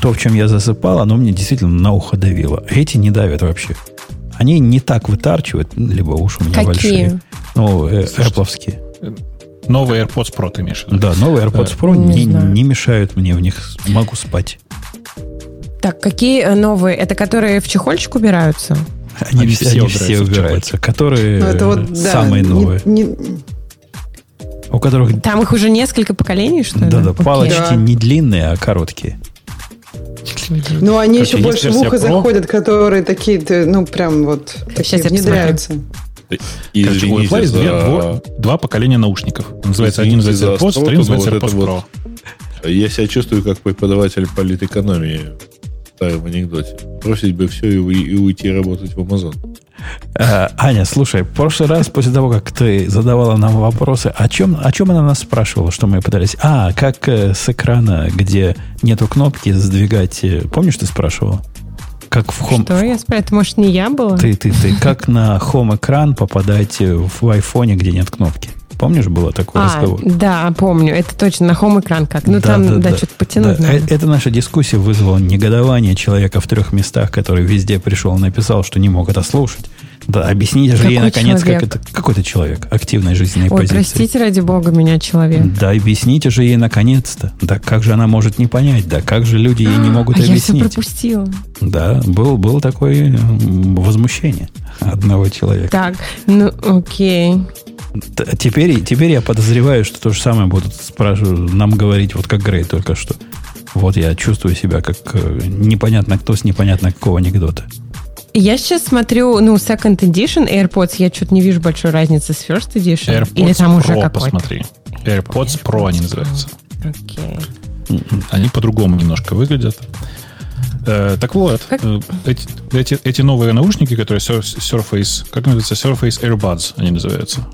то, в чем я засыпал, оно мне действительно на ухо давило. Эти не давят вообще. Они не так вытарчивают, либо уши у меня Какие? большие. Ну, э, Новый AirPods Pro ты имеешь в виду? Да, новые AirPods Pro Не не, не мешают мне в них. Могу спать. Так, какие э, новые? Это которые в чехольчик убираются? Они, Они все, все они все убираются в убираются. Которые Ну, это вот, да, самые не- новые. не- У которых Там их уже несколько поколений, что ли? да, да, Окей. палочки Да. не длинные, а короткие. Ну, они Короче, еще больше в ухо Pro. заходят, которые такие, ну, прям вот такие Сейчас внедряются. И Короче, у Apple извините есть две- за- дво- два поколения наушников. Называется один Извините называется за AirPods, второй называется вот AirPods вот- Pro. Я себя чувствую как преподаватель политэкономии в старом анекдоте. Бросить бы все и, и уйти работать в Amazon. Э, Аня, слушай, в прошлый раз, после того, как ты задавала нам вопросы, о чем, о чем она нас спрашивала, что мы пытались... А, как э, с экрана, где нету кнопки, сдвигать... э, Помнишь, ты спрашивала? Как в Home... Что я спрашиваю? Это, может, не я была? Ты, ты, ты, как на Home экран попадать в айфоне, где нет кнопки? Помнишь, было такой А, разговор? да, помню. Это точно на home экран как. Ну, Да, там, да, да, да. что-то потянуть Да, надо. э- Эта наша дискуссия вызвала негодование человека в трех местах, который везде пришел и написал, что не мог это слушать. Да, объясните же ей, наконец, человек? как это... Какой-то человек активной жизненной Ой, позиции. простите, ради бога, меня человек. Да, объясните же ей наконец-то. Да как же она может не понять? Да как же люди ей не могут а я все объяснить? пропустила. Да, был, был такое возмущение одного человека. Так, ну, окей. Теперь, теперь я подозреваю, что то же самое будут спрашивать, нам говорить, вот как Грей только что. Вот я чувствую себя как э, непонятно кто с непонятно какого анекдота. Я сейчас смотрю, ну, Second Edition AirPods, я что-то не вижу большой разницы с First Edition. AirPods Или там уже Pro, какой-то. посмотри. AirPods Pro они называются. Окей. Они по-другому немножко выглядят. Э, так вот, Как- э, эти, эти, эти новые наушники, которые Sur- Surface, как называется, Surface AirBuds, они называются.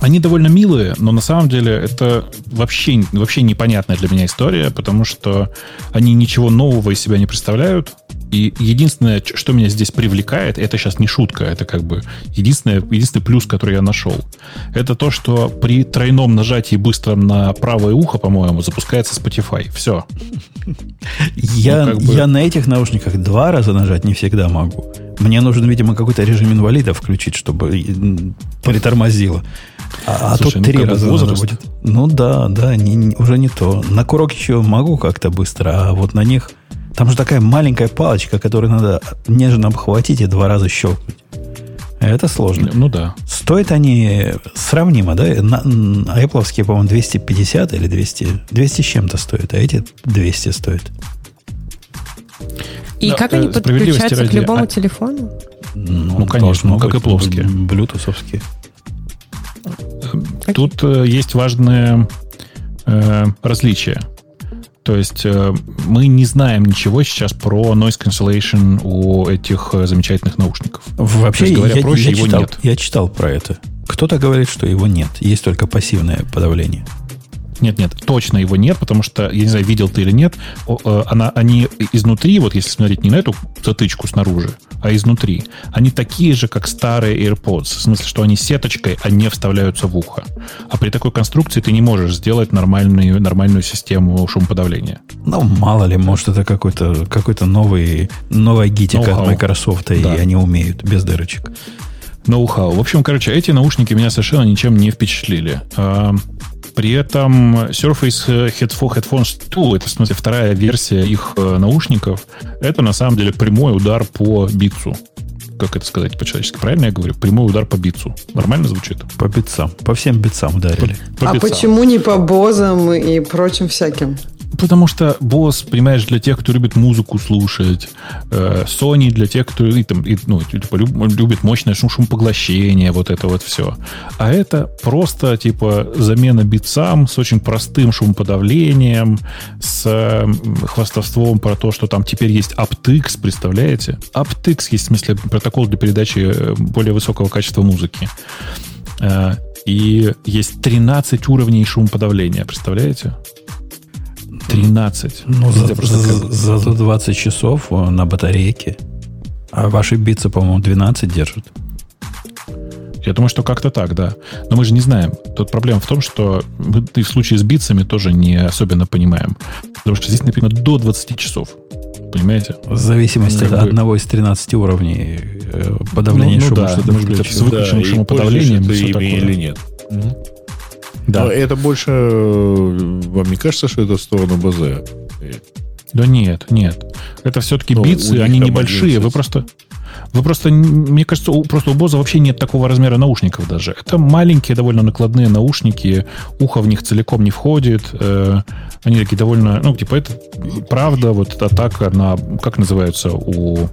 Они довольно милые, но на самом деле это вообще, вообще непонятная для меня история, потому что они ничего нового из себя не представляют. И единственное, что меня здесь привлекает, это сейчас не шутка, это как бы единственное, единственный плюс, который я нашел. Это то, что при тройном нажатии быстром на правое ухо, по-моему, запускается Spotify. Все. Я, Ну, как бы- я на этих наушниках два раза нажать не всегда могу. Мне нужно, видимо, какой-то режим инвалида включить, чтобы притормозило. А, а тут ну, три раза надо возраст. будет. Ну да, да, не- не- уже не то. На курок еще могу как-то быстро, а вот на них... Там же такая маленькая палочка, которую надо нежно обхватить и два раза щелкнуть. Это сложно. Ну да. Стоят они сравнимо, да? На, м, Apple, по-моему, 250 или 200, 200 с чем-то стоят, а эти 200 стоят. И Да, как э, они подключаются к любому а- телефону? Ну, конечно, должно ну, как и плоские. Б- Тут э, есть важное э, различие. То есть э, мы не знаем ничего сейчас про noise cancellation у этих э, замечательных наушников. Вообще, есть, говоря я, проще, я его читал, нет. я читал про это. Кто-то говорит, что его нет. Есть только пассивное подавление. Нет, нет, точно его нет, потому что, я не знаю, видел ты или нет, э, она, они изнутри, вот если смотреть не на эту затычку снаружи, а изнутри, они такие же, как старые AirPods. В смысле, что они сеточкой, а не вставляются в ухо. А при такой конструкции ты не можешь сделать нормальную, нормальную систему шумоподавления. Ну, мало ли, может, это какой-то какой новый, новая гитика от. Microsoft, и Да. они умеют без дырочек. Ноу-хау. В общем, короче, эти наушники меня совершенно ничем не впечатлили. При этом Surface Headphone, Headphones 2, это в смысле вторая версия их э, наушников, это на самом деле прямой удар по битцу. Как это сказать по-человечески? Правильно я говорю? Прямой удар по битцу. Нормально звучит? По битцам. По всем битцам ударили. По а битцам. почему не по бозам и прочим всяким? Потому что босс, понимаешь, для тех, кто любит музыку слушать, э, Sony для тех, кто и, там, и, ну, типа, люб- любит мощное шум шумопоглощение, вот это вот все. А это просто типа замена битсам с очень простым шумоподавлением, с хвастовством про то, что там теперь есть aptX, представляете? aptX есть, в смысле, протокол для передачи э, более высокого качества музыки. Э, и есть 13 уровней шумоподавления, представляете? 13. Ну, за, за, как- зато 20 часов на батарейке. А ваши битсы, по-моему, 12 держат. Я думаю, что как-то так, да. Но мы же не знаем. Тут проблема в том, что мы и в случае с битсами тоже не особенно понимаем. Потому что здесь написано до 20 часов. Понимаете? В зависимости Как от бы- одного из 13 уровней э, подавления Ну, ну шума, да, что ты может быть, с выключенным и шумоподавлением, ты ими такое. или нет. Да. Но это больше... э, Вам не кажется, что это в сторону БЗ? Да нет, нет. Это все-таки Ну, у битсы, они небольшие. 11. Вы просто... Вы просто, мне кажется, у, просто у Боза вообще нет такого размера наушников даже. Это маленькие, довольно накладные наушники, ухо в них целиком не входит. э, они такие довольно, ну, типа, это правда, вот атака на, как называются у,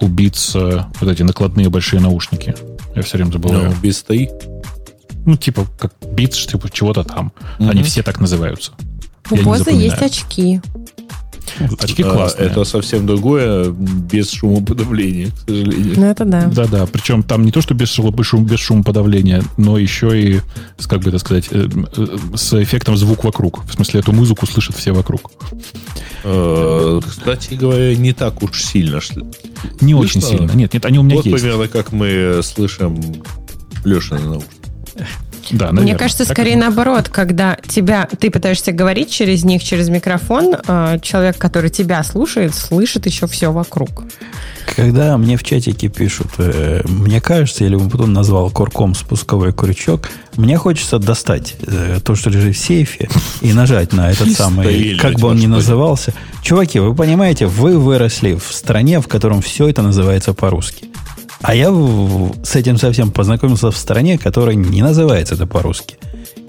у Beats э, вот эти накладные большие наушники. Я все время забываю. Ну, без стои. Ну, типа, как Beats, типа, чего-то там. Мгм. Они все так называются. У Боза есть очки. Очки А, классные. Это совсем другое, без шумоподавления, к сожалению. Ну, это да. Да-да, причем там не то, что без, шум, без, шум, без шумоподавления, но еще и, с, как бы это сказать, э, э, с эффектом звук вокруг. В смысле, эту музыку слышат все вокруг. Э, Кстати говоря, не так уж сильно. что- Не Слышно? очень сильно. Нет, нет, они у меня Вот есть. примерно как мы слышим Лешины наушники. Да, Мне наверное. кажется, Так скорее наоборот, когда тебя, ты пытаешься говорить через них, через микрофон, э, человек, который тебя слушает, слышит еще все вокруг. Когда мне в чатике пишут, э, мне кажется, или потом назвал курком спусковой крючок, мне хочется достать э, то, что лежит в сейфе, и нажать на этот самый, как бы он ни назывался. Чуваки, вы понимаете, вы выросли в стране, в котором все это называется по-русски. А я с этим совсем познакомился в стране, которая не называется это по-русски.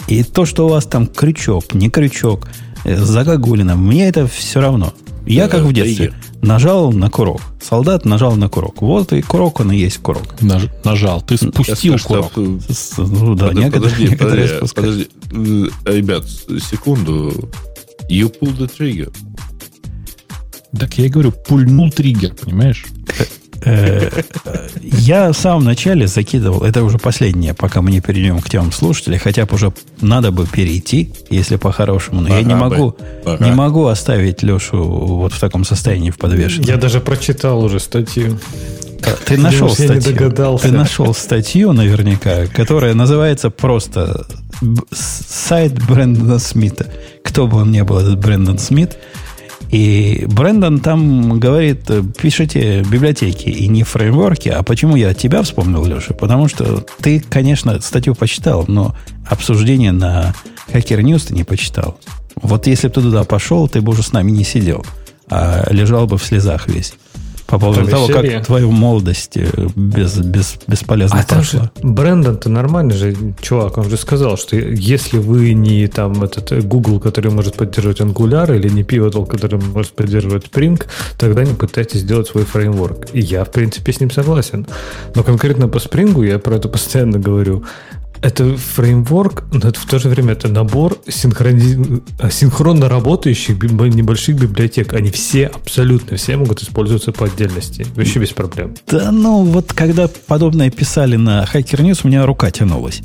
И то, что у вас там крючок, не крючок, э, загогулина, мне это все равно. Я, как в детстве, нажал на курок. Солдат нажал на курок. Вот и курок, он и есть курок. Наж- нажал. Ты спустил скажу, курок. что, э, Ну да, Подожди, некоторые, подожди, некоторые подожди, подожди. Э, Ребят, секунду. You pull the trigger. Так я и говорю, пульнул триггер, понимаешь? Э, Я в самом начале закидывал, это уже последнее, пока мы не перейдем к темам слушателей, хотя бы уже надо бы перейти, если по-хорошему, но я не могу, не могу оставить Лешу вот в таком состоянии в подвешенном. Я даже прочитал уже статью. Ты нашел Думаешь, я не статью. догадался? Ты нашел статью наверняка, которая называется просто сайт Брэндона Смита. Кто бы он ни был, этот Брэндон Смит. И Брэндон там говорит, э, пишите библиотеки и не фреймворки. А почему я тебя вспомнил, Леша? Потому что ты, конечно, статью почитал, но обсуждение на Hacker News ты не почитал. Вот если бы ты туда пошел, ты бы уже с нами не сидел, а лежал бы в слезах весь. По поводу Там того, как твою молодость э, без, без, бесполезно А прошла. Брэндон-то нормальный же чувак, он же сказал, что если вы не там этот э, Google, который может поддерживать Angular, или не Pivotal, который может поддерживать Spring, тогда не пытайтесь сделать свой фреймворк. И я, в принципе, с ним согласен. Но конкретно по Spring, я про это постоянно говорю, это фреймворк, но это в то же время это набор синхрони- э, синхронно работающих небольших библиотек. Они все, абсолютно все могут использоваться по отдельности. Вообще без проблем. Да ну, вот когда подобное писали на Hacker News, у меня рука тянулась.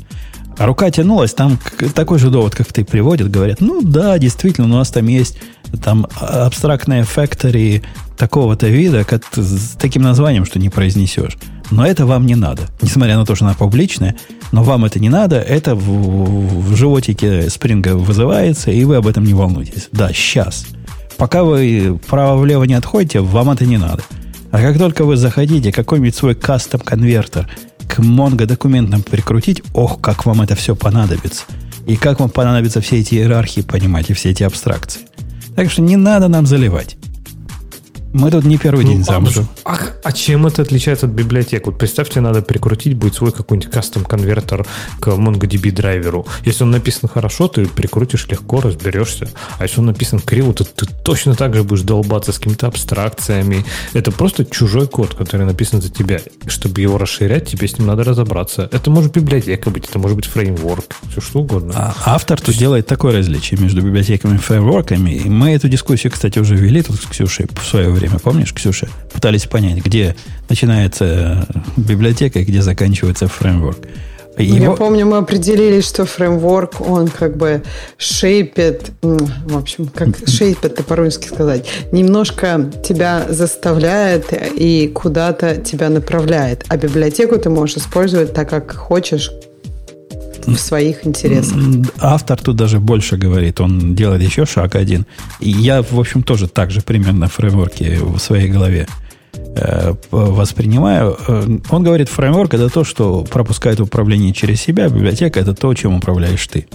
А рука тянулась, там такой же довод, как ты приводит, говорят, ну да, действительно, у нас там есть там а- абстрактная factory такого-то вида, как, с таким названием, что не произнесешь. Но это вам не надо. Несмотря на то, что она публичная, но вам это не надо, это в, в животике спринга вызывается, и вы об этом не волнуйтесь. Да, сейчас. Пока вы вправо-влево не отходите, вам это не надо. А как только вы захотите какой-нибудь свой кастом-конвертер к Mongo документам прикрутить, ох, как вам это все понадобится. И как вам понадобятся все эти иерархии понимать и все эти абстракции. Так что не надо нам заливать. Мы тут не первый Ну, день а, замужем. А, а чем это отличается от библиотек? Вот представьте, надо прикрутить будет свой какой-нибудь кастом-конвертер к MongoDB драйверу. Если он написан хорошо, ты прикрутишь легко, разберешься. А если он написан криво, то ты точно так же будешь долбаться с какими-то абстракциями. Это просто чужой код, который написан за тебя. Чтобы его расширять, тебе с ним надо разобраться. Это может библиотека быть, это может быть фреймворк, все что угодно. А автор тут делает такое различие между библиотеками и фреймворками. И мы эту дискуссию, кстати, уже вели тут с Ксюшей в свое время. Помнишь, Ксюша? Пытались понять, где начинается библиотека и где заканчивается фреймворк. Ну, Я Его- помню, мы определили, что фреймворк, он как бы шейпит, в общем, как шейпит, это по-русски сказать, немножко тебя заставляет и куда-то тебя направляет. А библиотеку ты можешь использовать так, как хочешь, в своих интересах. Автор тут даже больше говорит, он делает еще шаг один. И я, в общем, тоже так же примерно фреймворки в своей голове э, воспринимаю. Э, Он говорит, фреймворк это то, что пропускает управление через себя, библиотека это то, чем управляешь ты.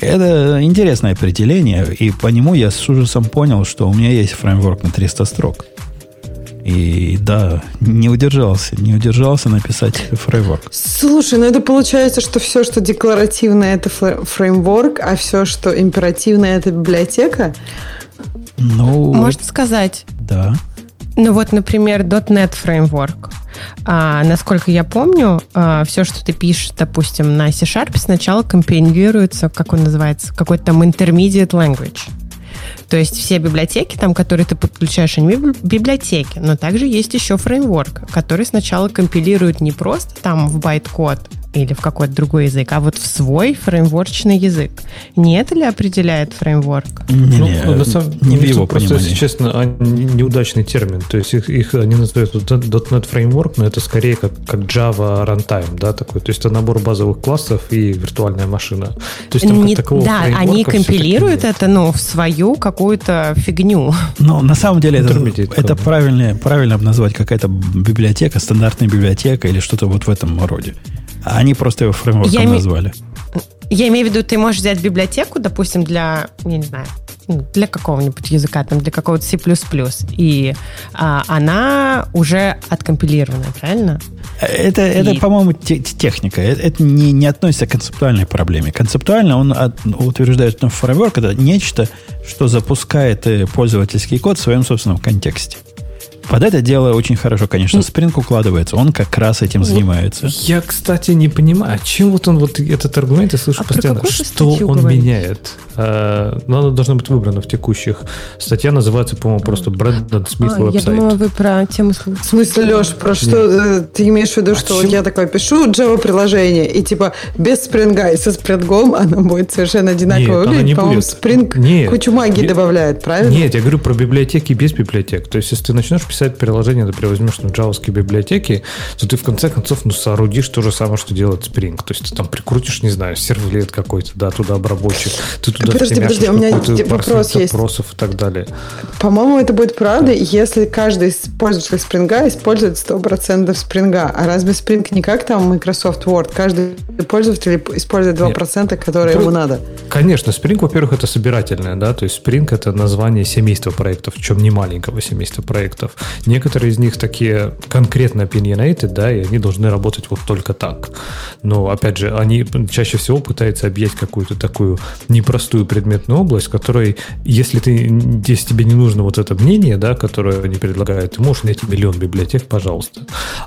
Это интересное определение, и по нему я с ужасом понял, что у меня есть фреймворк на 300 строк. И да, не удержался, не удержался написать фреймворк. Слушай, ну это получается, что все, что декларативное, это фреймворк, а все, что императивное, это библиотека. Ну, Можно сказать, да. Ну вот, например, .NET фреймворк. А, насколько я помню, все, что ты пишешь, допустим, на C Sharp, сначала компилируется, как он называется, какой-то там intermediate language. То есть все библиотеки, там, которые ты подключаешь, они библи- библиотеки, но также есть еще фреймворк, который сначала компилирует не просто там в байт-код или в какой-то другой язык, а вот в свой фреймворчный язык. Не это ли определяет фреймворк? Не, Ну, не, на самом- не в ну, его просто, понимании. если честно, неудачный термин. То есть их, их они называют .NET Framework, но это скорее как, как Java Runtime, да, такой. То есть это набор базовых классов и виртуальная машина. То есть там как Не- такового да, они компилируют это, ну, в свою какую-то фигню. Но на самом деле это, это правильно, правильно назвать какая-то библиотека, стандартная библиотека или что-то вот в этом роде. Они просто его фреймворком Я назвали. Я имею в виду, ты можешь взять библиотеку, допустим, для, я не знаю, для какого-нибудь языка, там, для какого-то C++, и а, она уже откомпилированная, правильно? Это, это И- по-моему, те- техника. Это, это не, не относится к концептуальной проблеме. Концептуально он от- утверждает, что фреймворк это нечто, что запускает э, пользовательский код в своем собственном контексте. Под это дело очень хорошо, конечно, Spring укладывается. Он как раз этим занимается. Я, кстати, не понимаю, чем вот он вот этот аргумент я слышу А постоянно, что он говоришь? меняет. А, ну, она должна быть выбрана в текущих. Статья называется, по-моему, просто Брэндон Смит А, я веб-сайт. думала, вы про тему. В смысле, Леш, про что э, ты имеешь в виду, что вот чем? я такое пишу Java-приложение, и типа без спринга и со спрингом оно будет совершенно одинаково Нет, оно выглядеть? не По-моему, будет. спринг Нет. кучу магии Нет. добавляет, правильно? Нет, я говорю про библиотеки без библиотек. То есть, если ты начнешь писать приложение, например, возьмешь там джавовские библиотеки, то ты в конце концов ну, соорудишь то же самое, что делает Spring. То есть, ты там прикрутишь, не знаю, сервлет какой-то, да, туда обработчик, ты туда Подожди, подожди, у меня вопрос есть. и так далее. По-моему, это будет правда, если каждый из пользователей спринга использует 100% спринга. А разве спринг не как там Microsoft Word? Каждый пользователь использует 2%, которые ему надо. Конечно, Spring, во-первых, это собирательное, да, то есть Spring это название семейства проектов, причем не маленького семейства проектов. Некоторые из них такие конкретно opinionated, да, и они должны работать вот только так. Но, опять же, они чаще всего пытаются объять какую-то такую непростую предметную область, которой, если ты, если тебе не нужно вот это мнение, да, которое они предлагают, ты можешь найти миллион библиотек, пожалуйста.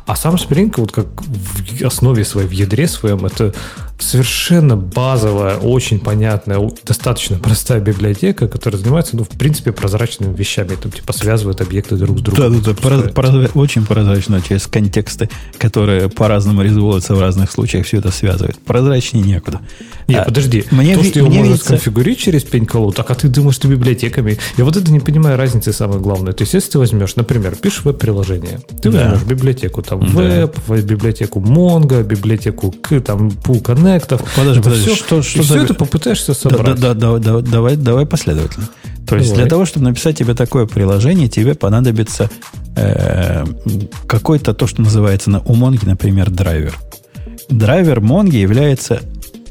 А сам Spring, вот как в основе своей, в ядре своем, это совершенно базовая, очень понятная, достаточно простая библиотека, которая занимается, ну, в принципе, прозрачными вещами, там, типа, связывает объекты друг с другом. Да, да, да, про- про- очень прозрачно через контексты, которые по-разному резолются в разных случаях, все это связывает. Прозрачнее некуда. Нет, А, подожди. мне то, что его можно видится- сконфигурить через пень-колу, так а ты думаешь, что библиотеками. Я вот это не понимаю разницы самое главное. То есть, если ты возьмешь, например, пишешь веб-приложение, ты Да. возьмешь библиотеку там Да. веб, библиотеку Mongo, библиотеку к, там пул коннектов. Подожди, Это подожди, всё- что- и что все за- это попытаешься собрать. да, да, да, да, давай, давай последовательно. То есть Давай. для того, чтобы написать тебе такое приложение, тебе понадобится э, какой-то то, что называется на у Монги, например, драйвер. Драйвер Монги является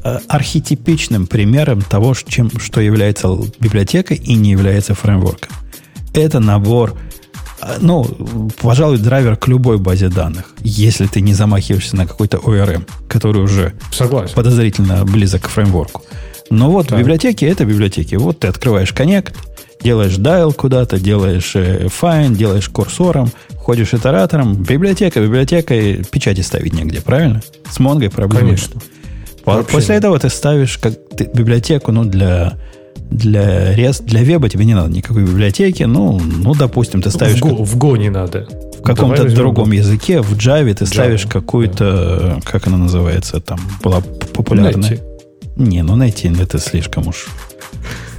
э, архетипичным примером того, чем, что является библиотекой и не является фреймворком. Это набор, ну, пожалуй, драйвер к любой базе данных, если ты не замахиваешься на какой-то ORM, который уже Согласен. подозрительно близок к фреймворку. Но вот Да. библиотеки это библиотеки. Вот ты открываешь Connect, делаешь dial куда-то, делаешь э, find, делаешь курсором, ходишь итератором. Библиотека, библиотека, и печати ставить негде, правильно? С Монгой проблем Конечно. нет. Вообще После этого ты ставишь как ты- библиотеку, ну, для, для, REST, для веба тебе не надо никакой библиотеки. Ну, ну допустим, ты ставишь в, Go, в Go не надо. в каком-то другом Go. языке, в Java ты ставишь Java, какую-то, как она называется, там была популярная. Найти. Не, ну найти это слишком уж.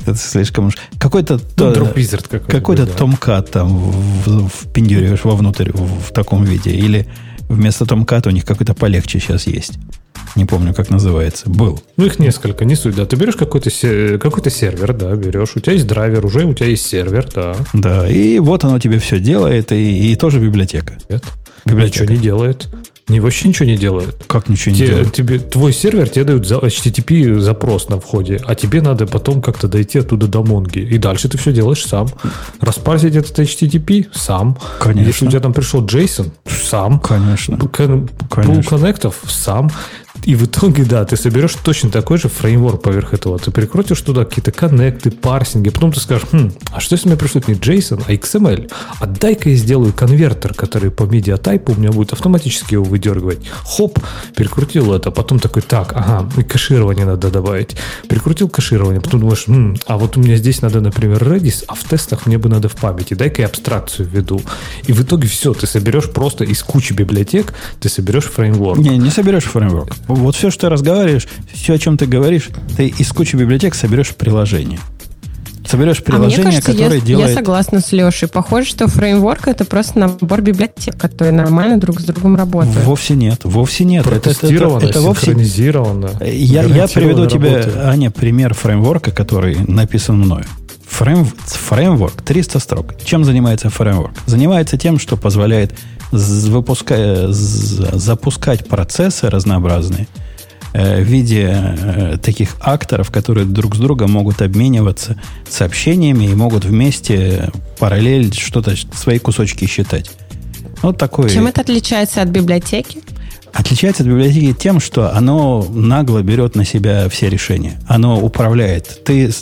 Это слишком уж. Какой-то Ну, какой-то. какой-то да. томкат там в- впендюриваешь вовнутрь в, в таком виде. Или вместо томката у них какой-то полегче сейчас есть. Не помню, как называется. Был. Ну, их несколько, не суть, да. Ты берешь какой-то, се- какой-то сервер, да, берешь. У тебя есть драйвер, уже у тебя есть сервер, да. Да, и вот оно тебе все делает, и, и тоже библиотека. Нет. Библиотека. Ничего не делает. Не, вообще ничего не делает. Как ничего не Те- делает? тебе, твой сервер тебе дают HTTP запрос на входе, а тебе надо потом как-то дойти оттуда до Монги. И дальше ты все делаешь сам. Распарсить этот HTTP сам. Конечно. Если у тебя там пришел JSON, сам. Конечно. Кон- Конечно. Пул коннектов сам. И в итоге, да, ты соберешь точно такой же фреймворк поверх этого. Ты прикрутишь туда какие-то коннекты, парсинги. Потом ты скажешь, хм, а что если мне пришлют не JSON, а XML? А дай-ка я сделаю конвертер, который по медиатайпу у меня будет автоматически его выдергивать. Хоп, перекрутил это. Потом такой, так, ага, и кэширование надо добавить. Прикрутил кэширование. Потом думаешь, «М, а вот у меня здесь надо, например, Redis, а в тестах мне бы надо в памяти. Дай-ка я абстракцию введу. И в итоге все, ты соберешь просто из кучи библиотек, ты соберешь фреймворк. Не, не соберешь фреймворк. Вот все, что ты разговариваешь, все, о чем ты говоришь, ты из кучи библиотек соберешь приложение. Соберешь А мне приложение, кажется, я, которое я делает... согласна с Лешей. Похоже, что фреймворк это просто набор библиотек, которые нормально друг с другом работают. Вовсе нет, вовсе нет. Это- это- это- это вовсе синхронизировано. Я, я приведу тебе, работает. Аня, пример фреймворка, который написан мною. Фрейм, фреймворк, 300 строк. Чем занимается фреймворк? Занимается тем, что позволяет з- выпуска- з- запускать процессы разнообразные э, в виде э, таких акторов, которые друг с другом могут обмениваться сообщениями и могут вместе параллель что-то, свои кусочки считать. Вот такой... Чем это отличается от библиотеки? Отличается от библиотеки тем, что оно нагло берет на себя все решения. Оно управляет. Ты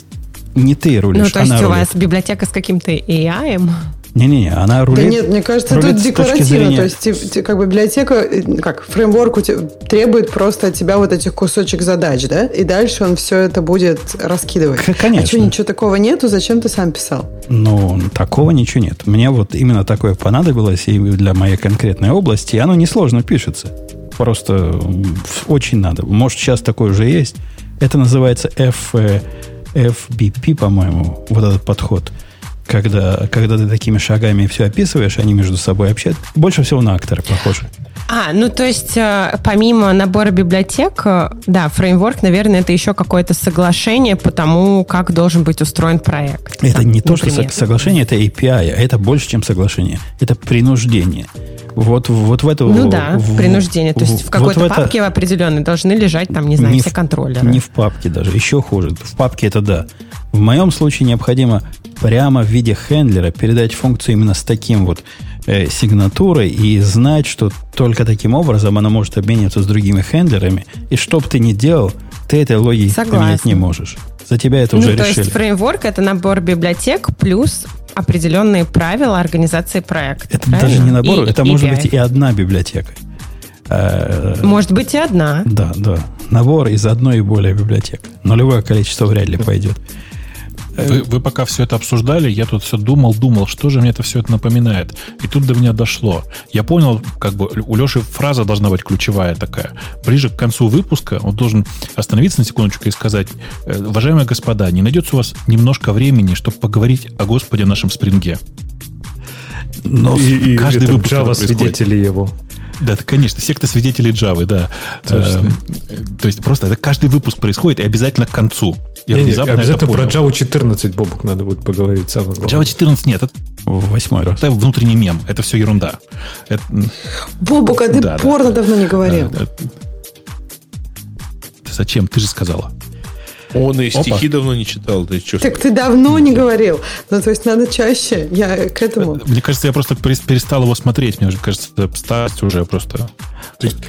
не ты рулишь, ну, то есть она у рулит. вас библиотека с каким-то AI? Не-не-не, она Да рулит. нет, мне кажется, тут декларативно. зрения- То есть, ти- ти- как библиотека, э, как фреймворк требует просто от тебя вот этих кусочек задач, да? И дальше он все это будет раскидывать. Конечно. А что, ничего такого нету? Зачем ты сам писал? Ну, такого ничего нет. Мне вот именно такое понадобилось и для моей конкретной области. И оно несложно пишется. Просто очень надо. Может, сейчас такое уже есть. Это называется F, э, FBP, по-моему, вот этот подход. Когда, когда ты такими шагами все описываешь, они между собой общаются. Больше всего на акторы похоже. А, ну то есть э, помимо набора библиотек, э, да, фреймворк, наверное, это еще какое-то соглашение по тому, как должен быть устроен проект. Это Там, не то, что например. со- соглашение, это API, а это больше, чем соглашение. Это принуждение. Вот, вот в эту... Ну да, в- принуждение. То есть в- в вот какой-то в это- папке определенной должны лежать, там, не знаю, Не все в- контроллеры. Не в папке даже, еще хуже. В папке это да. В моем случае необходимо прямо в виде хендлера передать функцию именно с таким вот э, сигнатурой и знать, что только таким образом она может обмениваться с другими хендлерами. И что бы ты ни делал, ты этой логики Согласна. поменять не можешь. За тебя это ну, уже то решили. есть фреймворк это набор библиотек плюс определенные правила организации проекта. это правильно? даже не набор, И это может API. быть и одна библиотека. Э, Может быть и одна. Да, да. Набор из одной и более библиотек. Нулевое количество вряд ли пойдет. Вы, вы пока все это обсуждали, я тут все думал, думал, что же мне это все это напоминает. И тут до меня дошло. Я понял, как бы у Леши фраза должна быть ключевая такая. Ближе к концу выпуска он должен остановиться на секундочку и сказать, «Э, уважаемые господа, не найдется у вас немножко времени, чтобы поговорить о Господе нашем спринге? Но И, и каждый это выпуск Java свидетели его. Да, конечно, секта свидетелей Java, да. Точно. Э, То есть просто это каждый выпуск происходит и обязательно к концу. Я Не, не, обязательно про. Java 14, Бобук, надо будет поговорить. Самое главное. Java 14 нет, это, восьмой раз. это внутренний мем, это все ерунда. Это, м, Бобук, а ты Да, да. порно давно не говорил. Зачем? Ты же сказала. Он и Опа. стихи давно не читал. Ты что? Так ты давно не говорил. Ну, то есть надо чаще. Я к этому... Мне кажется, я просто перес- перестал его смотреть. Мне уже кажется, старость уже просто...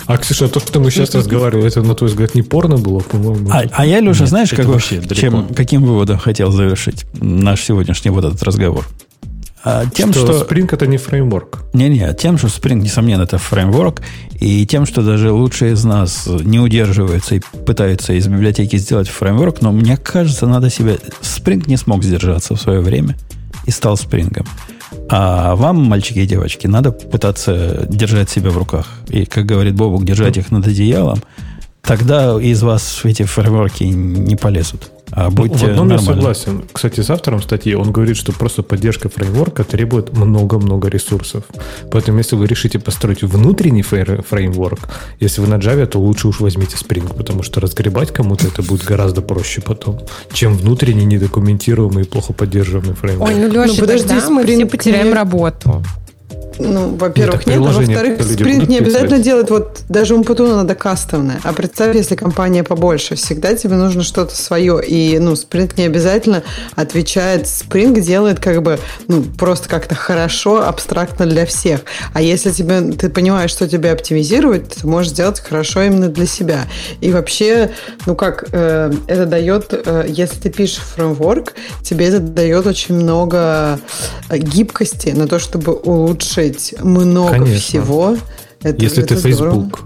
А, Ксюша, то, что мы сейчас разговаривали, это, на твой взгляд, не порно было, по-моему? А, а я, Леша, Нет, знаешь, как, вообще далеко. чем, каким выводом хотел завершить наш сегодняшний вот этот разговор? А, тем, что, что... Spring это не фреймворк. Не-не, тем, что Spring, несомненно, это фреймворк, и тем, что даже лучшие из нас не удерживаются и пытаются из библиотеки сделать фреймворк, но мне кажется, надо себя... Spring не смог сдержаться в свое время и стал спрингом. А вам, мальчики и девочки, надо пытаться держать себя в руках. И, как говорит Бобук, держать их над одеялом. Тогда из вас эти фреймворки не полезут. А будьте в одном я нормальны. согласен. Кстати, с автором статьи он говорит, что просто поддержка фреймворка требует много-много ресурсов. Поэтому, если вы решите построить внутренний фрей- фреймворк, если вы на Java, то лучше уж возьмите Spring, потому что разгребать кому-то это будет гораздо проще потом, чем внутренний недокументируемый и плохо поддерживаемый фреймворк. Ой, ну, Леша, Ну, подожди, тогда мы все Spring потеряем не- работу. Ну, во-первых, Нет, а во-вторых, спринт не обязательно писать. делать, вот даже Умпутуну надо кастомное. А представь, если компания побольше, всегда тебе нужно что-то свое. И, ну, спринт не обязательно отвечает. Спринг делает как бы, ну, просто как-то хорошо, абстрактно для всех. А если тебе, ты понимаешь, что тебе оптимизировать, ты можешь сделать хорошо именно для себя. И вообще, ну как, э, это дает, э, если ты пишешь фреймворк, тебе это дает очень много э, гибкости на то, чтобы улучшить много Конечно. всего. Это, Если это ты здорово. Facebook.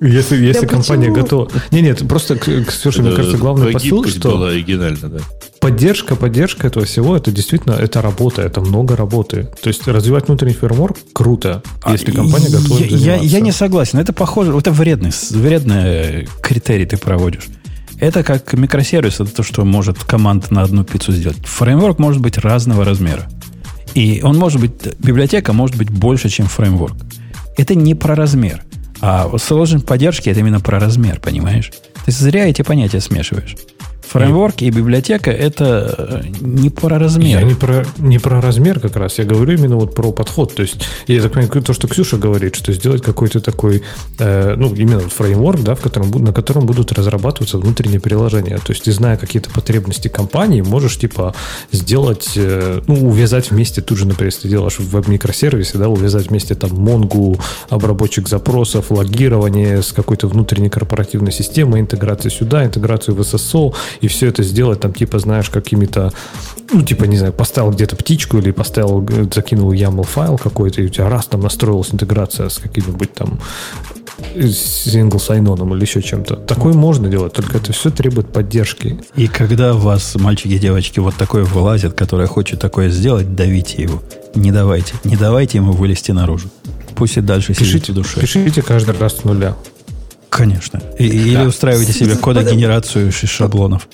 Если, если компания почему? готова... Не, нет, просто, Ксюша, мне кажется, главный посыл, что была оригинальна, да. поддержка, поддержка этого всего, это действительно, это работа, это много работы. То есть развивать внутренний фреймворк круто, если компания готова А, я, им я, заниматься. я не согласен. Это похоже, это вредный, вредный критерий ты проводишь. Это как микросервис, это то, что может команда на одну пиццу сделать. Фреймворк может быть разного размера. И он может быть, библиотека может быть больше, чем фреймворк. Это не про размер. А сложность поддержки это именно про размер, понимаешь? Ты зря эти понятия смешиваешь. Фреймворк и библиотека это э, не про размер. Я не про, не про размер как раз, я говорю именно вот про подход. То есть, я так понимаю, то, что Ксюша говорит, что сделать какой-то такой, э, ну, именно фреймворк, да, в котором, на котором будут разрабатываться внутренние приложения. То есть, ты, зная какие-то потребности компании, можешь, типа, сделать, э, ну, увязать вместе, тут же, например, если ты делаешь в веб-микросервисе, да, увязать вместе там Монгу, обработчик запросов, логирование с какой-то внутренней корпоративной системой, интеграция сюда, интеграцию в SSO, и все это сделать там, типа, знаешь, какими-то, ну, типа, не знаю, поставил где-то птичку или поставил, э, закинул YAML файл какой-то, и у тебя раз там настроилась интеграция с каким-нибудь там с single sign-on или еще чем-то. Такое можно делать, только это все требует поддержки. И когда у вас, мальчики и девочки, вот такое вылазит, которое хочет такое сделать, давите его. Не давайте. Не давайте ему вылезти наружу. Пусть и дальше сидит Пишите, в душе. пишите каждый раз с нуля. Конечно. И- или устраивайте себе кодогенерацию из шаблонов.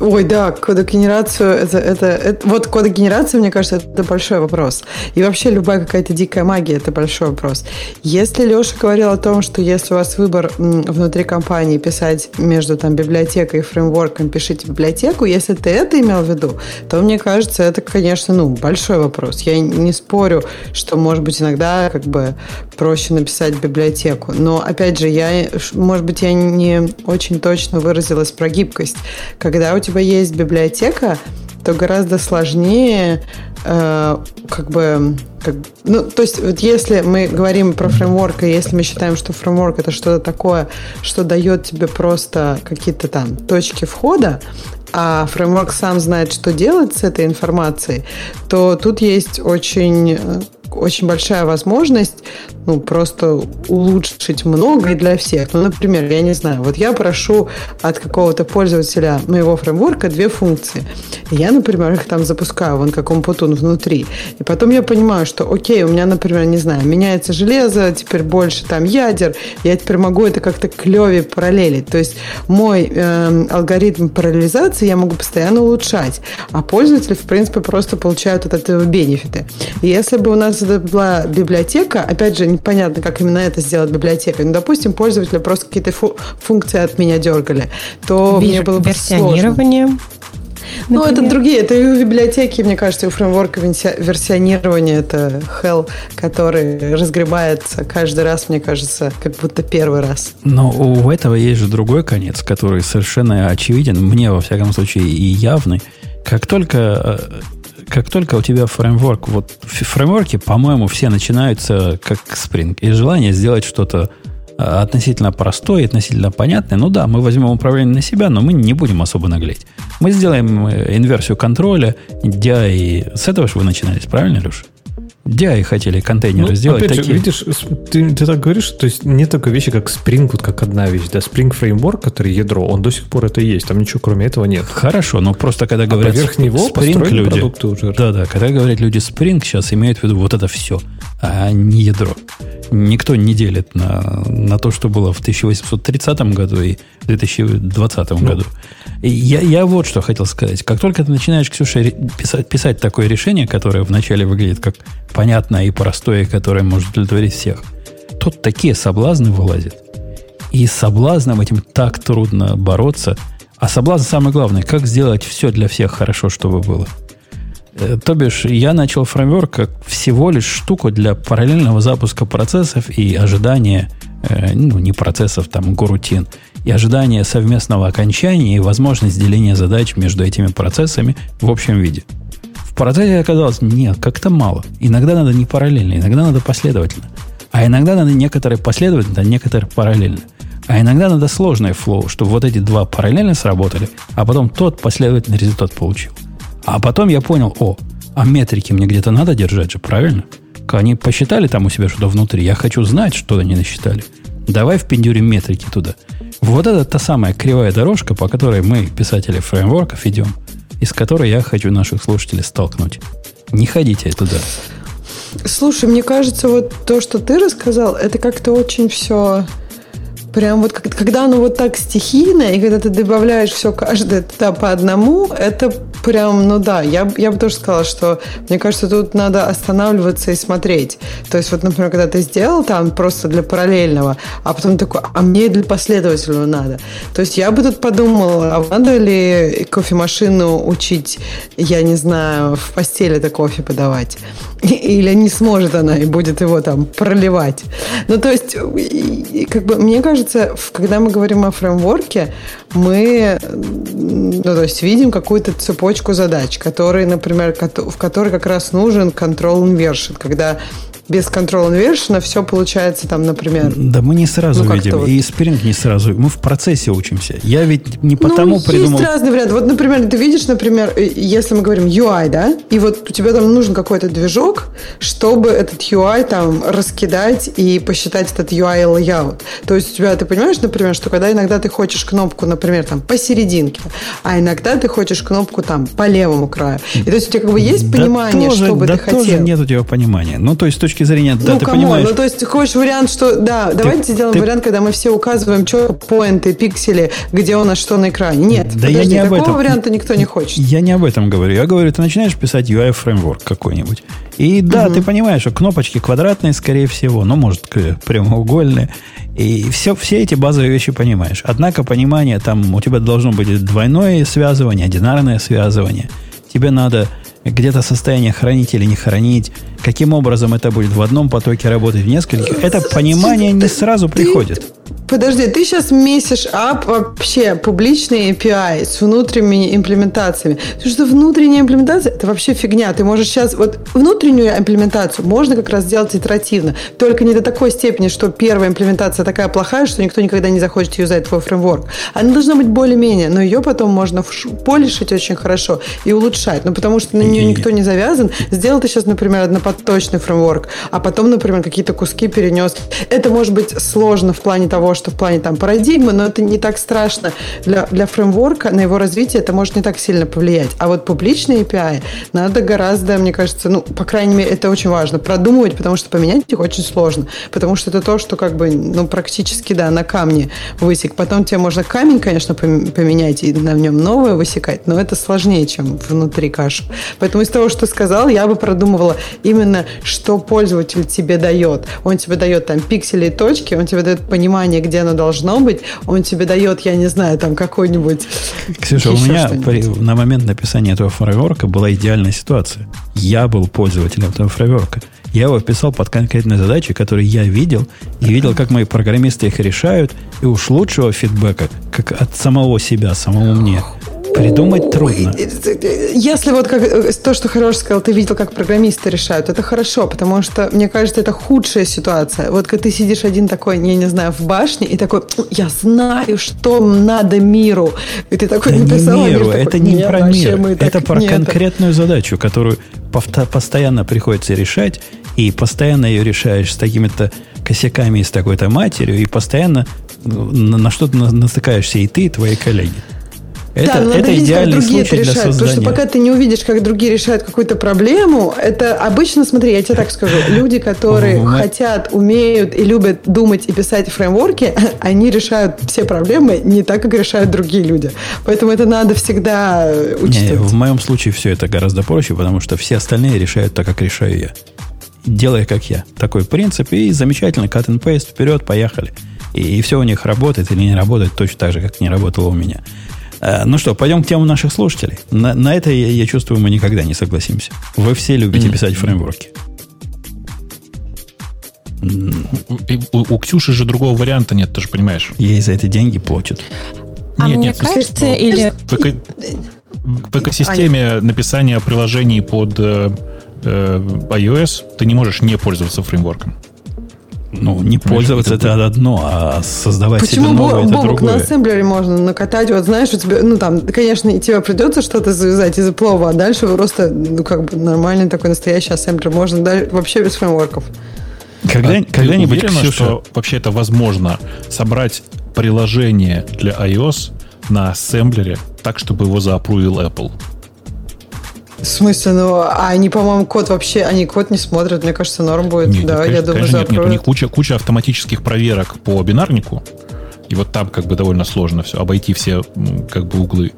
Ой, да, кодогенерацию, это, это, это, вот кодогенерация, мне кажется, это большой вопрос. И вообще любая какая-то дикая магия, это большой вопрос. Если Леша говорил о том, что если у вас выбор внутри компании писать между там библиотекой и фреймворком, пишите библиотеку, если ты это имел в виду, то мне кажется, это, конечно, ну, большой вопрос. Я не спорю, что, может быть, иногда как бы проще написать библиотеку. Но, опять же, я, может быть, я не очень точно выразилась про гибкость. Когда у тебя есть библиотека, то гораздо сложнее э, как бы как, ну, то есть, вот если мы говорим про фреймворк, и если мы считаем, что фреймворк это что-то такое, что дает тебе просто какие-то там точки входа, а фреймворк сам знает, что делать с этой информацией, то тут есть очень, э, очень большая возможность ну, просто улучшить многое для всех. Ну, например, я не знаю, вот я прошу от какого-то пользователя моего фреймворка две функции. И я, например, их там запускаю, вон как Умпутун внутри. И потом я понимаю, что, окей, у меня, например, не знаю, меняется железо, теперь больше там ядер, я теперь могу это как-то клевее параллелить. То есть мой э, алгоритм параллелизации я могу постоянно улучшать, а пользователи, в принципе, просто получают от этого бенефиты. И если бы у нас это была библиотека, опять же, непонятно, как именно это сделать библиотекой, ну, допустим, пользователи просто какие-то фу- функции от меня дергали, то мне Вер- было бы сложно. Версионирование. Ну, это другие, это и у библиотеки, мне кажется, и у фреймворка версионирования, это hell, который разгребается каждый раз, мне кажется, как будто первый раз. Но у этого есть же другой конец, который совершенно очевиден, мне, во всяком случае, и явный. Как только э, как только у тебя фреймворк, вот фреймворки, по-моему, все начинаются как Spring. И желание сделать что-то а, относительно простое, относительно понятное. Ну да, мы возьмем управление на себя, но мы не будем особо наглеть. Мы сделаем э, инверсию контроля, DI. С этого же вы начинались, правильно, Леша? DI хотели контейнеры ну, сделать опять такие. Же, видишь, ты, ты так говоришь, то есть нет такой вещи, как Spring, вот как одна вещь. Да, Spring Framework, который ядро, он до сих пор это есть. Там ничего кроме этого нет. Хорошо, но просто когда говорят а поверх него Spring люди, продукты уже. Да, да, когда говорят люди Spring, сейчас имеют в виду вот это все, а не ядро. Никто не делит на, на то, что было в 1830 году и в 2020 ну, году. Я, я вот что хотел сказать. Как только ты начинаешь, Ксюша, писать, писать такое решение, которое вначале выглядит как понятное и простое, которое может удовлетворить всех, тут такие соблазны вылазят. И с соблазном этим так трудно бороться. А соблазн самое главное, как сделать все для всех хорошо, чтобы было. Э, то бишь, я начал фреймворк как всего лишь штуку для параллельного запуска процессов и ожидания, э, ну, не процессов, там, горутин, и ожидания совместного окончания и возможность деления задач между этими процессами в общем виде. В процессе оказалось, нет, как-то мало. Иногда надо не параллельно, иногда надо последовательно. А иногда надо некоторые последовательно, а некоторые параллельно. А иногда надо сложное флоу, чтобы вот эти два параллельно сработали, а потом тот последовательный результат получил. А потом я понял, о, а метрики мне где-то надо держать же, правильно? Они посчитали там у себя что-то внутри. Я хочу знать, что они насчитали. Давай впендюрим метрики туда. Вот это та самая кривая дорожка, по которой мы, писатели фреймворков, идем, из которой я хочу наших слушателей столкнуть. Не ходите туда. Слушай, мне кажется, вот то, что ты рассказал, это как-то очень все Прям вот когда оно вот так стихийно, и когда ты добавляешь все каждое туда по одному, это прям, ну да, я, я бы тоже сказала, что мне кажется, тут надо останавливаться и смотреть. То есть вот, например, когда ты сделал там просто для параллельного, а потом такой, а мне для последовательного надо. То есть я бы тут подумала, а надо ли кофемашину учить, я не знаю, в постели это кофе подавать? Или не сможет она и будет его там проливать? Ну, то есть, как бы, мне кажется, кажется, когда мы говорим о фреймворке, мы ну, то есть видим какую-то цепочку задач, которые, например, в которой как раз нужен control inversion, когда без control inversion все получается там, например... Да мы не сразу ну, видим, вот. и Spring не сразу. Мы в процессе учимся. Я ведь не потому ну, придумал... есть разные варианты. Вот, например, ты видишь, например, э, если мы говорим UI, да, и вот у тебя там нужен какой-то движок, чтобы этот UI там раскидать и посчитать этот UI layout. То есть у тебя, ты понимаешь, например, что когда иногда ты хочешь кнопку, например, там посерединке, а иногда ты хочешь кнопку там по левому краю. И то есть у тебя как бы есть да понимание, тоже, что бы да ты хотел. тоже нет у тебя понимания. Ну, то есть с точки точки зрения, да, ну, ты come on, понимаешь... Ну, то есть, хочешь вариант, что... Да, ты, давайте сделаем ты... вариант, когда мы все указываем четко поинты, пиксели, где у нас что на экране. Нет, да подожди, я не такого об этом. варианта никто не хочет. Я не об этом говорю. Я говорю, ты начинаешь писать UI-фреймворк какой-нибудь. И да, угу. ты понимаешь, что кнопочки квадратные, скорее всего, ну, может, прямоугольные. И все, все эти базовые вещи понимаешь. Однако понимание, там у тебя должно быть двойное связывание, одинарное связывание. Тебе надо где-то состояние хранить или не хранить, каким образом это будет в одном потоке работать, в нескольких, это понимание не сразу приходит. Подожди, ты сейчас месишь ап вообще публичные API с внутренними имплементациями. Потому что внутренняя имплементация – это вообще фигня. Ты можешь сейчас... Вот внутреннюю имплементацию можно как раз сделать итеративно. Только не до такой степени, что первая имплементация такая плохая, что никто никогда не захочет юзать твой фреймворк. Она должна быть более-менее, но ее потом можно полишить очень хорошо и улучшать. Ну, потому что на нее никто не завязан. Сделал ты сейчас, например, однопоточный фреймворк, а потом, например, какие-то куски перенес. Это может быть сложно в плане того, что в плане там парадигмы, но это не так страшно для, для фреймворка, на его развитие это может не так сильно повлиять. А вот публичные API надо гораздо, мне кажется, ну, по крайней мере, это очень важно, продумывать, потому что поменять их очень сложно, потому что это то, что как бы, ну, практически, да, на камне высек. Потом тебе можно камень, конечно, поменять и на нем новое высекать, но это сложнее, чем внутри каши. Поэтому из того, что сказал, я бы продумывала именно, что пользователь тебе дает. Он тебе дает там пиксели и точки, он тебе дает понимание, где оно должно быть, он тебе дает, я не знаю, там какой-нибудь... Ксюша, у меня при, на момент написания этого фреймворка была идеальная ситуация. Я был пользователем этого фреймворка. Я его писал под конкретные задачи, которые я видел, и видел, как мои программисты их решают, и уж лучшего фидбэка, как от самого себя, самому мне, Придумать трудно. Если вот как, то, что хорошо сказал, ты видел, как программисты решают, это хорошо, потому что, мне кажется, это худшая ситуация. Вот когда ты сидишь один такой, я не знаю, в башне, и такой, я знаю, что надо миру. И ты такой да написал, не миру, мир это такой, не про мир, мы это так, про нет. конкретную задачу, которую постоянно приходится решать, и постоянно ее решаешь с такими-то косяками и с такой-то матерью, и постоянно ну, на, что-то на- натыкаешься и ты, и твои коллеги. Это, да, но надо это видеть, как другие случай это решают. Потому что пока ты не увидишь, как другие решают какую-то проблему, это обычно, смотри, я тебе так скажу, люди, которые хотят, умеют и любят думать и писать фреймворки, они решают все проблемы не так, как решают другие люди. Поэтому это надо всегда Не, учитывать. в моем случае все это гораздо проще, потому что все остальные решают так, как решаю я. Делай, как я. Такой принцип, и замечательно, cut and paste, вперед, поехали. И, и все у них работает или не работает точно так же, как не работало у меня. Э, ну что, пойдем к тему наших слушателей. На, на это, я, я чувствую, мы никогда не согласимся. Вы все любите писать фреймворки. У, у Ксюши же другого варианта нет, ты же понимаешь. Ей за это деньги платят. А Нет, мне нет, кажется, ну, или... В, эко- в экосистеме написания приложений под э, э, iOS ты не можешь не пользоваться фреймворком. Ну, не пользоваться это это одно, а создавать Почему себе новое это Бобок на другое. ассемблере можно накатать? Вот знаешь, у тебя, ну там, конечно, тебе придется что-то завязать из плова, а дальше просто, ну как бы нормальный такой настоящий ассемблер можно дальше, вообще без фреймворков. Когда, А когда-нибудь, уверена, Ксюша, что вообще это возможно собрать приложение для iOS на ассемблере так, чтобы его заапрувил Apple? В смысле, ну, а они, по-моему, код вообще, они код не смотрят, мне кажется, норм будет. Нет, да, конечно, я думаю, конечно, нет, нет, у них куча, куча автоматических проверок по бинарнику, и вот там как бы довольно сложно все, обойти все как бы углы.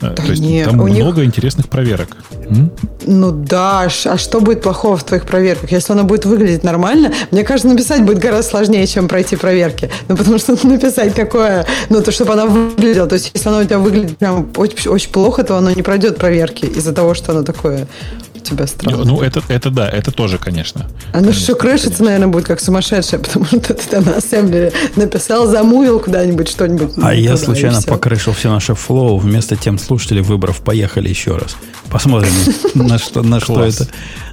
Э, То есть не, там у них- много интересных проверок. М? Ну да, а что будет плохого в твоих проверках? Если она будет выглядеть нормально, мне кажется, написать будет гораздо сложнее, чем пройти проверки. Ну, потому что написать такое, ну, то, чтобы она выглядела. То есть, если она у тебя выглядит прям очень, очень плохо, то оно не пройдет проверки из-за того, что оно такое тебя странное. Ну, это, это да, это тоже, конечно. Оно все крышится, наверное, будет как сумасшедшее, потому что ты там на ассемблере написал, замувил куда-нибудь что-нибудь. А я и случайно покрышил все наше флоу, вместо тем слушателей выбрав, поехали еще раз. Посмотрим, на что, на что, это,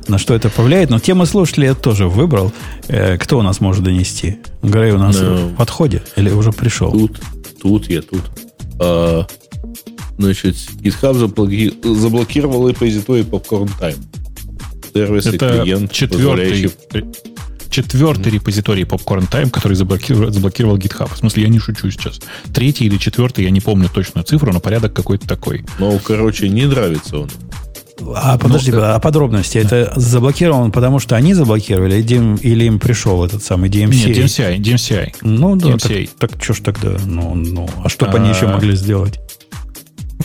на что это повлияет. Но тему слушателей я тоже выбрал. Э, Кто у нас может донести? Грей у нас Ну, в подходе или уже пришел? Тут, тут я, тут. Значит, GitHub заблоки- заблокировал репозиторий Popcorn Time. Сервис и Это клиент, четвертый, позволяющий- четвертый репозиторий Popcorn Time, который заблокировал, заблокировал GitHub. В смысле, я не шучу сейчас. Третий или четвертый, я не помню точную цифру, но порядок какой-то такой. Ну, короче, не нравится он. А подожди, Ну, а подробности? Это заблокирован, потому что они заблокировали, или им, или им пришел этот самый DMC? Нет, DMCI, DMCI. Ну да, DMCA. так, так что ж тогда? Ну, ну, а что бы они А, еще могли сделать?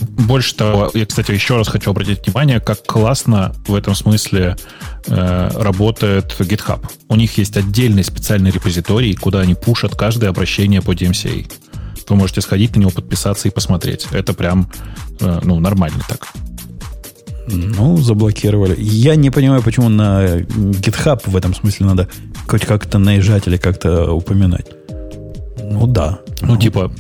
Больше того, я, кстати, еще раз хочу обратить внимание, как классно в этом смысле э, работает GitHub. У них есть отдельный специальный репозиторий, куда они пушат каждое обращение по DMCA. Вы можете сходить на него, подписаться и посмотреть. Это прям э, ну, нормально так. Ну, заблокировали. Я не понимаю, почему на GitHub в этом смысле надо хоть как-то наезжать или как-то упоминать. Ну да. Ну, типа,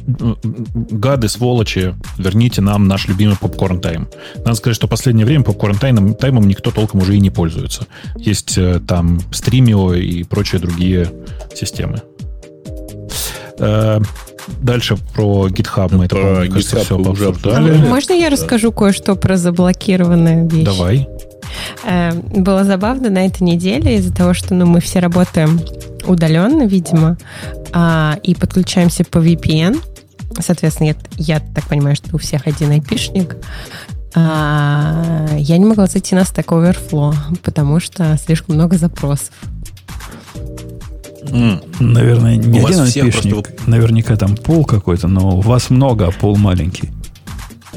гады, сволочи, верните нам наш любимый попкорн тайм. Надо сказать, что в последнее время попкорн таймом, таймом никто толком уже и не пользуется. Есть э, там стримио и прочие другие системы. Э, Дальше про GitHub мы это, Про по-моему, кажется, GitHub все уже обсуждали. Можно я расскажу кое-что про заблокированные вещи? Давай. Э, Было забавно на этой неделе из-за того, что ну, мы все работаем удаленно, видимо, а, и подключаемся по VPN. Соответственно, я, я так понимаю, что у всех один айпишник. А, я не могла зайти на Stack Overflow, потому что слишком много запросов. М, Наверное, не У вас один всех айпишник. просто Наверняка там пол какой-то, но у вас много, а пол маленький.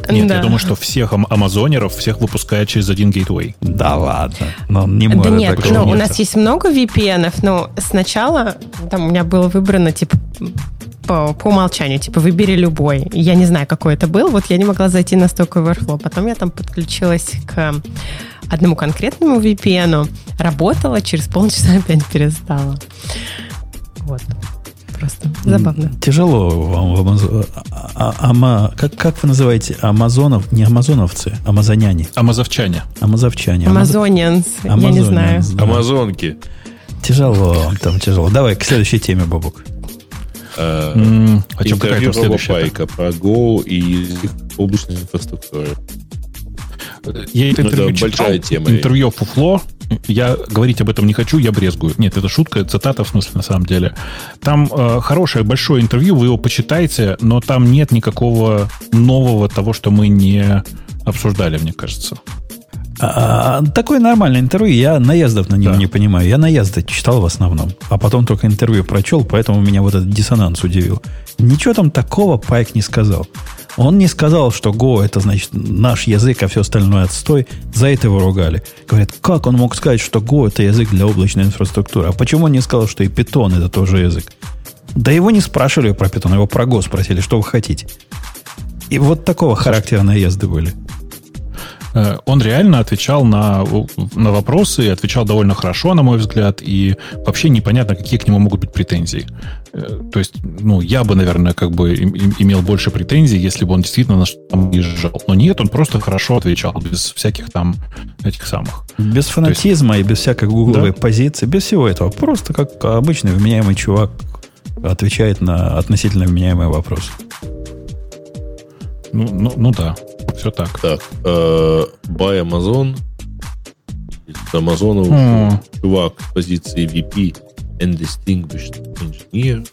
Нет, Да. я думаю, что всех ам- амазонеров всех выпускают через один гейтвей. Да ладно. Но не Да может нет, такого ну, у нас есть много VPN, но сначала там у меня было выбрано типа по, по умолчанию, типа, выбери любой. Я не знаю, какой это был, вот я не могла зайти на Stack Overflow. Потом я там подключилась к одному конкретному VPN, работала, через полчаса опять перестала. Вот. Просто забавно. Тяжело вам в Амазон... А, а, ама... как, как вы называете? Амазонов? Не амазоновцы, амазоняне. Амазовчане. Амазовчане. Амазонианс. Я не знаю. Да. Амазонки. Тяжело, там тяжело. Давай к следующей теме, Бабук. А, mm, а что, какая там следующая? Пайка про Go и облачной инфраструктуры. Я это интервью читал, большая тема. Интервью Фуфло. Я говорить об этом не хочу, я брезгую. Нет, это шутка, цитата в смысле на самом деле. Там э, хорошее большое интервью, вы его почитайте, но там нет никакого нового того, что мы не обсуждали, мне кажется. А, а, такое нормальное интервью, я наездов на него да. не понимаю. Я наезды читал в основном, а потом только интервью прочел, поэтому меня вот этот диссонанс удивил. Ничего там такого Пайк не сказал. Он не сказал, что Go это значит наш язык, а все остальное отстой. За это его ругали. Говорят, как он мог сказать, что Go это язык для облачной инфраструктуры? А почему он не сказал, что и Python это тоже язык? Да его не спрашивали про Python, его про Go спросили, что вы хотите. И вот такого характера наезды были. Э, он реально отвечал на, на вопросы, отвечал довольно хорошо, на мой взгляд, и вообще непонятно, какие к нему могут быть претензии. Э, то есть, ну, я бы, наверное, как бы имел больше претензий, если бы он действительно на что-то езжал. Но нет, он просто хорошо отвечал, без всяких там этих самых. Без фанатизма есть, и без всякой гугловой да? позиции, без всего этого. Просто как обычный вменяемый чувак отвечает на относительно вменяемый вопрос. Ну, ну, ну да. Все так. Так, э, buy Amazon. Амазонов mm. чувак с позиции VP and Distinguished Engineer.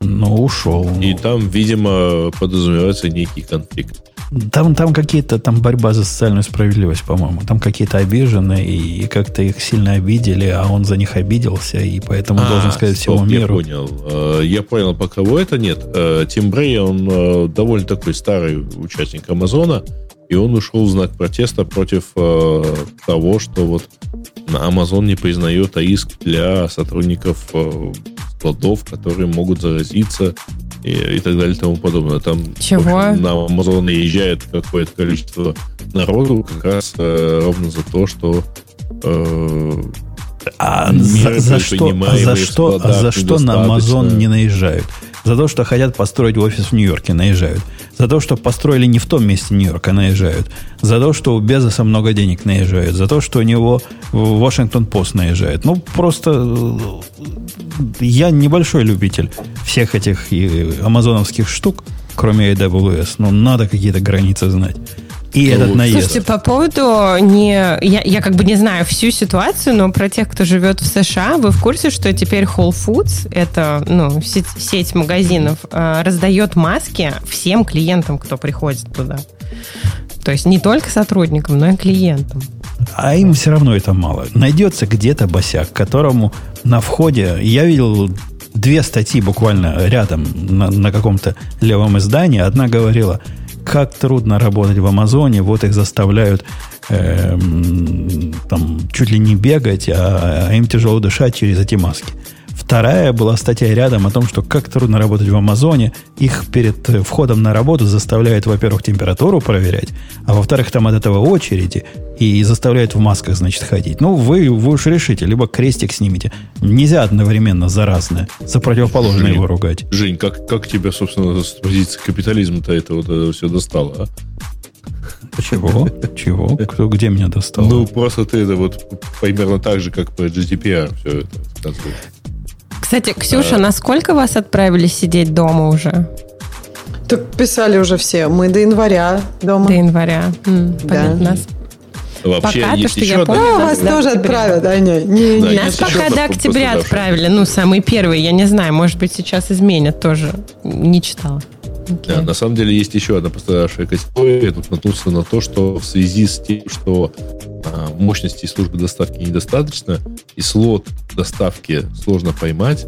Ну, ушел. И там, видимо, подразумевается некий конфликт. Там, там какие-то, там борьба за социальную справедливость, по-моему. Там какие-то обиженные, и как-то их сильно обидели, а он за них обиделся, и поэтому а, должен сказать стоп, всему миру. Я понял. Э, я понял, по кого это нет. Э, Тим Брей, он э, довольно такой старый участник Амазона, и он ушел в знак протеста против того, что вот Amazon не признает АИСК для сотрудников складов, которые могут заразиться и, и так далее и тому подобное. Там Чего? Общем, на Amazon наезжает какое-то количество народу как раз э, ровно за то, что э, а за, за что, а за что, а за что на Amazon не наезжают? За то, что хотят построить офис в Нью-Йорке, наезжают. За то, что построили не в том месте Нью-Йорка, наезжают. За то, что у Безоса много денег наезжают. За то, что у него Вашингтон-Пост наезжает. Ну, просто э, я небольшой любитель всех этих амазоновских штук, кроме AWS. Но надо какие-то границы знать и этот наезд. Слушайте, по поводу не... Я, я как бы не знаю всю ситуацию, но про тех, кто живет в США, вы в курсе, что теперь Whole Foods, это ну, сеть, сеть магазинов, э, раздает маски всем клиентам, кто приходит туда. То есть не только сотрудникам, но и клиентам. А им все равно это мало. Найдется где-то босяк, которому на входе... Я видел две статьи буквально рядом на, на каком-то левом издании. Одна говорила, как трудно работать в Амазоне, вот их заставляют э, там чуть ли не бегать, а, а им тяжело дышать через эти маски. Вторая была статья рядом о том, что как трудно работать в Амазоне. Их перед э, входом на работу заставляют, во-первых, температуру проверять, а во-вторых, там от этого очереди, и заставляют в масках, значит, ходить. Ну, вы, вы уж решите, либо крестик снимите. Нельзя одновременно заразное, за противоположное его ругать. Жень, как, как тебя, собственно, с позиции капитализма-то это вот это все достало, а? Чего? Чего? Кто, где меня достал? Ну, просто ты это вот примерно так же, как по GDPR все это кстати, Ксюша, а... насколько вас отправили сидеть дома уже? Так писали уже все. Мы до января дома. До января. М, да. Нас Вообще, пока есть то, что я помню, ну, вас тоже отправят, да, не, не, да, Нас пока до октября отправили, ну, самый первый, я не знаю, может быть, сейчас изменят тоже, не читала. Okay. Да, на самом деле есть еще одна пострадавшая категория. Тут наткнулся на то, что в связи с тем, что а, мощности службы доставки недостаточно, и слот доставки сложно поймать,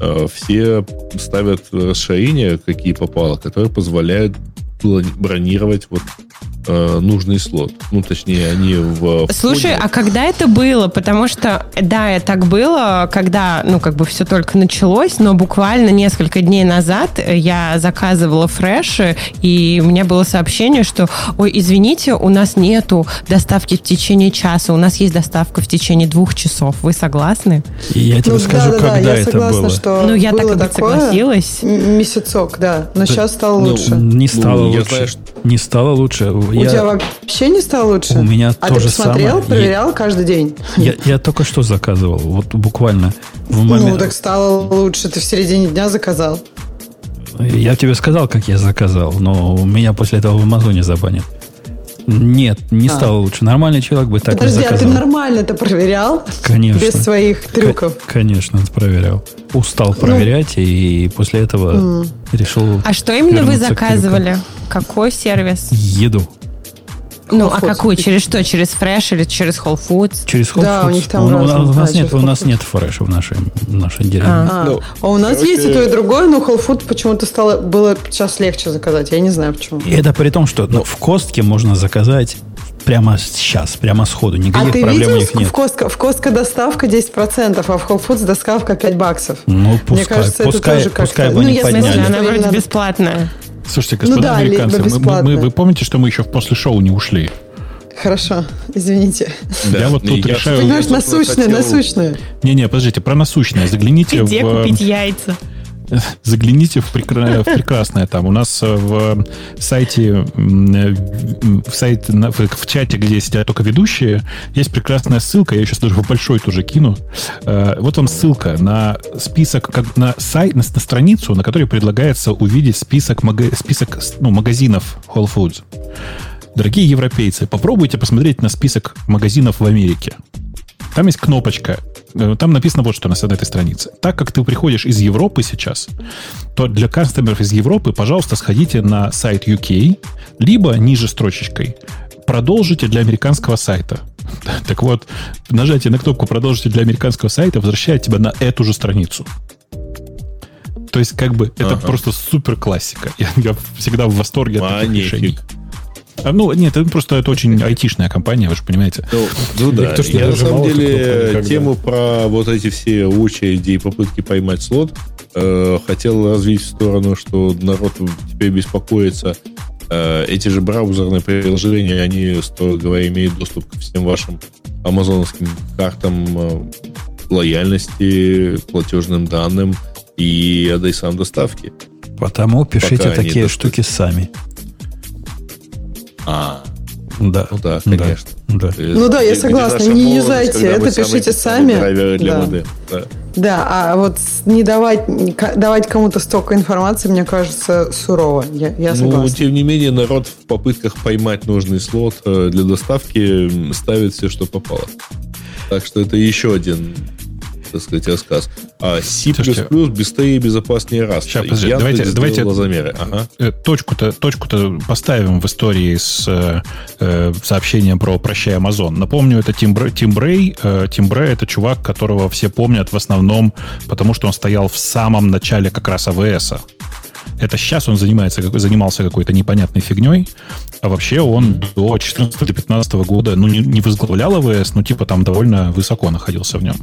а, все ставят расширения, какие попало, которые позволяют бронировать вот э, нужный слот. Ну, точнее, они в... Слушай, входе. а когда это было? Потому что, да, это так было, когда, ну, как бы все только началось, но буквально несколько дней назад я заказывала фреши, и у меня было сообщение, что, ой, извините, у нас нету доставки в течение часа, у нас есть доставка в течение двух часов. Вы согласны? И я тебе Ну, скажу, да-да-да, когда я это согласна, было. что ну, я так было и бы такое, согласилась. Месяцок, да. Но сейчас стало ну, лучше. Не стало Ну, я лучше. знаю, что- Не стало лучше. У Я- тебя вообще не стало лучше? У меня а то ты посмотрел, самое. проверял каждый день? Я, я только что заказывал, вот буквально в момент. Ну, так стало лучше. Ты в середине дня заказал. Я тебе сказал, как я заказал, но меня после этого в Амазоне забанят. Нет, не А. стало лучше. Нормальный человек бы так Подожди, не а ты заказал. нормально это проверял? Конечно. Без своих трюков? К- конечно, проверял. Устал проверять и после этого решил А что именно вы заказывали? Какой сервис? еду. Ну, Whole а Foods. какую? Через что? Через Fresh или через Whole Foods? Через Whole Да, у Foods. них там у, у разные, нас, да, нет, у нас Foods. нет фреша в нашей, в нашей деревне. А, Ну, а у нас короче- есть и то, и другое, но Whole Food почему-то стало было сейчас легче заказать. Я не знаю почему. И это при том, что ну, в Костке можно заказать прямо сейчас, прямо сходу. А Никаких ты проблем у видел, них нет. в Костко, в Костко доставка 10%, а в Whole Foods доставка 5 баксов? Ну, пускай, кажется, это пускай, тоже как-то- пускай бы ну, они смысле, подняли. знаю, она вроде бесплатная. Слушайте, господа да, американцы, мы- мы- мы- вы помните, что мы еще после шоу не ушли? Хорошо, извините. Да, Я вот тут я- решаю- Понимаешь, насущное, хотел- насущное. Не-не, подождите, про насущное. Загляните Где в... купить яйца? Загляните в, прекра- в прекрасное там. У нас э, в сайте, э, в, сайте в, чате, где сидят только ведущие, есть прекрасная ссылка. Я сейчас даже в большой тоже кину. Э, Вот вам ссылка на список, как на сайт, на, на страницу, на которой предлагается увидеть список, мага- список ну, магазинов Whole Foods. Дорогие европейцы, попробуйте посмотреть на список магазинов в Америке. Там есть кнопочка. Э, Там написано вот что на этой странице. Так как ты приходишь из Европы сейчас, то для кастомеров из Европы, пожалуйста, сходите на сайт UK, либо ниже строчечкой продолжите для американского сайта. Так вот, нажатие на кнопку «Продолжите для американского сайта» возвращает тебя на эту же страницу. То есть, как бы, это Ага. просто супер классика. Я, я всегда в восторге от таких Манифик. решений. А, ну, нет, это просто это очень айтишная компания, вы же понимаете. Ну, ну да, Никто я на самом кнопку деле тему про вот эти все очереди и попытки поймать слот э, хотел развить в сторону, что народ теперь беспокоится. Э, эти же браузерные приложения, они, строго говоря, имеют доступ ко всем вашим амазоновским картам э, лояльности, платежным данным и адресам доставки. Потому пишите Пока такие штуки сами. А, Да. ну да, Да. конечно. Да. Ну да, я согласна, не юзайте это, пишите сами. для Да. модем. Да. Да, а вот не давать, давать кому-то столько информации, мне кажется, сурово. Я, я Ну, согласна. тем не менее, народ в попытках поймать нужный слот э, для доставки ставит все, что попало. Так что это еще один, так сказать, рассказ. А C++ Слушайте, быстрее и безопаснее раз. Щас, подожди, давайте- давайте- замеры. Ага. Э, Точку-то, точку-то поставим в истории с э, э, сообщением про «Прощай, Амазон». Напомню, это Тим, Бр- Тим Брей. Э, Тим Брей — это чувак, которого все помнят в основном, потому что он стоял в самом начале как раз АВС. -а. Это сейчас он занимается, занимался какой-то непонятной фигней, а вообще он до 14-15 года, ну, не, не возглавлял АВС, но типа там довольно высоко находился в нем.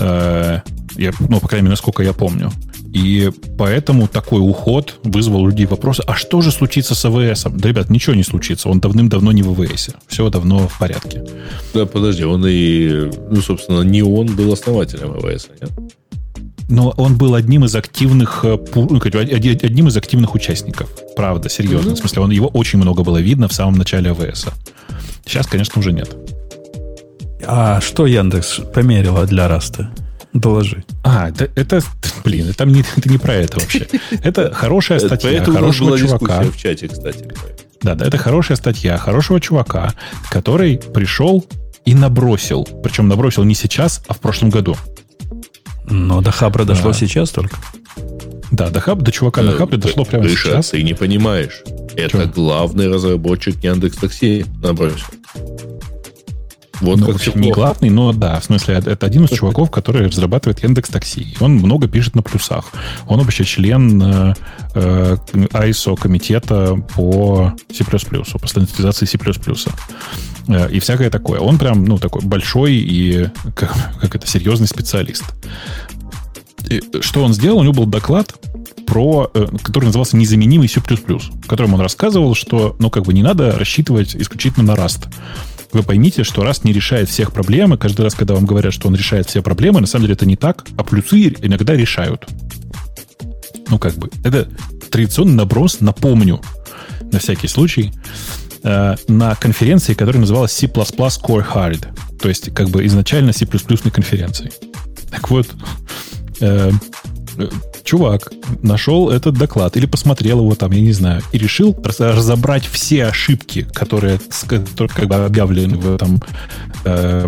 Э, я, ну, по крайней мере, насколько я помню. И поэтому такой уход вызвал у людей вопросы, а что же случится с AWS? Да, ребят, ничего не случится. Он давным-давно не в AWS. Все давно в порядке. Да, подожди, он и, ну, собственно, не он был основателем AWS, нет? Но он был одним из активных, э, ну, одним из активных участников. Правда, серьезно. В смысле, он, его очень много было видно в самом начале AWS. Сейчас, конечно, уже нет. А что Яндекс померила для Rust'а? Доложи. А, это, это блин, это не, это не про это вообще. Это хорошая статья Поэтому хорошего чувака. в чате, кстати. Да, да, это хорошая статья хорошего чувака, который пришел и набросил. Причем набросил не сейчас, а в прошлом году. Но до Хабра дошло Да. сейчас только. Да, до, хаб, до чувака на хабре дошло прямо Гриша, сейчас. ты не понимаешь. Это Чё? главный разработчик Яндекс Такси набросил. Вот ну, вообще не главный, но да, в смысле, это один из чуваков, который разрабатывает Яндекс Такси. Он много пишет на плюсах. Он вообще член э, э ISO комитета по C++, по стандартизации C++. Э, и всякое такое. Он прям, ну, такой большой и, как, как это, серьезный специалист. И что он сделал? У него был доклад про, э, который назывался «Незаменимый C++», в котором он рассказывал, что, ну, как бы не надо рассчитывать исключительно на Rust вы поймите, что раз не решает всех проблем, и каждый раз, когда вам говорят, что он решает все проблемы, на самом деле это не так, а плюсы иногда решают. Ну, как бы, это традиционный наброс, напомню, на всякий случай, э, на конференции, которая называлась C++ Core Hard. То есть, как бы изначально C++ конференции. Так вот, э, чувак нашел этот доклад или посмотрел его там, я не знаю, и решил разобрать все ошибки, которые, которые как бы объявлены в этом, э,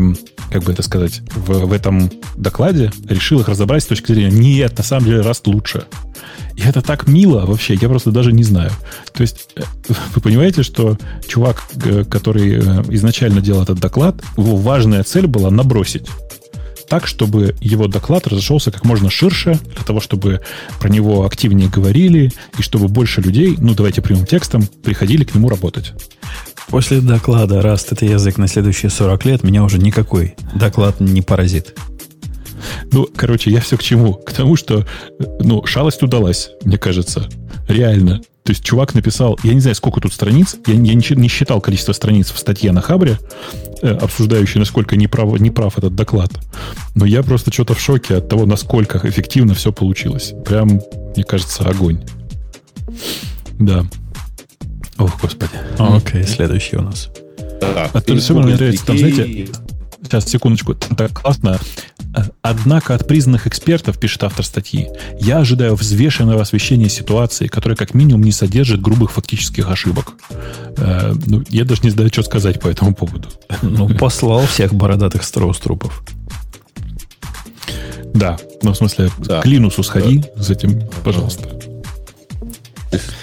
как бы это сказать, в, в этом докладе, решил их разобрать с точки зрения, нет, на самом деле Rust лучше. И это так мило вообще, я просто даже не знаю. То есть э, вы понимаете, что чувак, э, который э, изначально делал этот доклад, его важная цель была набросить так, чтобы его доклад разошелся как можно ширше, для того, чтобы про него активнее говорили, и чтобы больше людей, ну, давайте прямым текстом, приходили к нему работать. После доклада «Раст — это язык на следующие 40 лет» меня уже никакой доклад не поразит. Ну, короче, я все к чему? К тому, что, ну, шалость удалась, мне кажется. Реально. То есть чувак написал, я не знаю, сколько тут страниц, я, я не, не считал количество страниц в статье на Хабре, э, обсуждающей, насколько неправ, неправ этот доклад. Но я просто что-то в шоке от того, насколько эффективно все получилось. Прям, мне кажется, огонь. Да. Ох, господи. Окей, okay, следующий у нас. Да, а то все мне нравится, там, знаете, сейчас, секундочку, так классно. Однако от признанных экспертов, пишет автор статьи, я ожидаю взвешенного освещения ситуации, которая как минимум не содержит грубых фактических ошибок. Э, ну, я даже не знаю, что сказать по этому поводу. Ну, послал всех бородатых страус-трупов. Да, ну, в смысле, да. к Линусу сходи да. с этим, пожалуйста.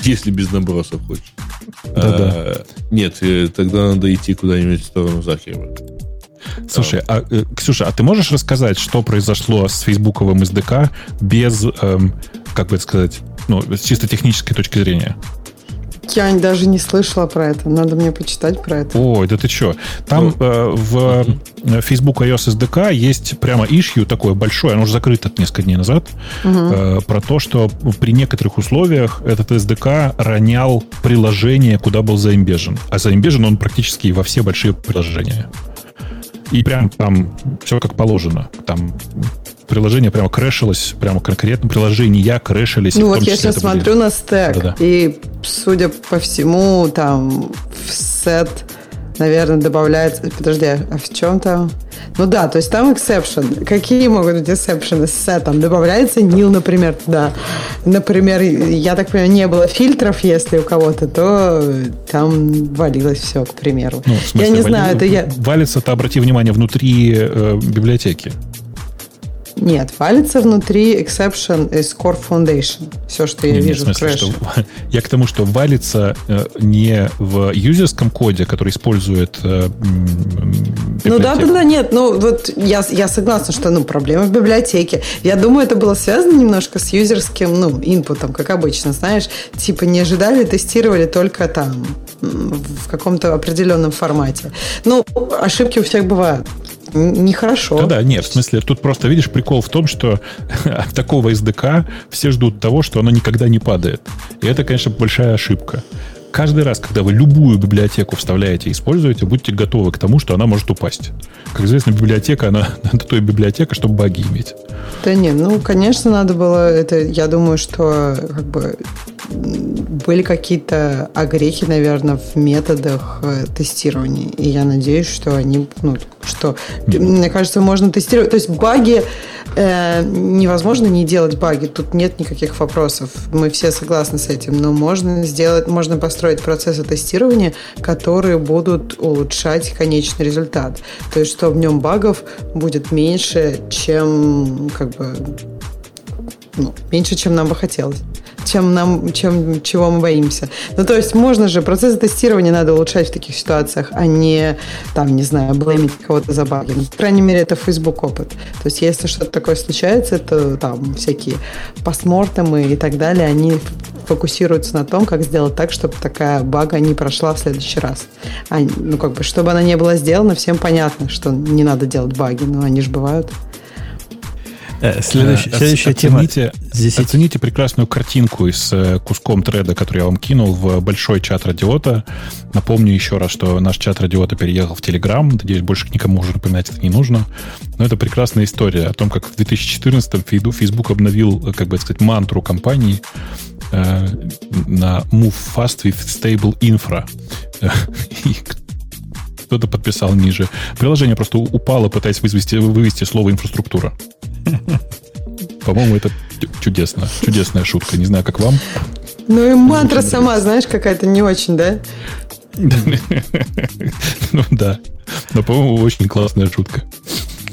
Если без набросов хочешь. Да, да. А, нет, э, тогда надо идти куда-нибудь в сторону Захева. Слушай, а, э, Ксюша, а ты можешь рассказать, что произошло с фейсбуковым SDK без, эм, как бы это сказать, ну, с чисто технической точки зрения? Я даже не слышала про это. Надо мне почитать про это. Ой, да ты что? Там ну. э, в uh Facebook iOS SDK есть прямо issue такое большое, оно уже закрыто несколько дней назад, uh э, про то, что при некоторых условиях этот SDK ронял приложение, куда был заимбежен. А заимбежен он практически во все большие приложения. И прям там все как положено. Там приложение прямо крэшилось, прямо конкретно приложения крэшились. Ну вот я сейчас смотрю были... на стек, Да-да. и судя по всему, там в сет наверное, добавляется... Подожди, а в чем там? Ну да, то есть там exception. Какие могут быть exception с сетом? Добавляется nil, например, туда. Например, я так понимаю, не было фильтров, если у кого-то, то там валилось все, к примеру. Ну, смысле, я не вали... знаю, это я... Валится-то, обрати внимание, внутри э, библиотеки. Нет, валится внутри exception из Core Foundation. Все, что я не, вижу не, в, смысле, в Что, я к тому, что валится э, не в юзерском коде, который использует э, Ну да, да, да, нет, ну вот я, я согласна, что ну, проблема в библиотеке. Я думаю, это было связано немножко с юзерским, ну, инпутом, как обычно, знаешь, типа не ожидали, тестировали только там в каком-то определенном формате. Ну, ошибки у всех бывают нехорошо. Да, да, нет, в смысле, тут просто, видишь, прикол в том, что от такого SDK все ждут того, что оно никогда не падает. И это, конечно, большая ошибка. Каждый раз, когда вы любую библиотеку вставляете и используете, будьте готовы к тому, что она может упасть. Как известно, библиотека, она это той библиотека, чтобы баги иметь. Да нет, ну, конечно, надо было это, я думаю, что как бы были какие-то огрехи, наверное, в методах э, тестирования. И я надеюсь, что они, ну, что, мне кажется, можно тестировать. То есть баги, э, невозможно не делать баги. Тут нет никаких вопросов. Мы все согласны с этим. Но можно сделать, можно построить процессы тестирования, которые будут улучшать конечный результат. То есть, что в нем багов будет меньше, чем как бы ну, меньше, чем нам бы хотелось, чем нам, чем чего мы боимся. Ну, то есть можно же, процесс тестирования надо улучшать в таких ситуациях, а не, там, не знаю, блеймить кого-то за баги. Ну, по крайней мере, это Facebook опыт. То есть если что-то такое случается, то там всякие постмортемы и так далее, они фокусируются на том, как сделать так, чтобы такая бага не прошла в следующий раз. А, ну, как бы, чтобы она не была сделана, всем понятно, что не надо делать баги, но они же бывают. Э, следующая, следующая оцените, тема. Здесь оцените прекрасную картинку с э, куском треда, который я вам кинул в большой чат Радиота. Напомню еще раз, что наш чат Радиота переехал в Телеграм. Надеюсь, больше никому уже напоминать это не нужно. Но это прекрасная история о том, как в 2014-м Facebook обновил, э, как бы сказать, мантру компании э, на Move Fast with Stable Infra. И кто-то подписал ниже. Приложение просто упало, пытаясь вывести, вывести слово инфраструктура. По-моему, это чудесно. Чудесная шутка. Не знаю, как вам. Ну и мантра сама, знаешь, какая-то не очень, да? Ну да. Но, по-моему, очень классная шутка.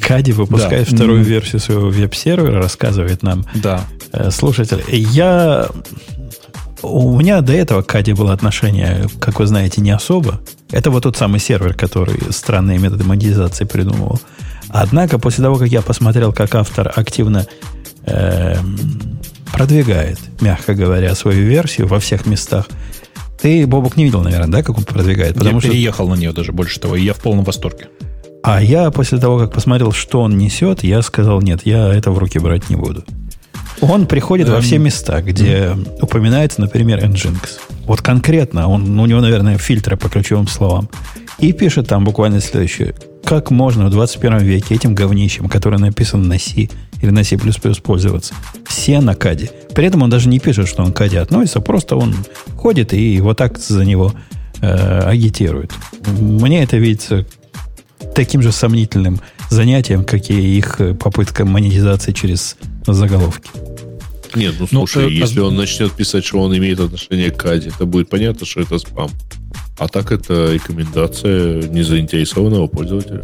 Кади выпускает Да. вторую М. версию своего веб-сервера, рассказывает нам Да. э, слушатель. Я... У меня до этого к Кади было отношение, как вы знаете, не особо. Это вот тот самый сервер, который странные методы монетизации придумывал. Однако, после того, как я посмотрел, как автор активно эм, продвигает, мягко говоря, свою версию во всех местах, ты, Бобок, не видел, наверное, да, как он продвигает? я что переехал на нее даже больше того, и я в полном восторге. а я после того, как посмотрел, что он несет, я сказал, нет, я это в руки брать не буду. Он приходит во Эм, все места, где упоминается, например, Nginx. Вот конкретно, он, у него, наверное, фильтры по ключевым словам. И пишет там буквально следующее. Как можно в 21 веке этим говнищем, который написан на C или на C++ пользоваться? Все на каде. При этом он даже не пишет, что он к каде относится, просто он ходит и вот так за него э, агитирует. Мне это видится таким же сомнительным занятием, как и их попытка монетизации через заголовки. Нет, ну Ну, слушай, э, если а- он начнет писать, что он имеет отношение к Каде, то будет понятно, что это спам. А так это рекомендация незаинтересованного пользователя.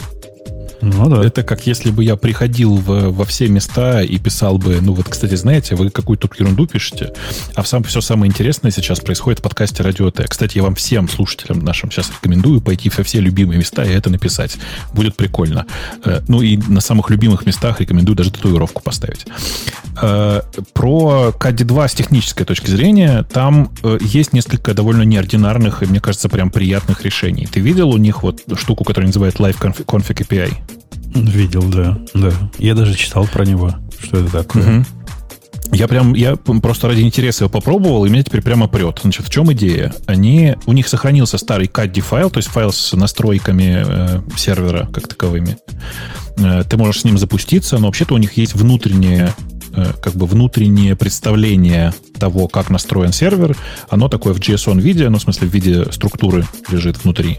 Ну да. Это как если бы я приходил в- во все места и писал бы, ну вот, кстати, знаете, вы какую-то ерунду пишете, а сам, все самое интересное сейчас происходит в подкасте Радио Т. Кстати, я вам всем слушателям нашим сейчас рекомендую пойти во все любимые места и это написать. Будет прикольно. Э, Ну и на самых любимых местах рекомендую даже татуировку поставить. Э, Про KD 2 с технической точки зрения, там э, есть несколько довольно неординарных и, мне кажется, прям приятных решений. Ты видел у них вот штуку, которая называется Live Config API? Видел, да, да. Я даже читал про него, что это такое. Мгм. Я прям, я просто ради интереса его попробовал, и меня теперь прямо прет. Значит, в чем идея? Они, у них сохранился старый CAD файл, то есть файл с настройками э, сервера как таковыми. Э, ты можешь с ним запуститься, но вообще-то у них есть внутреннее э, как бы внутреннее представление того, как настроен сервер, оно такое в JSON виде, ну, в смысле, в виде структуры лежит внутри.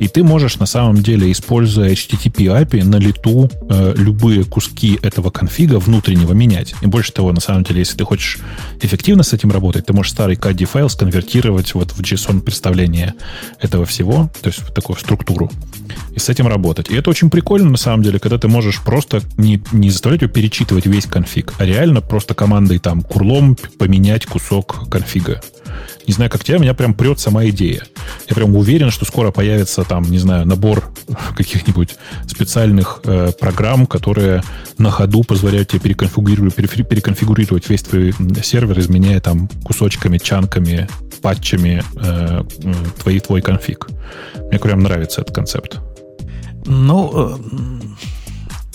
И ты можешь на самом деле, используя HTTP API, на лету э, любые куски этого конфига внутреннего менять. И больше того, на самом деле, если ты хочешь эффективно с этим работать, ты можешь старый KD файл сконвертировать вот в JSON представление этого всего, то есть в такую структуру, и с этим работать. И это очень прикольно, на самом деле, когда ты можешь просто не, не заставлять его перечитывать весь конфиг, а реально просто командой там курлом поменять кусок конфига. Не знаю, как тебя, меня прям прет сама идея. Я прям уверен, что скоро появится там, не знаю, набор каких-нибудь специальных э, программ, которые на ходу позволяют тебе переконфигурировать, переконфигурировать весь твой сервер, изменяя там кусочками, чанками, патчами э, твой, твой конфиг. Мне прям нравится этот концепт. Ну, э,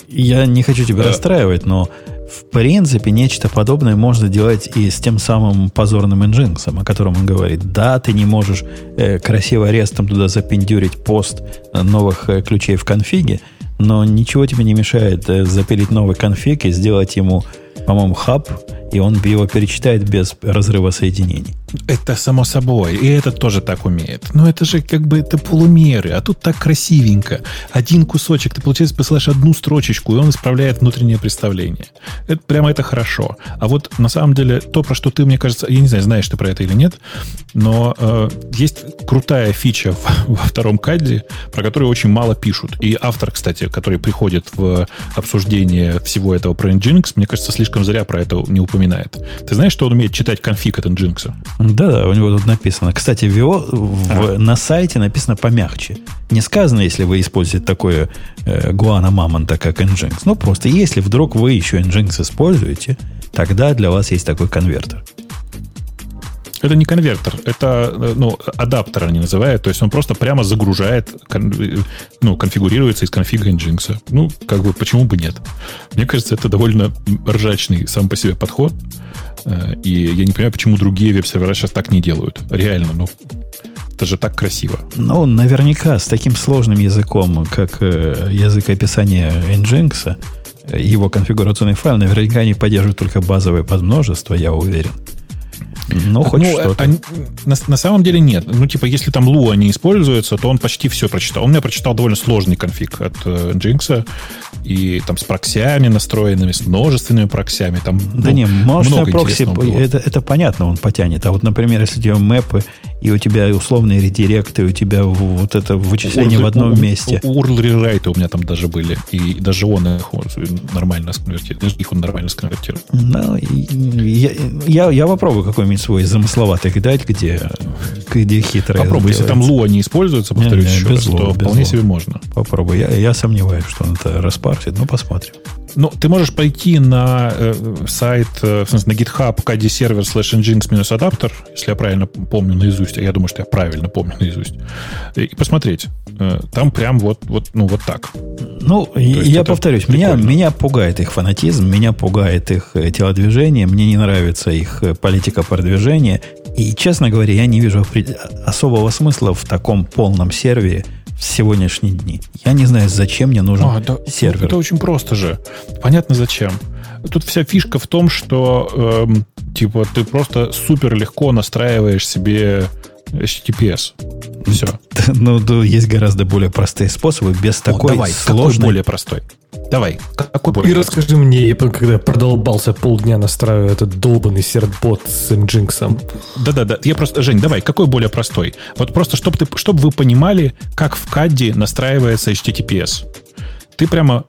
я не хочу тебя Э. расстраивать, но в принципе нечто подобное можно делать и с тем самым позорным Nginx, о котором он говорит. Да, ты не можешь э, красиво арестом туда запендюрить пост э, новых э, ключей в конфиге, но ничего тебе не мешает э, запилить новый конфиг и сделать ему, по-моему, хаб, и он его перечитает без разрыва соединений. Это само собой. И этот тоже так умеет. Но это же как бы это полумеры. А тут так красивенько. Один кусочек. Ты, получается, посылаешь одну строчечку, и он исправляет внутреннее представление. Это прямо это хорошо. А вот на самом деле то, про что ты, мне кажется, я не знаю, знаешь ты про это или нет, но э, есть крутая фича в, во втором каде, про которую очень мало пишут. И автор, кстати, который приходит в обсуждение всего этого про Nginx, мне кажется, слишком зря про это не упоминает. Ты знаешь, что он умеет читать конфиг от Nginx? Да-да, у него тут написано. Кстати, ВИО в, на сайте написано помягче. Не сказано, если вы используете такое э, гуана мамонта, как Nginx. Ну, просто если вдруг вы еще Nginx используете, тогда для вас есть такой конвертер. Это не конвертер, это э, ну, адаптер они называют. То есть он просто прямо загружает, э, ну, конфигурируется из конфига Nginx. Ну, как бы, почему бы нет? Мне кажется, это довольно ржачный сам по себе подход. Э, и я не понимаю, почему другие веб-сервера сейчас так не делают. Реально, ну, это же так красиво. Ну, наверняка с таким сложным языком, как язык описания Nginx, его конфигурационный файл наверняка не поддерживает только базовое подмножество, я уверен. Ну, хоть ну, что-то. Они, на, на самом деле нет. Ну, типа, если там Lua не используется, то он почти все прочитал. Он мне прочитал довольно сложный конфиг от э, Jinx, и там с проксями настроенными, с множественными проксями. Там, да ну, не, множественные прокси, это, это понятно, он потянет. А вот, например, если у тебя мэпы, и у тебя условные редиректы, у тебя вот это вычисление URL, в одном у, месте. URL рерайты у меня там даже были. И даже он их нормально сконвертировал. Их он нормально сконвертировал. Ну, я, я, я попробую какой-нибудь свой замысловатый кидать, где, где хитрое. Попробуй, если там Lua не используется, повторюсь не, не, еще без раз, луа, то вполне луа. себе можно. Попробуй. Я, я сомневаюсь, что он это распарсит, но посмотрим. Ну, ты можешь пойти на э, сайт, э, в смысле, на GitHub KD сервер slash engines минус адаптер, если я правильно помню наизусть, а я думаю, что я правильно помню наизусть, и, и посмотреть. Э, там прям вот, вот, ну, вот так. Ну, То я повторюсь, меня, меня пугает их фанатизм, меня пугает их э, телодвижение, мне не нравится их э, политика продвижения. И, честно говоря, я не вижу особого смысла в таком полном сервере, в сегодняшние дни. Я не знаю, зачем мне нужен а, да, сервер. Это очень просто же. Понятно зачем. Тут вся фишка в том, что эм, типа ты просто супер легко настраиваешь себе HTTPS. Все. Ну, есть гораздо более простые способы, без такой давай, сложной... Какой более простой? Давай. Какой более И простой? расскажи мне, я когда продолбался полдня настраивая этот долбанный сердбот с Nginx. Да-да-да. Я просто, Жень, давай, какой более простой? Вот просто, чтобы ты, чтобы вы понимали, как в кадде настраивается HTTPS. Ты прямо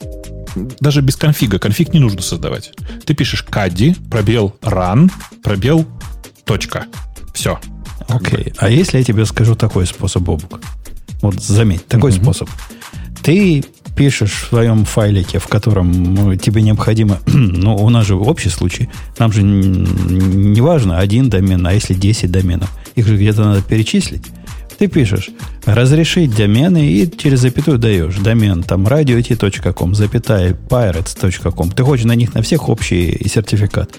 даже без конфига, конфиг не нужно создавать. Ты пишешь кадди, пробел run, пробел точка. Все. Окей. Okay. А если я тебе скажу такой способ, Бобук? Вот заметь, такой mm-hmm. способ. Ты пишешь в своем файлике, в котором ну, тебе необходимо, ну, у нас же общий случай, нам же не важно один домен, а если 10 доменов, их же где-то надо перечислить. Ты пишешь разрешить домены и через запятую даешь домен там radio.com, запятая pirates.com. Ты хочешь на них на всех общий сертификат.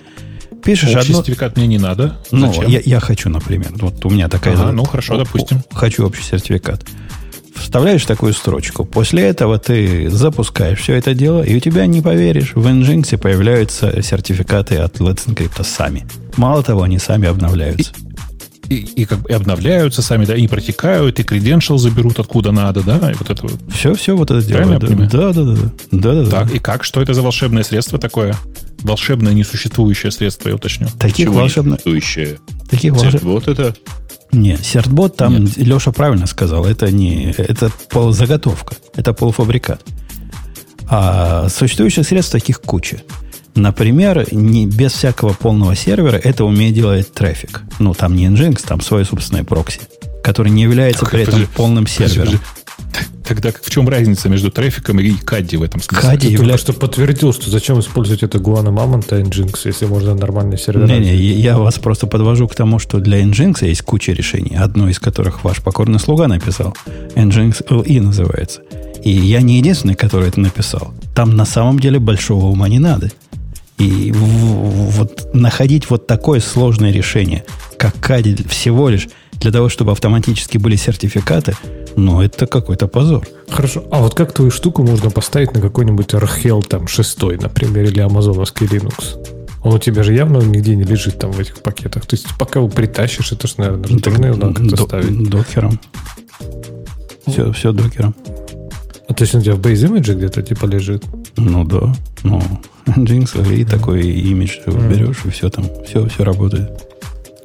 Пишешь общий одно... сертификат мне не надо. Ну, я, я хочу, например. Вот у меня такая... Ага, ну, хорошо, допустим. Хочу общий сертификат вставляешь такую строчку. После этого ты запускаешь все это дело, и у тебя, не поверишь, в Nginx появляются сертификаты от Let's Encrypt сами. Мало того, они сами обновляются. И, и, как бы и обновляются сами, да, и протекают, и credential заберут откуда надо, да, и вот это вот. Все, все вот это дело. Да, да, да, да, да, да. Так, и как? Что это за волшебное средство такое? Волшебное несуществующее средство, я уточню. Таких волшебных... Таких волшебных... Вот это не, сертбот там, Нет. Леша правильно сказал, это не это полузаготовка, это полуфабрикат. А существующих средств таких куча. Например, не, без всякого полного сервера это умеет делать трафик. Ну, там не Nginx, там свой собственный прокси, который не является так, при этом полным сервером. Подожди, Тогда в чем разница между трафиком и Кадди в этом смысле? Кадди Ты является... что подтвердил, что зачем использовать это Гуана Мамонта Nginx, если можно нормальный сервер. Не-не, я вас просто подвожу к тому, что для Nginx есть куча решений, одно из которых ваш покорный слуга написал. Nginx LE называется. И я не единственный, который это написал. Там на самом деле большого ума не надо. И вот находить вот такое сложное решение, как Кади, всего лишь для того, чтобы автоматически были сертификаты, ну, это какой-то позор. Хорошо. А вот как твою штуку можно поставить на какой-нибудь Archel там 6, например, или амазоновский Linux? Он у тебя же явно нигде не лежит там в этих пакетах. То есть пока его притащишь, это же, наверное, же терминал надо как-то До- ставить. Докером. Все, все докером. А то есть он у тебя в Base Image где-то типа лежит? Ну да. Ну, Nginx и такой имидж ты берешь, и все там, все, все работает.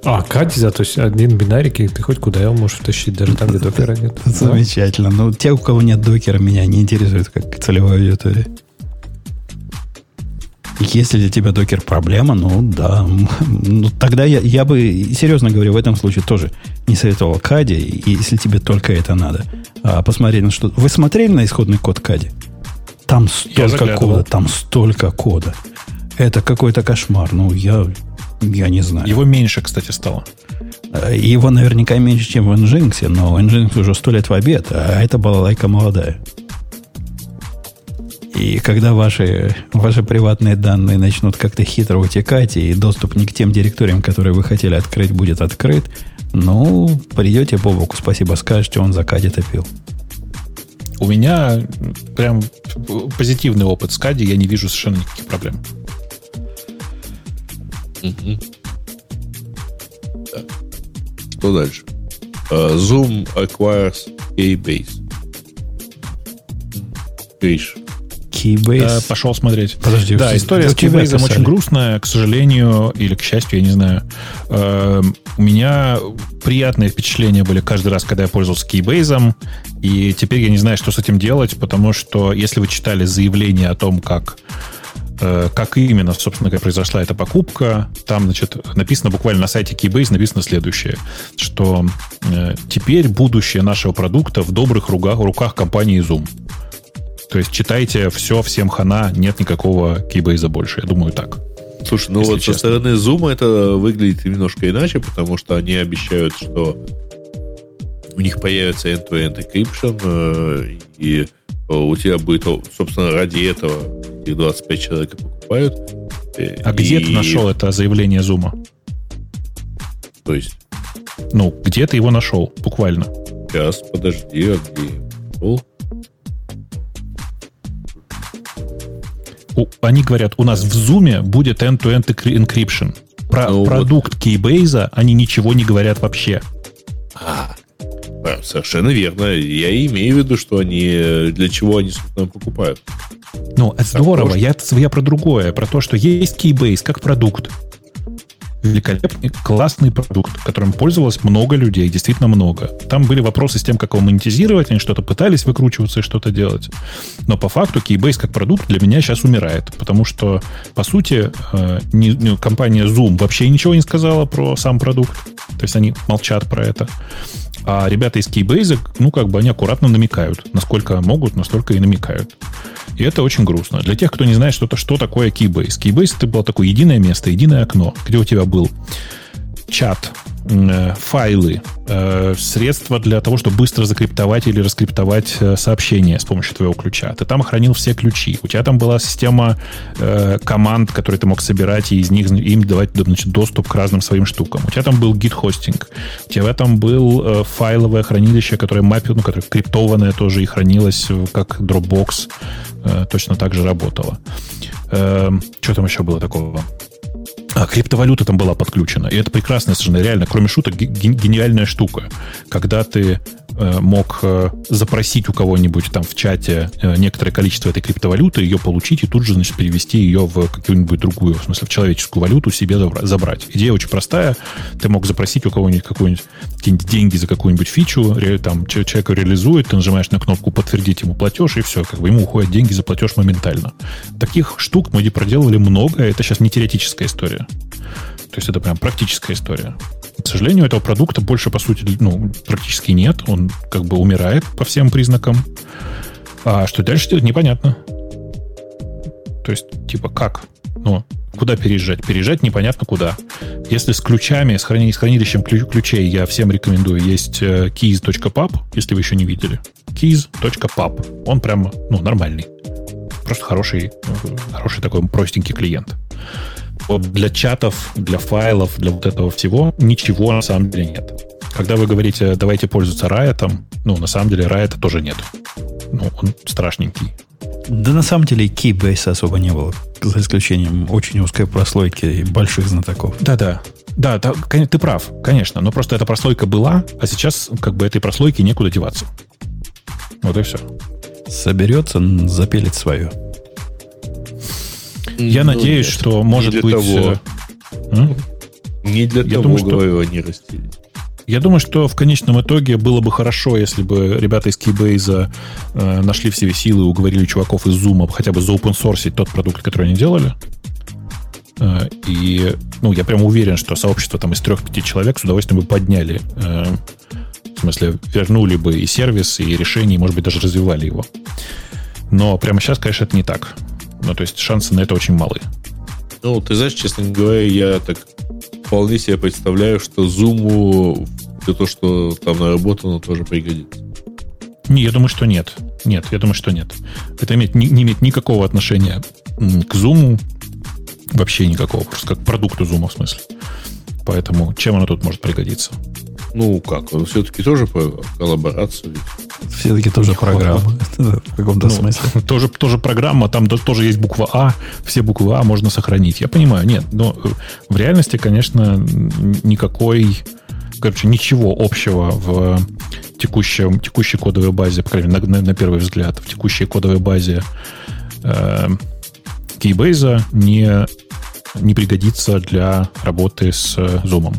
А, кадзя, то есть один бинарик, и ты хоть куда его можешь втащить, даже там, где докера нет. Замечательно. Ну, те, у кого нет докера, меня не интересует как целевая аудитория. Если для тебя докер проблема, ну да. Ну, тогда я, я бы, серьезно говорю, в этом случае тоже не советовал Кади, если тебе только это надо. А посмотреть на что... Вы смотрели на исходный код Кади? Там столько кода, там столько кода. Это какой-то кошмар. Ну, я, я не знаю. Его меньше, кстати, стало. Э, Его наверняка меньше, чем в Nginx, но Nginx уже сто лет в обед, а это была лайка молодая. И когда ваши, ваши приватные данные начнут как-то хитро утекать, и доступ не к тем директориям, которые вы хотели открыть, будет открыт, ну, придете по боку, спасибо скажете, он закатит топил. У меня прям позитивный опыт с Кади, я не вижу совершенно никаких проблем. Что дальше? Uh, Zoom acquires Keybase. Гриш, Keybase. Э, пошел смотреть. Подожди, Да, история с Keybase очень грустная, к сожалению, или к счастью, я не знаю. Эм, У меня приятные впечатления были каждый раз, когда я пользовался Keybase, и теперь я не знаю, что с этим делать, потому что если вы читали заявление о том, как э, как именно, собственно говоря, произошла эта покупка. Там, значит, написано буквально на сайте Keybase написано следующее, что э, теперь будущее нашего продукта в добрых руках, руках компании Zoom. То есть читайте все, всем хана, нет никакого Keybase больше. Я думаю, так. Слушай, ну вот честно. со стороны Zoom это выглядит немножко иначе, потому что они обещают, что у них появится end-to-end encryption, э, и э, у тебя будет, собственно, ради этого их 25 человек покупают. Э, А где и- ты нашел это заявление Zoom? То есть, Ну, где ты его нашел, буквально? сейчас, подожди, а где я нашел? Они говорят, у нас в Zoom будет end-to-end encryption. Про Ну вот. продукт Keybase они ничего не говорят вообще. А, да, совершенно верно. Я имею в виду, что они э, для чего они, собственно, покупают. Ну, здорово. Я, я про другое. Про то, что есть Keybase как продукт. Великолепный, классный продукт, которым пользовалось много людей, действительно много. Там были вопросы с тем, как его монетизировать, они что-то пытались выкручиваться и что-то делать. Но по факту Keybase как продукт для меня сейчас умирает, потому что, по сути, э, не- компания Zoom вообще ничего не сказала про сам продукт. То есть они молчат про это. А ребята из Keybase, ну, как бы они аккуратно намекают. Насколько могут, настолько и намекают. И это очень грустно. Для тех, кто не знает, что, что такое Keybase. Keybase это было такое единое место, единое окно, где у тебя был чат, файлы, э, средства для того, чтобы быстро закриптовать или раскриптовать э, сообщения с помощью твоего ключа. Ты там хранил все ключи. У тебя там была система э, команд, которые ты мог собирать и из них им давать значит, доступ к разным своим штукам. У тебя там был гид-хостинг. У тебя там был э, файловое хранилище, которое мапил, ну, которое криптованное тоже и хранилось э, как Dropbox. Э, точно так же работало. Эм, что там еще было такого? А, криптовалюта там была подключена. И это прекрасная совершенно, реально, кроме шуток, ге- ге- гениальная штука. Когда ты мог э, запросить у кого-нибудь там в чате э, некоторое количество этой криптовалюты, ее получить и тут же, значит, перевести ее в какую-нибудь другую, в смысле, в человеческую валюту себе забра- забрать. Идея очень простая. Ты мог запросить у кого-нибудь какую-нибудь деньги за какую-нибудь фичу, там че- человек её реализует, ты нажимаешь на кнопку подтвердить ему платеж, и все, как бы ему уходят деньги за платеж моментально. Таких штук мы проделывали много, это сейчас не теоретическая история. То есть это прям практическая история. К сожалению, этого продукта больше, по сути, ну, практически нет. Он как бы умирает по всем признакам. А что дальше делать, непонятно. То есть, типа, как? Ну, куда переезжать? Переезжать непонятно куда. Если с ключами, с, храни- с хранилищем ключ- ключей, я всем рекомендую, есть э, keys.pub, если вы еще не видели. keys.pub. Он прям, ну, нормальный. Просто хороший, э, хороший такой простенький клиент. Вот для чатов, для файлов, для вот этого всего ничего на самом деле нет. Когда вы говорите, давайте пользоваться Riot, ну, на самом деле Riot тоже нет. Ну, он страшненький. Да на самом деле Keybase особо не было, за исключением очень узкой прослойки и больших знатоков. Да-да. Да, да, ты прав, конечно. Но просто эта прослойка была, а сейчас как бы этой прослойки некуда деваться. Вот и все. Соберется, запилит свое. Я ну, надеюсь, нет, что может быть... Того. Э, не для Я того, думаю, говорю, они растили. Я думаю, что в конечном итоге было бы хорошо, если бы ребята из Keybase э, нашли в себе силы и уговорили чуваков из Zoom хотя бы за open source тот продукт, который они делали. Э, и ну, я прям уверен, что сообщество там из трех-пяти человек с удовольствием бы подняли. Э, в смысле, вернули бы и сервис, и решение, и, может быть, даже развивали его. Но прямо сейчас, конечно, это не так. Ну, то есть шансы на это очень малы. Ну, ты знаешь, честно говоря, я так вполне себе представляю, что Zoom все то, что там наработано, тоже пригодится. Не, я думаю, что нет. Нет, я думаю, что нет. Это имеет, не, не имеет никакого отношения к Zoom, вообще никакого, просто как к продукту Zoom в смысле. Поэтому чем оно тут может пригодиться? Ну, как? Он все-таки тоже про коллаборацию. Все-таки тоже программа. В каком-то ну, смысле. Тоже, тоже программа, там тоже есть буква А. Все буквы А можно сохранить. Я понимаю, нет. Но э, в реальности, конечно, никакой... Короче, ничего общего в текущем, текущей кодовой базе, по крайней мере, на, на, на первый взгляд, в текущей кодовой базе э, Keybase не, не пригодится для работы с э, Zoom.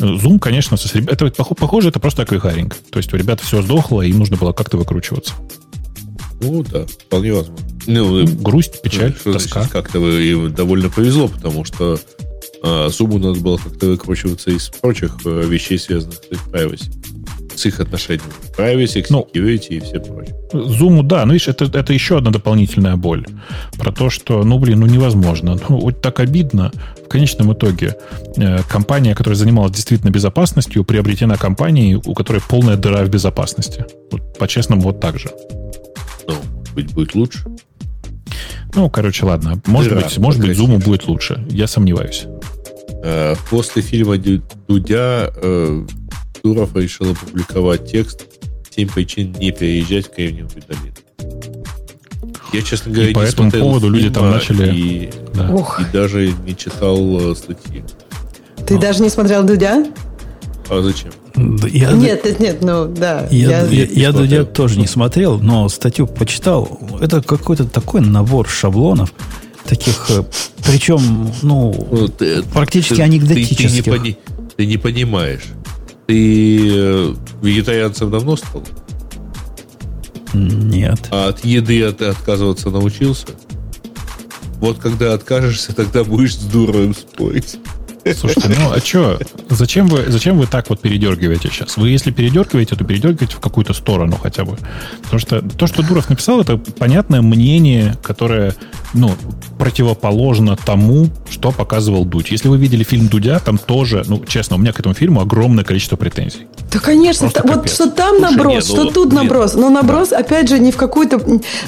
Zoom, конечно, со, это похоже, это просто аквихаринг. То есть у ребят все сдохло, им нужно было как-то выкручиваться. Ну да, вполне возможно. Ну, Грусть, печаль, ну, тоска. Как-то им довольно повезло, потому что а, Zoom надо было как-то выкручиваться из прочих а, вещей, связанных с privacy их отношениями. Privacy, ну, security и все прочее. Zoom, да, ну видишь, это, это еще одна дополнительная боль. Про то, что, ну, блин, ну невозможно. Ну, вот так обидно. В конечном итоге э, компания, которая занималась действительно безопасностью, приобретена компанией, у которой полная дыра в безопасности. Вот, по-честному, вот так же. Ну, быть будет лучше. Ну, короче, ладно. Может дыра, быть, может быть, Zoom будет лучше. Я сомневаюсь. Э, после фильма Дудя э, Туров решил опубликовать текст «Семь причин не переезжать в Кремниевую долину». Я, честно говоря, и по этому поводу люди там начали... И, да. и даже не читал э, статьи. Ты Но. даже не смотрел Дудя? А зачем? Я, нет, нет, нет, ну да. Я, я, я, я Дудя тоже не смотрел, но статью почитал. Это какой-то такой набор шаблонов, таких, э, причем, ну, ну ты, практически ты, анекдотических. Ты, ты, не, ты не понимаешь. Ты э, вегетарианцем давно стал? Нет. А от еды ты отказываться научился? Вот когда откажешься, тогда будешь с дурой спорить. Слушайте, ну а что? Зачем вы, зачем вы так вот передергиваете сейчас? Вы если передергиваете, то передергиваете в какую-то сторону хотя бы. Потому что то, что Дуров написал, это понятное мнение, которое ну, противоположно тому, что показывал Дудь. Если вы видели фильм Дудя, там тоже, ну, честно, у меня к этому фильму огромное количество претензий. Да, конечно. Та, вот что там Слушай, наброс, нет, что ну, тут нет. наброс. Но наброс, да. опять же, не в какую-то...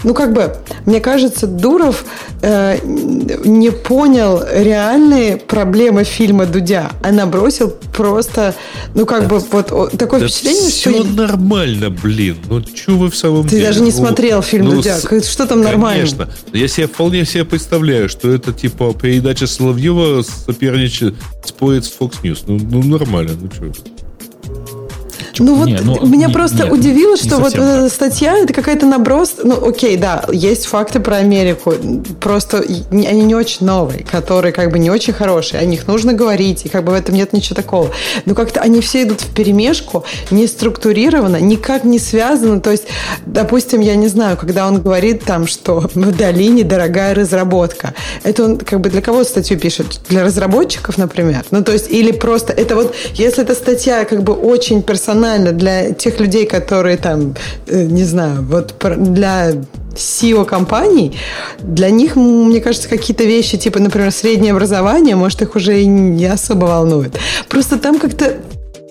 Ну, как бы, мне кажется, Дуров э, не понял реальные проблемы фильма Дудя, а набросил просто, ну, как да. бы, вот такое да впечатление, все что... все нормально, блин. Ну, что вы в самом Ты деле? Ты даже не ну, смотрел фильм ну, Дудя. Что там нормально? Конечно. Я себе вполне себе представляю, что это, типа, передача Соловьева соперничает, спорит с Fox News. Ну, ну нормально, ну, что ну вот не, ну, меня не, просто нет, удивило, что вот эта статья это какая-то наброс. Ну окей, да, есть факты про Америку, просто они не очень новые, которые как бы не очень хорошие, о них нужно говорить, и как бы в этом нет ничего такого. Но как-то они все идут в перемешку, не структурированно, никак не связано. То есть, допустим, я не знаю, когда он говорит там, что в долине дорогая разработка, это он как бы для кого статью пишет? Для разработчиков, например? Ну то есть, или просто это вот, если эта статья как бы очень персональная, банально для тех людей, которые там, э, не знаю, вот для SEO компаний, для них, мне кажется, какие-то вещи, типа, например, среднее образование, может, их уже и не особо волнует. Просто там как-то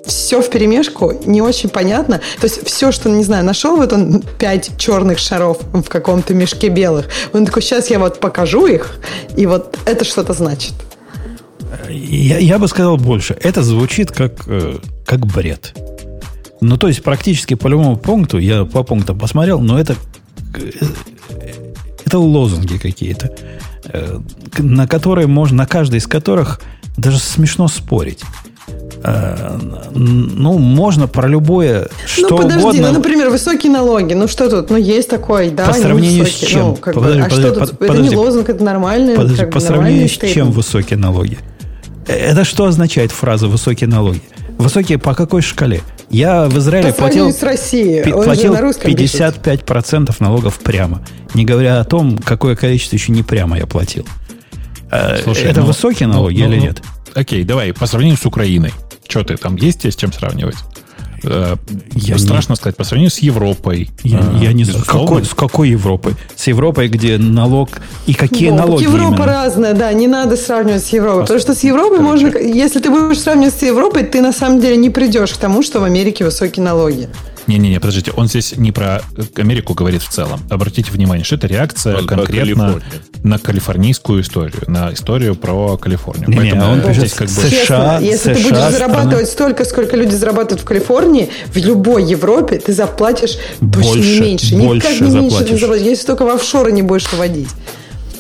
все в перемешку, не очень понятно. То есть все, что, не знаю, нашел вот он пять черных шаров в каком-то мешке белых. Он такой, сейчас я вот покажу их, и вот это что-то значит. Я, я бы сказал больше. Это звучит как, э, как бред. Ну, то есть, практически по любому пункту, я по пунктам посмотрел, но это это лозунги какие-то, э, на которые можно, на каждый из которых даже смешно спорить. Э, ну, можно про любое, что ну, подожди, угодно. ну, например, высокие налоги. Ну, что тут? Ну, есть такой, да, По сравнению с чем? Ну, как бы, Подожди, а подожди, что тут? под- это не подожди. лозунг, это нормальный, Подожди, как бы, по сравнению с чем высокие налоги? Э, Это что означает фраза «высокие налоги»? Высокие по какой шкале? Я в Израиле По платил, с Россией. пи- платил на русском пишет. 55% налогов прямо. Не говоря о том, какое количество еще не прямо я платил. Э, Слушай, это ну, высокие ну, налоги ну, или ну, нет? Окей, давай, по сравнению с Украиной. Что ты, там есть с чем сравнивать? Э, Я страшно сказать, по сравнению с Европой. Я, э, я не знаю, безусловно. какой, с какой Европой? С Европой, где налог и какие Вов, налоги Европа именно? разная, да, не надо сравнивать с Европой. Потому что с Европой Короче. можно, если ты будешь сравнивать с Европой, ты на самом деле не придешь к тому, что в Америке высокие налоги. Не-не-не, подождите, он здесь не про Америку говорит в целом. Обратите внимание, что это реакция Он конкретно на калифорнийскую историю, на историю про Калифорнию. Не-не, Поэтому а он здесь пишет как бы... США, Честно, если ты США будешь страна- зарабатывать столько, сколько люди зарабатывают в Калифорнии, в любой Европе ты заплатишь точно Больше, не меньше. Никак больше не меньше ты заплатишь. заплатишь, если только в офшоры не будешь выводить.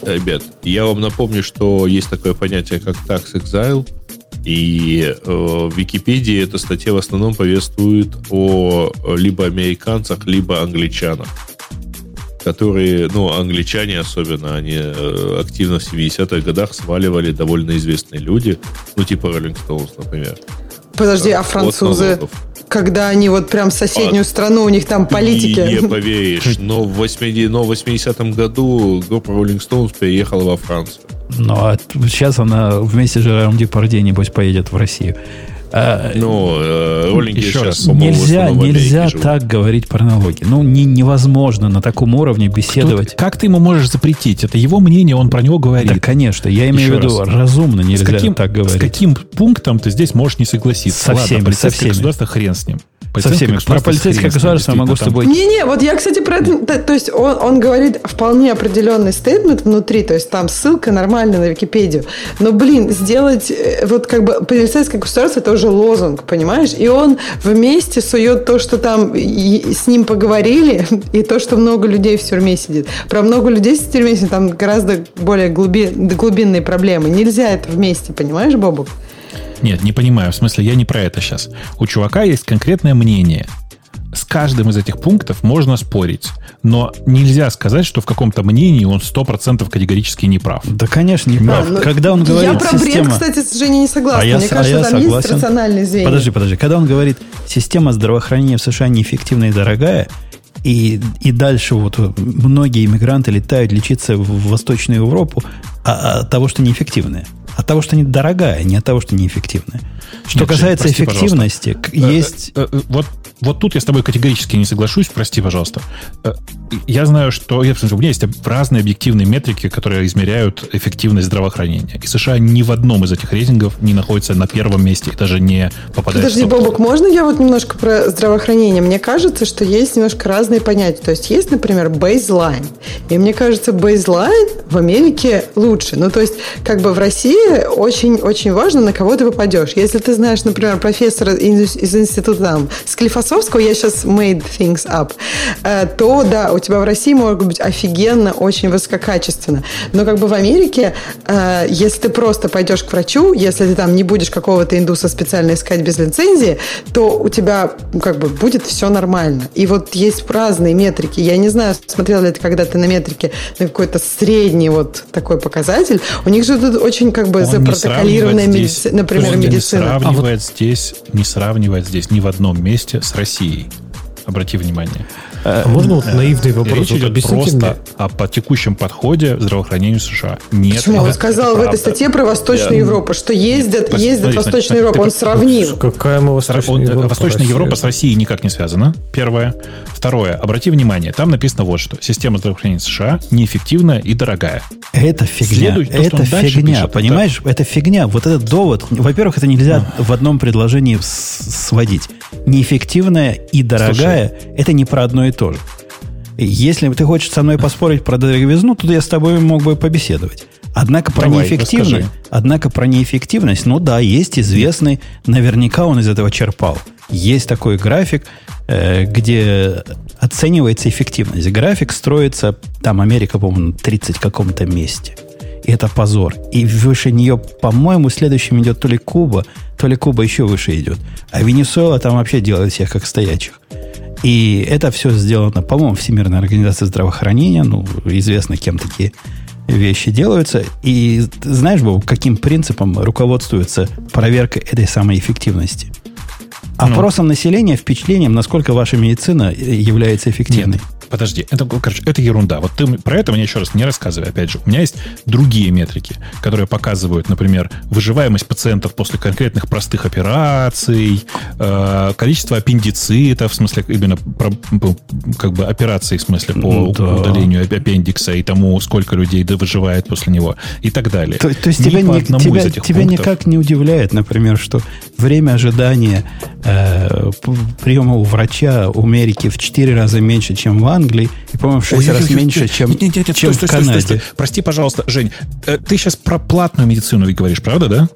Ребят, я вам напомню, что есть такое понятие, как tax exile, и э, в Википедии эта статья в основном повествует о э, либо американцах, либо англичанах, которые, ну, англичане особенно, они э, активно в 70-х годах сваливали довольно известные люди, ну, типа Rolling Stones, например. Подожди, а французы, когда они вот прям соседнюю А, страну, у них там политики. Не поверишь, но в 80 но в 80-м году группа Rolling Stones переехала во Францию. Ну, а сейчас она вместе с Жераром Депардье, небось, поедет в Россию. А, Ну, э, Еще сейчас, раз, нельзя, нельзя так говорить про налоги. Ну, не- невозможно на таком уровне Кто- беседовать. как ты ему можешь запретить? Это его мнение, он про него говорит. Да, конечно. Я имею Еще в виду, раз. разумно с нельзя каким, так с говорить. каким пунктом ты здесь можешь не согласиться? Со Ладно, всеми, со всеми. государство хрен с ним. Со всеми. Про полицейское государство я могу с тобой... Не-не, вот я, кстати, про это... то- То есть он, он говорит вполне определенный стейтмент внутри, то есть там ссылка нормальная на Википедию. Но, блин, сделать э, вот как бы полицейское государство это уже лозунг, понимаешь? И он вместе сует то, что там и- с ним поговорили, и то, что много людей в тюрьме сидит. Про много людей в тюрьме сидит, там гораздо более глуби- глубинные проблемы. Нельзя это вместе, понимаешь, Бобок? Нет, не понимаю. В смысле, я не про это сейчас. У чувака есть конкретное мнение. С каждым из этих пунктов можно спорить. Но нельзя сказать, что в каком-то мнении он 100% категорически не прав. Да, конечно, не прав. А, Когда он говорит Я про система... бред, кстати, с Женей не согласна. А я Мне а кажется, я там согласен. есть рациональные звенья. Подожди, подожди. Когда он говорит, система здравоохранения в США неэффективная и дорогая, и, и дальше вот многие иммигранты летают лечиться в Восточную Европу а, от того, что неэффективная. От того, что недорогая, не от того, что неэффективная. Что Нет, касается Жень, прости, эффективности, Э, есть... э, э, Вот, вот тут я с тобой категорически не соглашусь, прости, пожалуйста. Э, Я знаю, что я, у меня есть разные объективные метрики, которые измеряют эффективность здравоохранения. И США ни в одном из этих рейтингов не находится на первом месте и даже не попадает Подожди, в. Бобок, можно я вот немножко про здравоохранение? Мне кажется, что есть немножко разные понятия. То есть есть, например, бейзлайн. И мне кажется, бейзлайн в Америке лучше. Ну, то есть, как бы в России очень-очень важно, на кого ты попадешь. Если ты знаешь, например, профессора из, института там, Склифосовского, я сейчас made things up, э, то да, у тебя в России может быть офигенно, очень высококачественно. Но как бы в Америке, э, если ты просто пойдешь к врачу, если ты там не будешь какого-то индуса специально искать без лицензии, то у тебя ну, как бы будет все нормально. И вот есть разные метрики. Я не знаю, смотрел ли ты когда-то на метрике на какой-то средний вот такой показатель. У них же тут очень как бы Он не запротоколированная, медици- например, не медицина. сравнивает здесь, не сравнивает здесь ни в одном месте с Россией. Обрати внимание. А можно вот наивный вопрос? Речь идет объясните мне. просто о по текущем подходе к здравоохранению США. Нет, Почему? это- Он сказал это в этой статье про Восточную Я- Европу, что ездят, Смотри, ездят смотри, Восточную смотри, Европу. ты Он сравнил. Какая мы Восточная Он- Европа? Восточная? Европа с Россией никак не связана. Первое. Второе. Обрати внимание, там написано вот что. Система здравоохранения США неэффективная и дорогая. Это фигня. Следует то, это дальше фигня. пишет, понимаешь? Это фигня. Вот этот довод. Во-первых, это нельзя в одном предложении сводить. Неэффективная и дорогая это не про одно и то же. Если ты хочешь со мной поспорить про дороговизну, то я с тобой мог бы побеседовать. Однако про Давай, неэффективность, расскажи. однако про неэффективность, ну да, есть известный, наверняка он из этого черпал. Есть такой график, э, где оценивается эффективность. График строится, там Америка, по-моему, на 30 каком-то месте. И это позор. И выше нее, по-моему, следующим идет то ли Куба, то ли Куба еще выше идет. А Венесуэла там вообще делает всех как стоячих. И это все сделано, по-моему, Всемирной организацией здравоохранения. Ну, известно, кем такие вещи делаются. И знаешь, Боб, каким принципом руководствуется проверка этой самой эффективности? Опросом ну. населения, впечатлением, насколько ваша медицина является эффективной. Нет подожди, это, короче, это ерунда. Вот ты про это мне еще раз не рассказывай. Опять же, у меня есть другие метрики, которые показывают, например, выживаемость пациентов после конкретных простых операций, э, количество аппендицитов, в смысле, именно про, как бы операций, в смысле, по да. удалению аппендикса и тому, сколько людей выживает после него и так далее. То, то есть Ни тебя, не, тебя, тебя никак не удивляет, например, что время ожидания э, приема у врача у Америки в 4 раза меньше, чем в Англии, Англии, и, по-моему, в 6 раз меньше, чем, нет, нет, нет, чем стой, в Канаде. Стой, стой, стой. Прости, пожалуйста, Жень, ты сейчас про платную медицину говоришь, правда, да?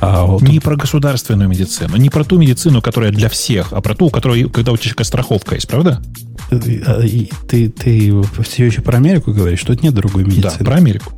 А, вот не про государственную медицину, не про ту медицину, которая для всех, а про ту, у которой, когда у тебя страховка есть, правда? А, ты, ты все еще про Америку говоришь? Тут нет другой медицины. Да, про Америку.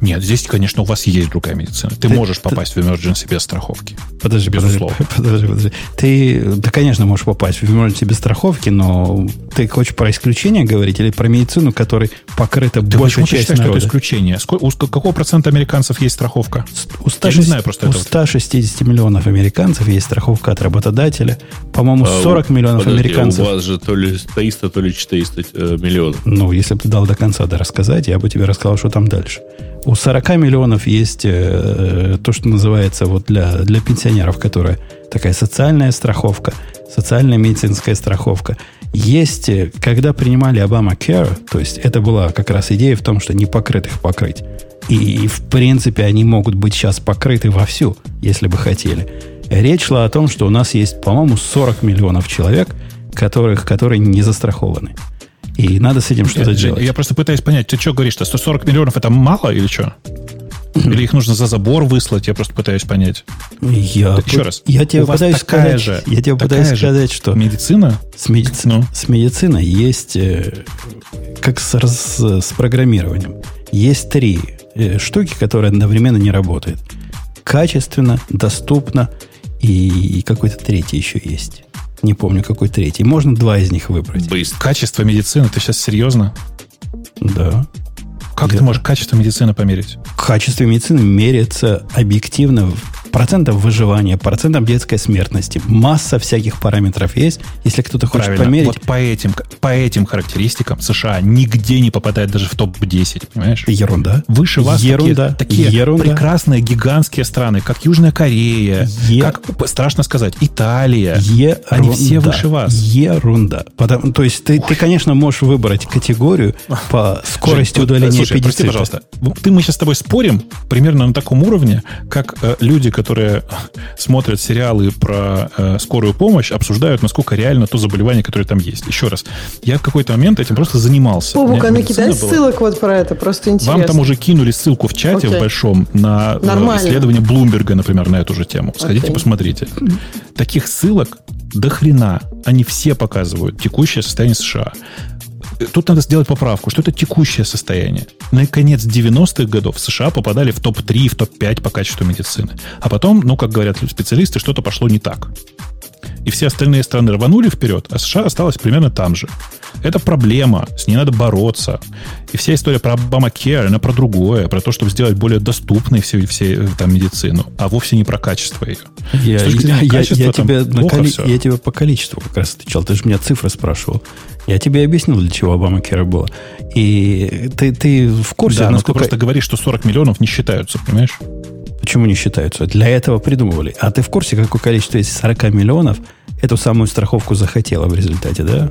Нет, здесь, конечно, у вас есть другая медицина. Ты, ты можешь попасть ты... в emergency без страховки. Подожди, безусловно. Подожди, подожди. Ты, ты, конечно, можешь попасть в emergency без страховки, но ты хочешь про исключение говорить или про медицину, которой покрыта ты большая часть считаешь, народа? что это исключение? Сколько, у какого процента американцев есть страховка? У 160, Я не знаю просто у 160 миллионов американцев есть страховка от работодателя. По-моему, а 40 миллионов подожди, американцев. у вас же то ли 300, то ли 400 э, миллионов. Ну, если бы ты дал до конца да, рассказать, я бы тебе рассказал, что там дальше. У 40 миллионов есть э, то, что называется вот для, для пенсионеров, которая такая социальная страховка, социальная медицинская страховка. Есть, э, когда принимали Обама Care, то есть это была как раз идея в том, что не покрытых покрыть. И, и в принципе они могут быть сейчас покрыты вовсю, если бы хотели. Речь шла о том, что у нас есть, по-моему, 40 миллионов человек, которых, которые не застрахованы. И надо с этим что-то делать. Я просто пытаюсь понять, ты что говоришь-то? 140 миллионов это мало или что? Или их нужно за забор выслать? Я просто пытаюсь понять. Я, еще раз. Я тебе пытаюсь сказать, же, я тебе пытаюсь же сказать, что медицина, с, медици... ну. с медициной есть э, как с, с, с программированием. Есть три э, штуки, которые одновременно не работают. Качественно, доступно и, и какой-то третий еще есть. Не помню, какой третий. Можно два из них выбрать. Быстро. Качество медицины, ты сейчас серьезно? Да. Как Я... ты можешь качество медицины померить? Качество медицины меряется объективно процентов выживания, процентов детской смертности. Масса всяких параметров есть. Если кто-то хочет Правильно. померить... Вот по этим, по этим характеристикам США нигде не попадает даже в топ-10, понимаешь? Ерунда. Выше вас Ерунда. такие, такие Ерунда. прекрасные гигантские страны, как Южная Корея, е... как, страшно сказать, Италия. Ерунда. Они все выше вас. Ерунда. Потому, то есть ты, ты, конечно, можешь выбрать категорию по скорости Жень, удаления слушай, прости, пожалуйста. Ты, мы сейчас с тобой спорим примерно на таком уровне, как э, люди, которые которые смотрят сериалы про э, скорую помощь, обсуждают, насколько реально то заболевание, которое там есть. Еще раз, я в какой-то момент этим просто занимался. Бубука, накидай была... ссылок вот про это, просто интересно. Вам там уже кинули ссылку в чате okay. в большом на э, Нормально. исследование Блумберга, например, на эту же тему. Сходите, okay. посмотрите. Таких ссылок до хрена. Они все показывают текущее состояние США тут надо сделать поправку, что это текущее состояние. На конец 90-х годов США попадали в топ-3, в топ-5 по качеству медицины. А потом, ну, как говорят специалисты, что-то пошло не так. И все остальные страны рванули вперед, а США осталось примерно там же. Это проблема, с ней надо бороться. И вся история про Obamacare, она про другое, про то, чтобы сделать более доступной все, все э, там медицину, а вовсе не про качество ее. Я, я, я, я, тебе коли, я тебе по количеству как раз отвечал. Ты же меня цифры спрашивал. Я тебе объяснил, для чего Обамакера было. И ты, ты в курсе, да, насколько... но ты просто говоришь, что 40 миллионов не считаются, понимаешь? Почему не считаются? Для этого придумывали. А ты в курсе, какое количество из 40 миллионов эту самую страховку захотела в результате, да?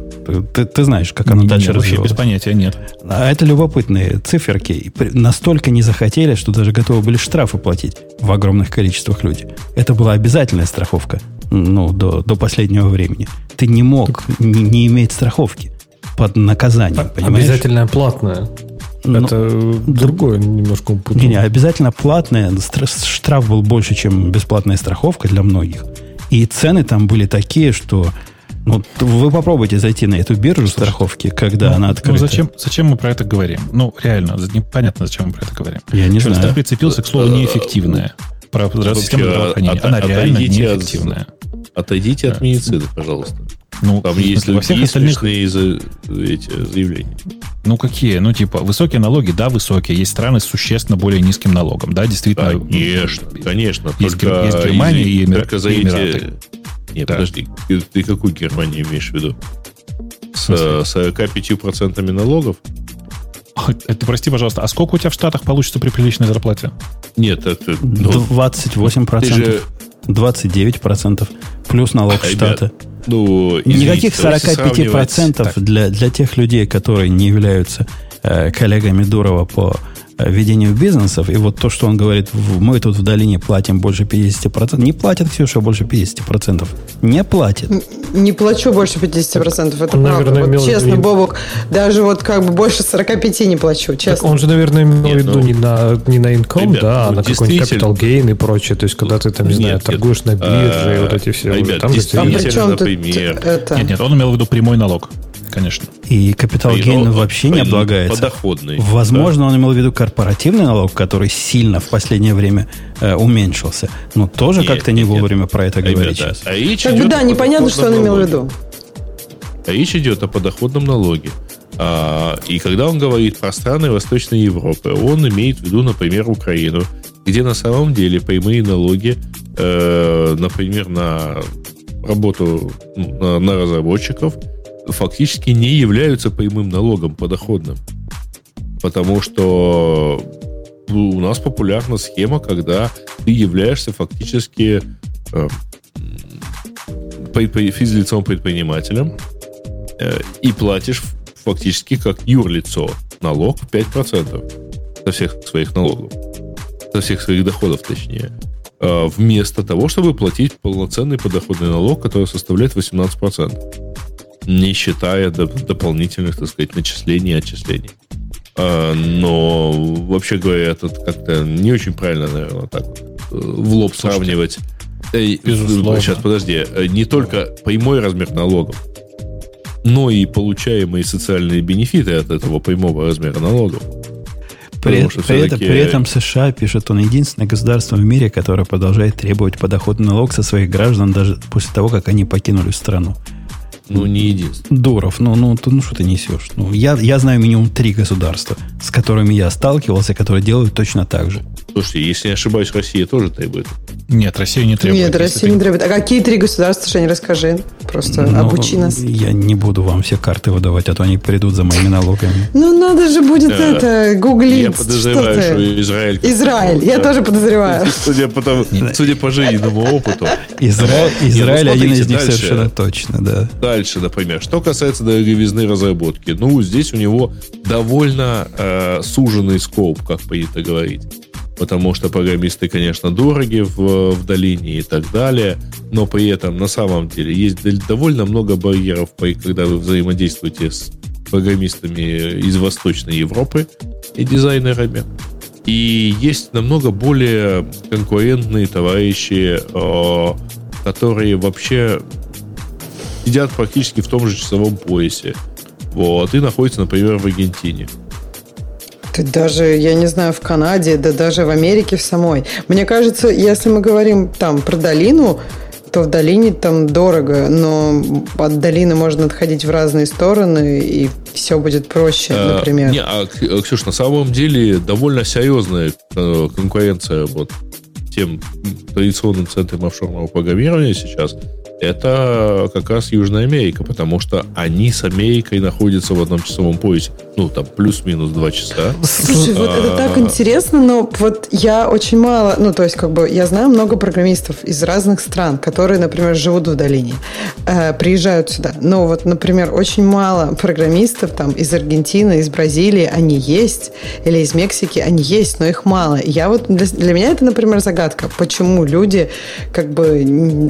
Ты, ты знаешь, как она не, дальше нет, вообще без понятия, нет. А это любопытные циферки. Настолько не захотели, что даже готовы были штрафы платить в огромных количествах людей. Это была обязательная страховка ну, до, до последнего времени. Ты не мог не, не иметь страховки под наказанием, понимаешь? Обязательная платная. Ну, это другое немножко Не, не, обязательно платная. Штраф был больше, чем бесплатная страховка для многих. И цены там были такие, что ну, вы попробуйте зайти на эту биржу страховки, когда ну, она открыта. Ну, зачем, зачем мы про это говорим? Ну, реально, непонятно, зачем мы про это говорим. Я не Просто знаю. прицепился к слову неэффективная. Про систему здравоохранения. Она реально неэффективная. Отойдите от медицины, пожалуйста. Ну, Там есть, во всех есть остальных... смешные за, эти заявления. Ну, какие? Ну, типа, высокие налоги, да, высокие. Есть страны с существенно более низким налогом. Да, действительно. Конечно, конечно. Есть, только есть Германия и, Эмир... только за и эти- Эмираты. Нет, Да. подожди. Ты, ты какую Германию имеешь в виду? С смысле? э, 45% налогов? Это, прости, пожалуйста, а сколько у тебя в Штатах получится при приличной зарплате? Нет, это... ну, 28%, ты же, 29%, плюс налог А, ребят, штата. ну, извините, Никаких давайте 45% сравнивать. для, для тех людей, которые не являются э, коллегами Дурова по ведению бизнесов. И вот то, что он говорит, мы тут в долине платим больше 50%. Не платят, Ксюша, больше 50%. Не платят. Не плачу больше 50%, это Он, правда. наверное, Вот честно, Бобук, даже вот как бы больше 45 не плачу, Так честно. он же, наверное, имел в Нет, виду ну, не на, не на ребят, да, а ну, на какой-нибудь действительно. capital gain и прочее. То есть, когда ты там, не Нет, знаю, нет. торгуешь на бирже А, и вот эти все. ребят, там. А серьезно. при чем тут например. это? Нет, нет, он имел в виду прямой налог. Конечно. И капитал гейн вообще не облагается. Подоходный. Возможно, он имел в виду корпоративный налог, который сильно в последнее время э, уменьшился. Но тоже Нет, как-то не нет, нет. вовремя про это да. говорить сейчас. а речь Как бы идет да, непонятно, что он имел в виду. А Речь идет о подоходном налоге. А, и когда он говорит про страны Восточной Европы, он имеет в виду, например, Украину, где на самом деле прямые налоги, э, например, на работу ну, на, на разработчиков, фактически не являются прямым налогом подоходным. Потому что ну, у нас популярна схема, когда ты являешься фактически э, физлицом предпринимателем, э, и платишь фактически как юрлицо налог 5% со всех своих налогов, со всех своих доходов, точнее, э, вместо того, чтобы платить полноценный подоходный налог, который составляет 18%, не считая доп- дополнительных, так сказать, начислений и отчислений. А, Но, вообще говоря, это как-то не очень правильно, наверное, так э, в лоб сравнивать. Эй, Безусловно. Сейчас, подожди. Э, Не только прямой размер налогов, но и получаемые социальные бенефиты от этого прямого размера налогов. При, что при всё-таки- при этом США, пишет он, единственное государство в мире, которое продолжает требовать подоходный налог со своих граждан даже после того, как они покинули страну. Ну, не единственное. Дуров, ну, ну, ты, ну что ты несешь? Ну, я, я знаю минимум три государства, с которыми я сталкивался, которые делают точно так же. Слушайте, если не ошибаюсь, Россия тоже требует. Нет, Россия не требует. Нет, Россия не требует. А какие три государства, Женя, расскажи. Просто Но обучи нас. Я не буду вам все карты выдавать, а то они придут за моими налогами. Ну, надо же будет Да. это, гуглить. Я подозреваю, что. Израиль... Израиль, я Да. тоже подозреваю. Судя по, тому- судя по жизненному опыту. Израиль, Израиль ну, один из них совершенно точно, да. Дальше, например, что касается дороговизны разработки. Ну, здесь у него довольно э, суженный скоп, как принято говорить. Потому что программисты, конечно, дороги в, в долине и так далее, но при этом на самом деле есть довольно много барьеров, когда вы взаимодействуете с программистами из Восточной Европы и дизайнерами. И есть намного более конкурентные товарищи, э, которые вообще сидят практически в том же часовом поясе. Вот, и находятся, например, в Аргентине. Ты даже, я не знаю, в Канаде, да даже в Америке в самой. Мне кажется, если мы говорим там про долину, то в долине там дорого, но от долины можно отходить в разные стороны, и все будет проще, Э, например. Не, а, э, Ксюш, на самом деле довольно серьезная э, конкуренция вот тем традиционным центрам офшорного программирования сейчас это как раз Южная Америка, потому что они с Америкой находятся в одном часовом поясе. Ну, там плюс-минус два часа. Слушай, вот это так А. интересно, но вот я очень мало, ну, то есть, как бы, я знаю много программистов из разных стран, которые, например, живут в долине, э, приезжают сюда. Но вот, например, очень мало программистов там из Аргентины, из Бразилии, они есть, или из Мексики, они есть, но их мало. И Я вот, для, для меня это, например, загадка, почему люди, как бы,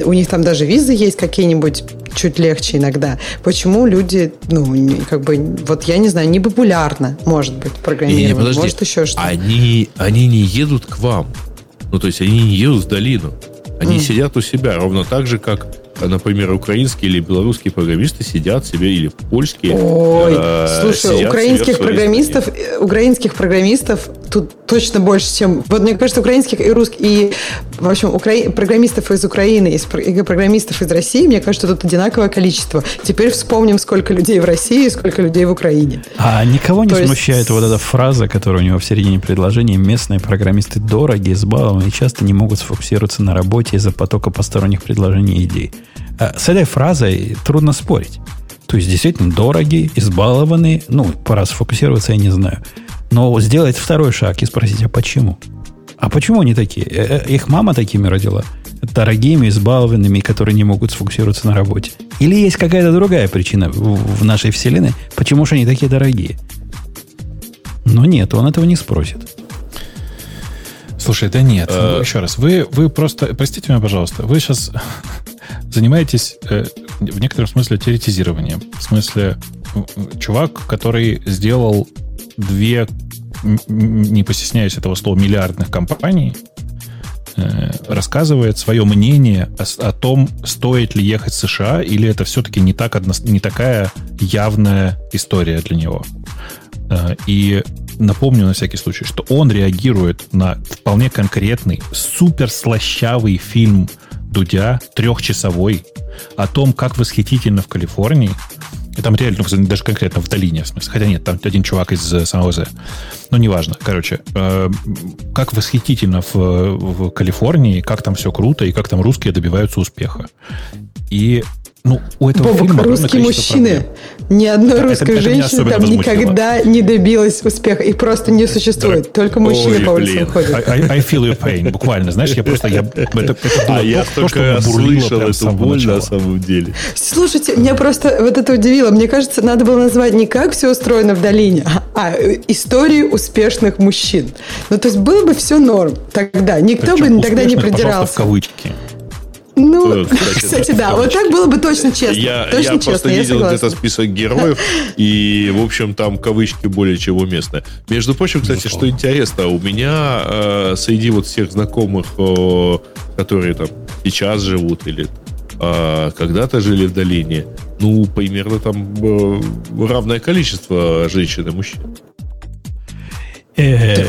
у них там даже визы есть какие-нибудь чуть легче иногда. Почему люди, ну, не- как бы, вот я не знаю, не популярно, может быть, программирование, Не-не, подожди. может еще что-то. Они, они не едут к вам. Ну, то есть они не едут в долину. Они mm. сидят у себя ровно так же, как например, украинские или белорусские программисты сидят себе, или польские. Ой, э, слушай, украинских программистов, стране. Э, украинских программистов тут точно больше, чем... Вот мне кажется, украинских и русских, и, в общем, укра... программистов из Украины и программистов из России, мне кажется, тут одинаковое количество. Теперь вспомним, сколько людей в России и сколько людей в Украине. А никого не То смущает есть... вот эта фраза, которая у него в середине предложения «местные программисты дорогие, избалованы и часто не могут сфокусироваться на работе из-за потока посторонних предложений и идей». Э, с этой фразой трудно спорить. То есть, действительно, дорогие, избалованные. Ну, пора сфокусироваться, я не знаю. Но сделать второй шаг и спросить, а почему? А почему они такие? Э, э, их мама такими родила? Дорогими, избалованными, которые не могут сфокусироваться на работе. Или есть какая-то другая причина в нашей вселенной, почему же они такие дорогие? Но нет, он этого не спросит. Слушай, да нет. А... Еще раз, вы, вы просто, простите меня, пожалуйста, вы сейчас занимаетесь э, в некотором смысле теоретизированием. В смысле, чувак, который сделал две, не постесняюсь этого слова, миллиардных компаний, э, рассказывает свое мнение о, о том, стоит ли ехать в США, или это все-таки не, так одно, не такая явная история для него. Э, и напомню на всякий случай, что он реагирует на вполне конкретный, супер слащавый фильм Дудя, трехчасовой, о том, как восхитительно в Калифорнии, и там реально, даже конкретно в долине, в смысле. Хотя нет, там один чувак из э, Сан-Хозе. Ну, неважно. Короче, э, как восхитительно в, в Калифорнии, как там все круто, и как там русские добиваются успеха. И ну, у этого Бобок, фильма русские мужчины. Проблем. Ни одной русской это, женщины там возмутило. никогда не добилась успеха. Их просто не существует. Да. Только мужчины Ой, по улицам ходят. I, I, feel your pain. Буквально, знаешь, я просто... Я, это, это а я то, только слышал эту боль на самом деле. Слушайте, меня просто вот это удивило. Мне кажется, надо было назвать не как все устроено в долине, а, а истории успешных мужчин. Ну, то есть было бы все норм тогда. Никто Причем бы тогда не придирался. в кавычки. Ну, кстати, кстати да, вот так было бы точно честно. Я, точно я честно, просто я видел где-то список героев, и, в общем, там кавычки более чем уместны. Между прочим, кстати, что интересно, у меня э, среди вот всех знакомых, э, которые там сейчас живут или э, когда-то жили в долине, ну, примерно там э, равное количество женщин и мужчин.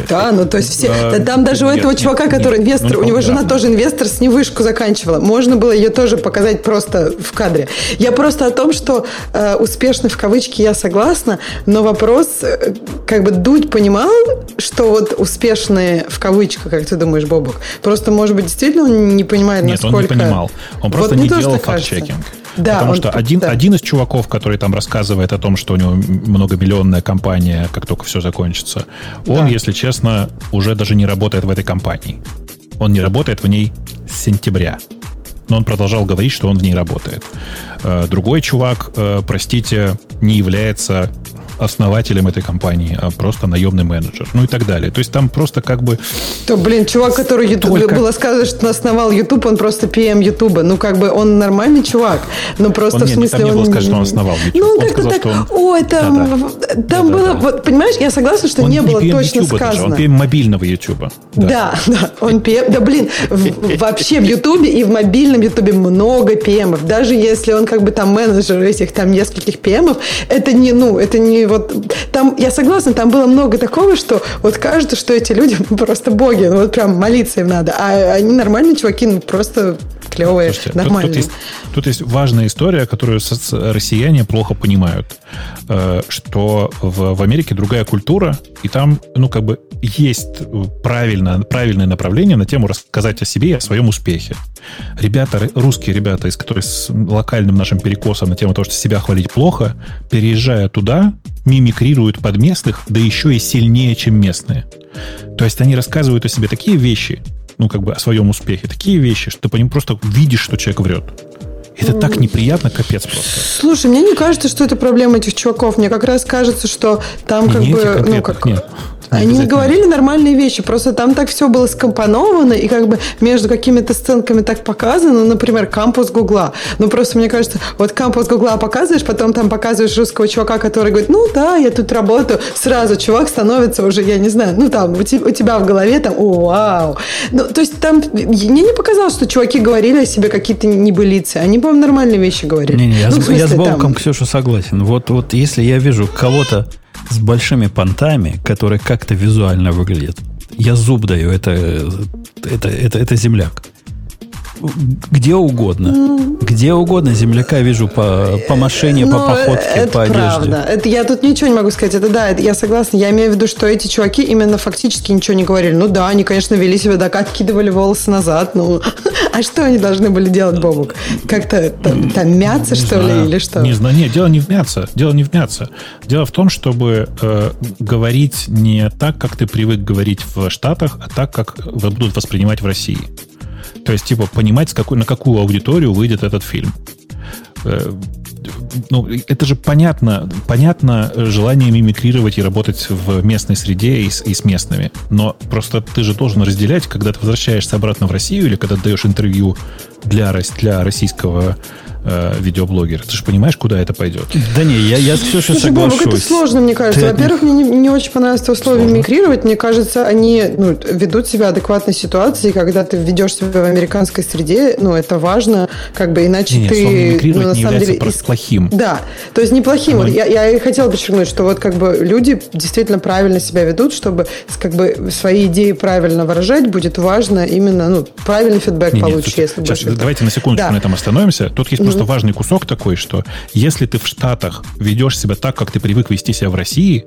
Да, ну то есть все. Да, там даже у этого чувака, который инвестор, ну, у него жена тоже инвестор, с невышку заканчивала. Можно было ее тоже показать просто в кадре. Я просто о том, что э, успешный в кавычки я согласна, но вопрос, э, как бы Дудь понимал, что вот успешные в кавычках, как ты думаешь, Бобок, просто, может быть, действительно он не понимает, насколько... Нет, он не понимал. Он просто не делал факт-чекинг. Да, Потому он, что один, да. один из чуваков, который там рассказывает о том, что у него многомиллионная компания, как только все закончится, он, да. если честно, уже даже не работает в этой компании. Он не работает в ней с сентября. Но он продолжал говорить, что он в ней работает. Э, другой чувак, э, простите, не является основателем этой компании, а просто наемный менеджер. Ну и так далее. То есть там просто как бы... То, блин, чувак, который только... было сказано, что он основал YouTube, он просто PM YouTube. Ну, как бы он нормальный чувак. Но просто он, в смысле... Нет, не было сказать, что он основал YouTube. Ну, он как-то так... Он... Ой, там, да, да. там да, было... Да, Вот, понимаешь, я согласна, что он не было точно YouTube сказано. Даже, он PM мобильного YouTube. Да, да, да он PM... Да, блин, вообще в YouTube и в мобильном YouTube много PM. Даже если он как бы там менеджер этих там нескольких PM, это не, ну, это не вот там, я согласна, там было много такого, что вот кажется, что эти люди просто боги, ну вот прям молиться им надо, а они нормальные чуваки, ну просто клевые, Слушайте, нормальные. Тут, тут, есть, тут есть важная история, которую россияне плохо понимают, э, что в, в Америке другая культура, и там, ну, как бы есть правильно, правильное направление на тему рассказать о себе и о своем успехе. Ребята, русские ребята, из которых с локальным нашим перекосом на тему того, что себя хвалить плохо, переезжая туда, мимикрируют под местных, да еще и сильнее, чем местные. То есть они рассказывают о себе такие вещи, ну, как бы о своем успехе, такие вещи, что ты по ним просто видишь, что человек врет. Это так неприятно, капец просто. Слушай, мне не кажется, что это проблема этих чуваков. Мне как раз кажется, что там как не бы... Ну, как... Нет. Они говорили нормальные вещи, просто там так все было скомпоновано, и как бы между какими-то сценками так показано, например, кампус Гугла. Ну, просто мне кажется, вот кампус Гугла показываешь, потом там показываешь русского чувака, который говорит, ну да, я тут работаю, сразу чувак становится уже, я не знаю, ну там, у тебя в голове там, о, вау. Ну, то есть там, мне не показалось, что чуваки говорили о себе какие-то небылицы, они, по-моему, нормальные вещи говорили. Не-не, я, ну, смысле, я с Бобком, там... Ксюша, согласен. Вот, вот если я вижу кого-то с большими понтами, которые как-то визуально выглядят, я зуб даю, это, это, это, это земляк. Где угодно. Ну. Где угодно земляка вижу по, по машине, по Но походке, это по одежде. правда. Это, я тут ничего не могу сказать. Это да, это, я согласна. Я имею в виду, что эти чуваки именно фактически ничего не говорили. Ну да, они, конечно, вели себя так, откидывали волосы назад. Ну, а что они должны были делать, Бобук? Как-то там, там мяться, Не что знаю. ли, или что? Не знаю, нет, дело не в мяться. Дело не в мяться. Дело в том, чтобы э, говорить не так, как ты привык говорить в Штатах, а так, как будут воспринимать в России. То есть, типа, понимать, с какой, на какую аудиторию выйдет этот фильм. Э, ну, это же понятно, понятно желание мимикрировать и работать в местной среде и с, и с местными. Но просто ты же должен разделять, когда ты возвращаешься обратно в Россию или когда ты даешь интервью для, рос- для российского э, видеоблогера. Ты же понимаешь, куда это пойдет. Да не, я, я с Ксюшей Слушай, Бобок, соглашусь. это сложно, мне кажется. Ты Во-первых, мне не, не очень понравилось условие мигрировать. Мне кажется, они ну, ведут себя адекватной ситуации, когда ты ведешь себя в американской среде, ну, это важно, как бы иначе Не, ты... слово ну, на не самом деле, из- плохим. Да, то есть неплохим. Ну, Вот я, я и хотела подчеркнуть, что вот как бы люди действительно правильно себя ведут, чтобы как бы свои идеи правильно выражать, будет важно именно, ну, правильный фидбэк Не, не, получишь, слушай, если сейчас будешь. Давайте на секундочку Да. на этом остановимся. Тут есть просто важный кусок такой, что если ты в Штатах ведешь себя так, как ты привык вести себя в России,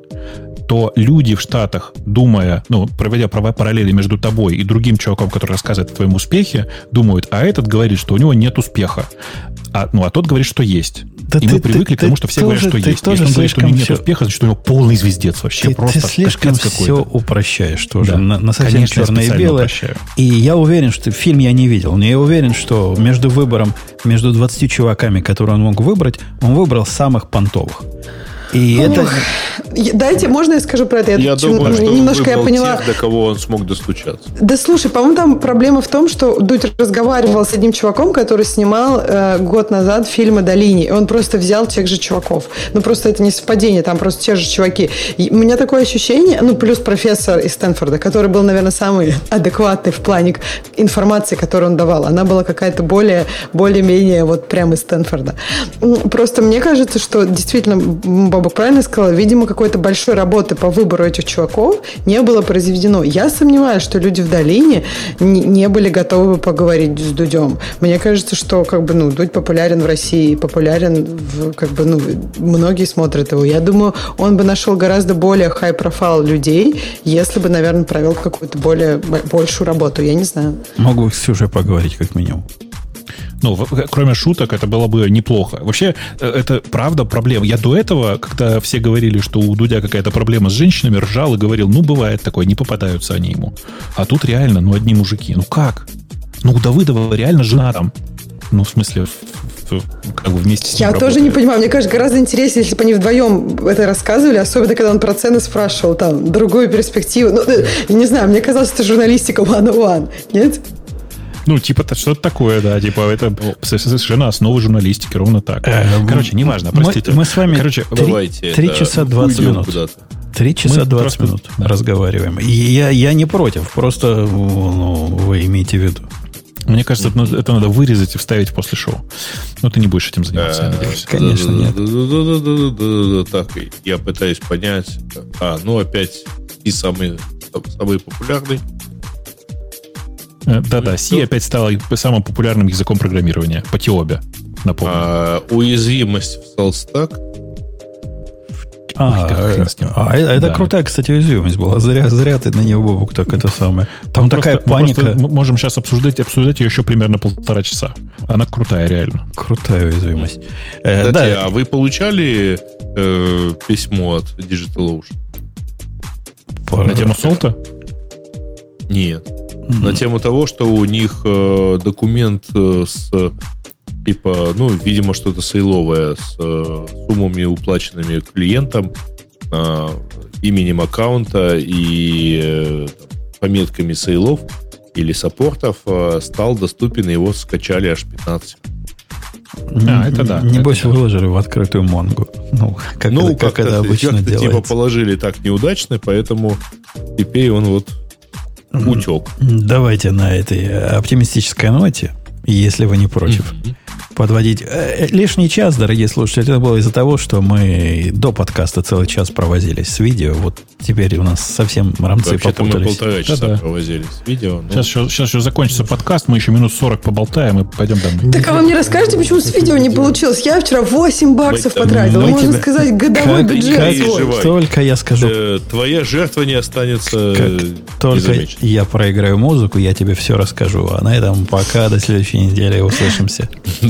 то люди в Штатах, думая, ну, проводя права- параллели между тобой и другим чуваком, который рассказывает о твоем успехе, думают, а этот говорит, что у него нет успеха. А, ну, а тот говорит, что есть. Да и ты- мы привыкли ты- к тому, что все говорят, что ты есть. тоже Если он говорит, что у него нет всё- успеха, значит, у него полный звездец вообще. Ты, просто ты слишком все упрощаешь тоже Да. на, на совсем Конечно, черное и белое. упрощаю. И я уверен, что фильм я не видел, но я уверен, что между выбором, между 20 чуваками, которые он мог выбрать, он выбрал самых понтовых. И это... Я- Дайте, можно я скажу про это? Я чем- думаю, что он немножко я поняла. тех, до кого он смог достучаться. Да слушай, по-моему, там проблема в том, что Дудь разговаривал с одним чуваком, который снимал э, год назад фильм о Долине. И он просто взял тех же чуваков. Ну, просто это не совпадение, там просто те же чуваки. И у меня такое ощущение, ну, плюс профессор из Стэнфорда, который был, наверное, самый адекватный в плане информации, которую он давал. Она была какая-то более, более-менее вот прямо из Стэнфорда. Просто мне кажется, что действительно, Бабок правильно сказала, видимо, какой-то большой работы по выбору этих чуваков не было произведено. Я сомневаюсь, что люди в долине не, были готовы поговорить с Дудем. Мне кажется, что как бы, ну, Дудь популярен в России, популярен в, как бы, ну, многие смотрят его. Я думаю, он бы нашел гораздо более хай-профайл людей, если бы, наверное, провел какую-то более большую работу. Я не знаю. Могу с Ксюшей поговорить, как минимум. Ну, в- кроме шуток, это было бы неплохо. Вообще, э, это правда проблема. Я до этого, когда все говорили, что у Дудя какая-то проблема с женщинами, ржал и говорил, ну, бывает такое, не попадаются они ему. А тут реально, ну, одни мужики. Ну, как? Ну, у Давыдова реально жена там. Ну, в смысле, как бы вместе с ним Я тоже работает. не понимаю. Мне кажется, гораздо интереснее, если бы они вдвоем это рассказывали, особенно когда он про цены спрашивал, там, другую перспективу. Ну, э, не знаю, мне казалось, это журналистика one-on-one. Нет? Ну, типа, то- что-то такое, да. Типа, это совершенно основа журналистики, ровно так. Э, Короче, неважно, простите. мы с вами Короче, Три- Давайте. три это, часа 20 уйдем минут. Три часа Мы 20 просто- минут да. разговариваем. И я, я не против, просто ну, вы имеете в виду. мне кажется, это, надо- это надо вырезать и вставить после шоу. Но ты не будешь этим заниматься, я надеюсь. Конечно, нет. Так, я пытаюсь понять. А, ну опять и самый, самый популярный. Э, Да-да, C опять стала самым популярным языком программирования по Тиобе, напомню. А, уязвимость в Солстак. А, Ой, с ним. а, э- это Да. крутая, кстати, уязвимость была. Зря, зря ты на нее, Бобук, так это самое. Там Мы такая просто- мы паника. просто м- можем сейчас обсуждать, обсуждать ее еще примерно полтора часа. Она крутая, реально. Крутая уязвимость. Э, Кстати, да, а вы получали э, письмо от DigitalOcean? пора- На тему солта? Нет. М. На тему того, что у них э, документ э, с типа, ну, видимо, что-то сейловое с э, суммами, уплаченными клиентам, э, именем аккаунта и э, пометками сейлов или саппортов э, стал доступен, и его скачали аж 15. А, это да. Небось, это выложили в открытую Монгу. Ну, как, ну, это, как, как это обычно как делается. типа положили так неудачно, поэтому теперь он вот утек. Давайте на этой оптимистической ноте, если вы не против. Mm-hmm подводить. Э, лишний час, дорогие слушатели, это было из-за того, что мы до подкаста целый час провозились с видео. Вот теперь у нас совсем рамцы Вообще-то попутались. мы полтора часа да, провозились с видео. Ну... Сейчас, еще, сейчас еще закончится подкаст, мы еще минут 40 поболтаем и пойдем домой. Так а вы мне расскажете, почему с видео не получилось? Я вчера 8 баксов мы, потратил. Можно тебя... сказать, годовой как, бюджет. Как свой. Только я скажу... Э, твоя жертва не останется как Только я проиграю музыку, я тебе все расскажу. А на этом пока до следующей недели услышимся.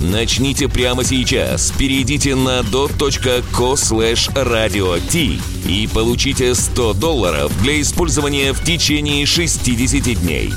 Начните прямо сейчас. Перейдите на dot.co slash radio и получите 100 долларов для использования в течение 60 дней.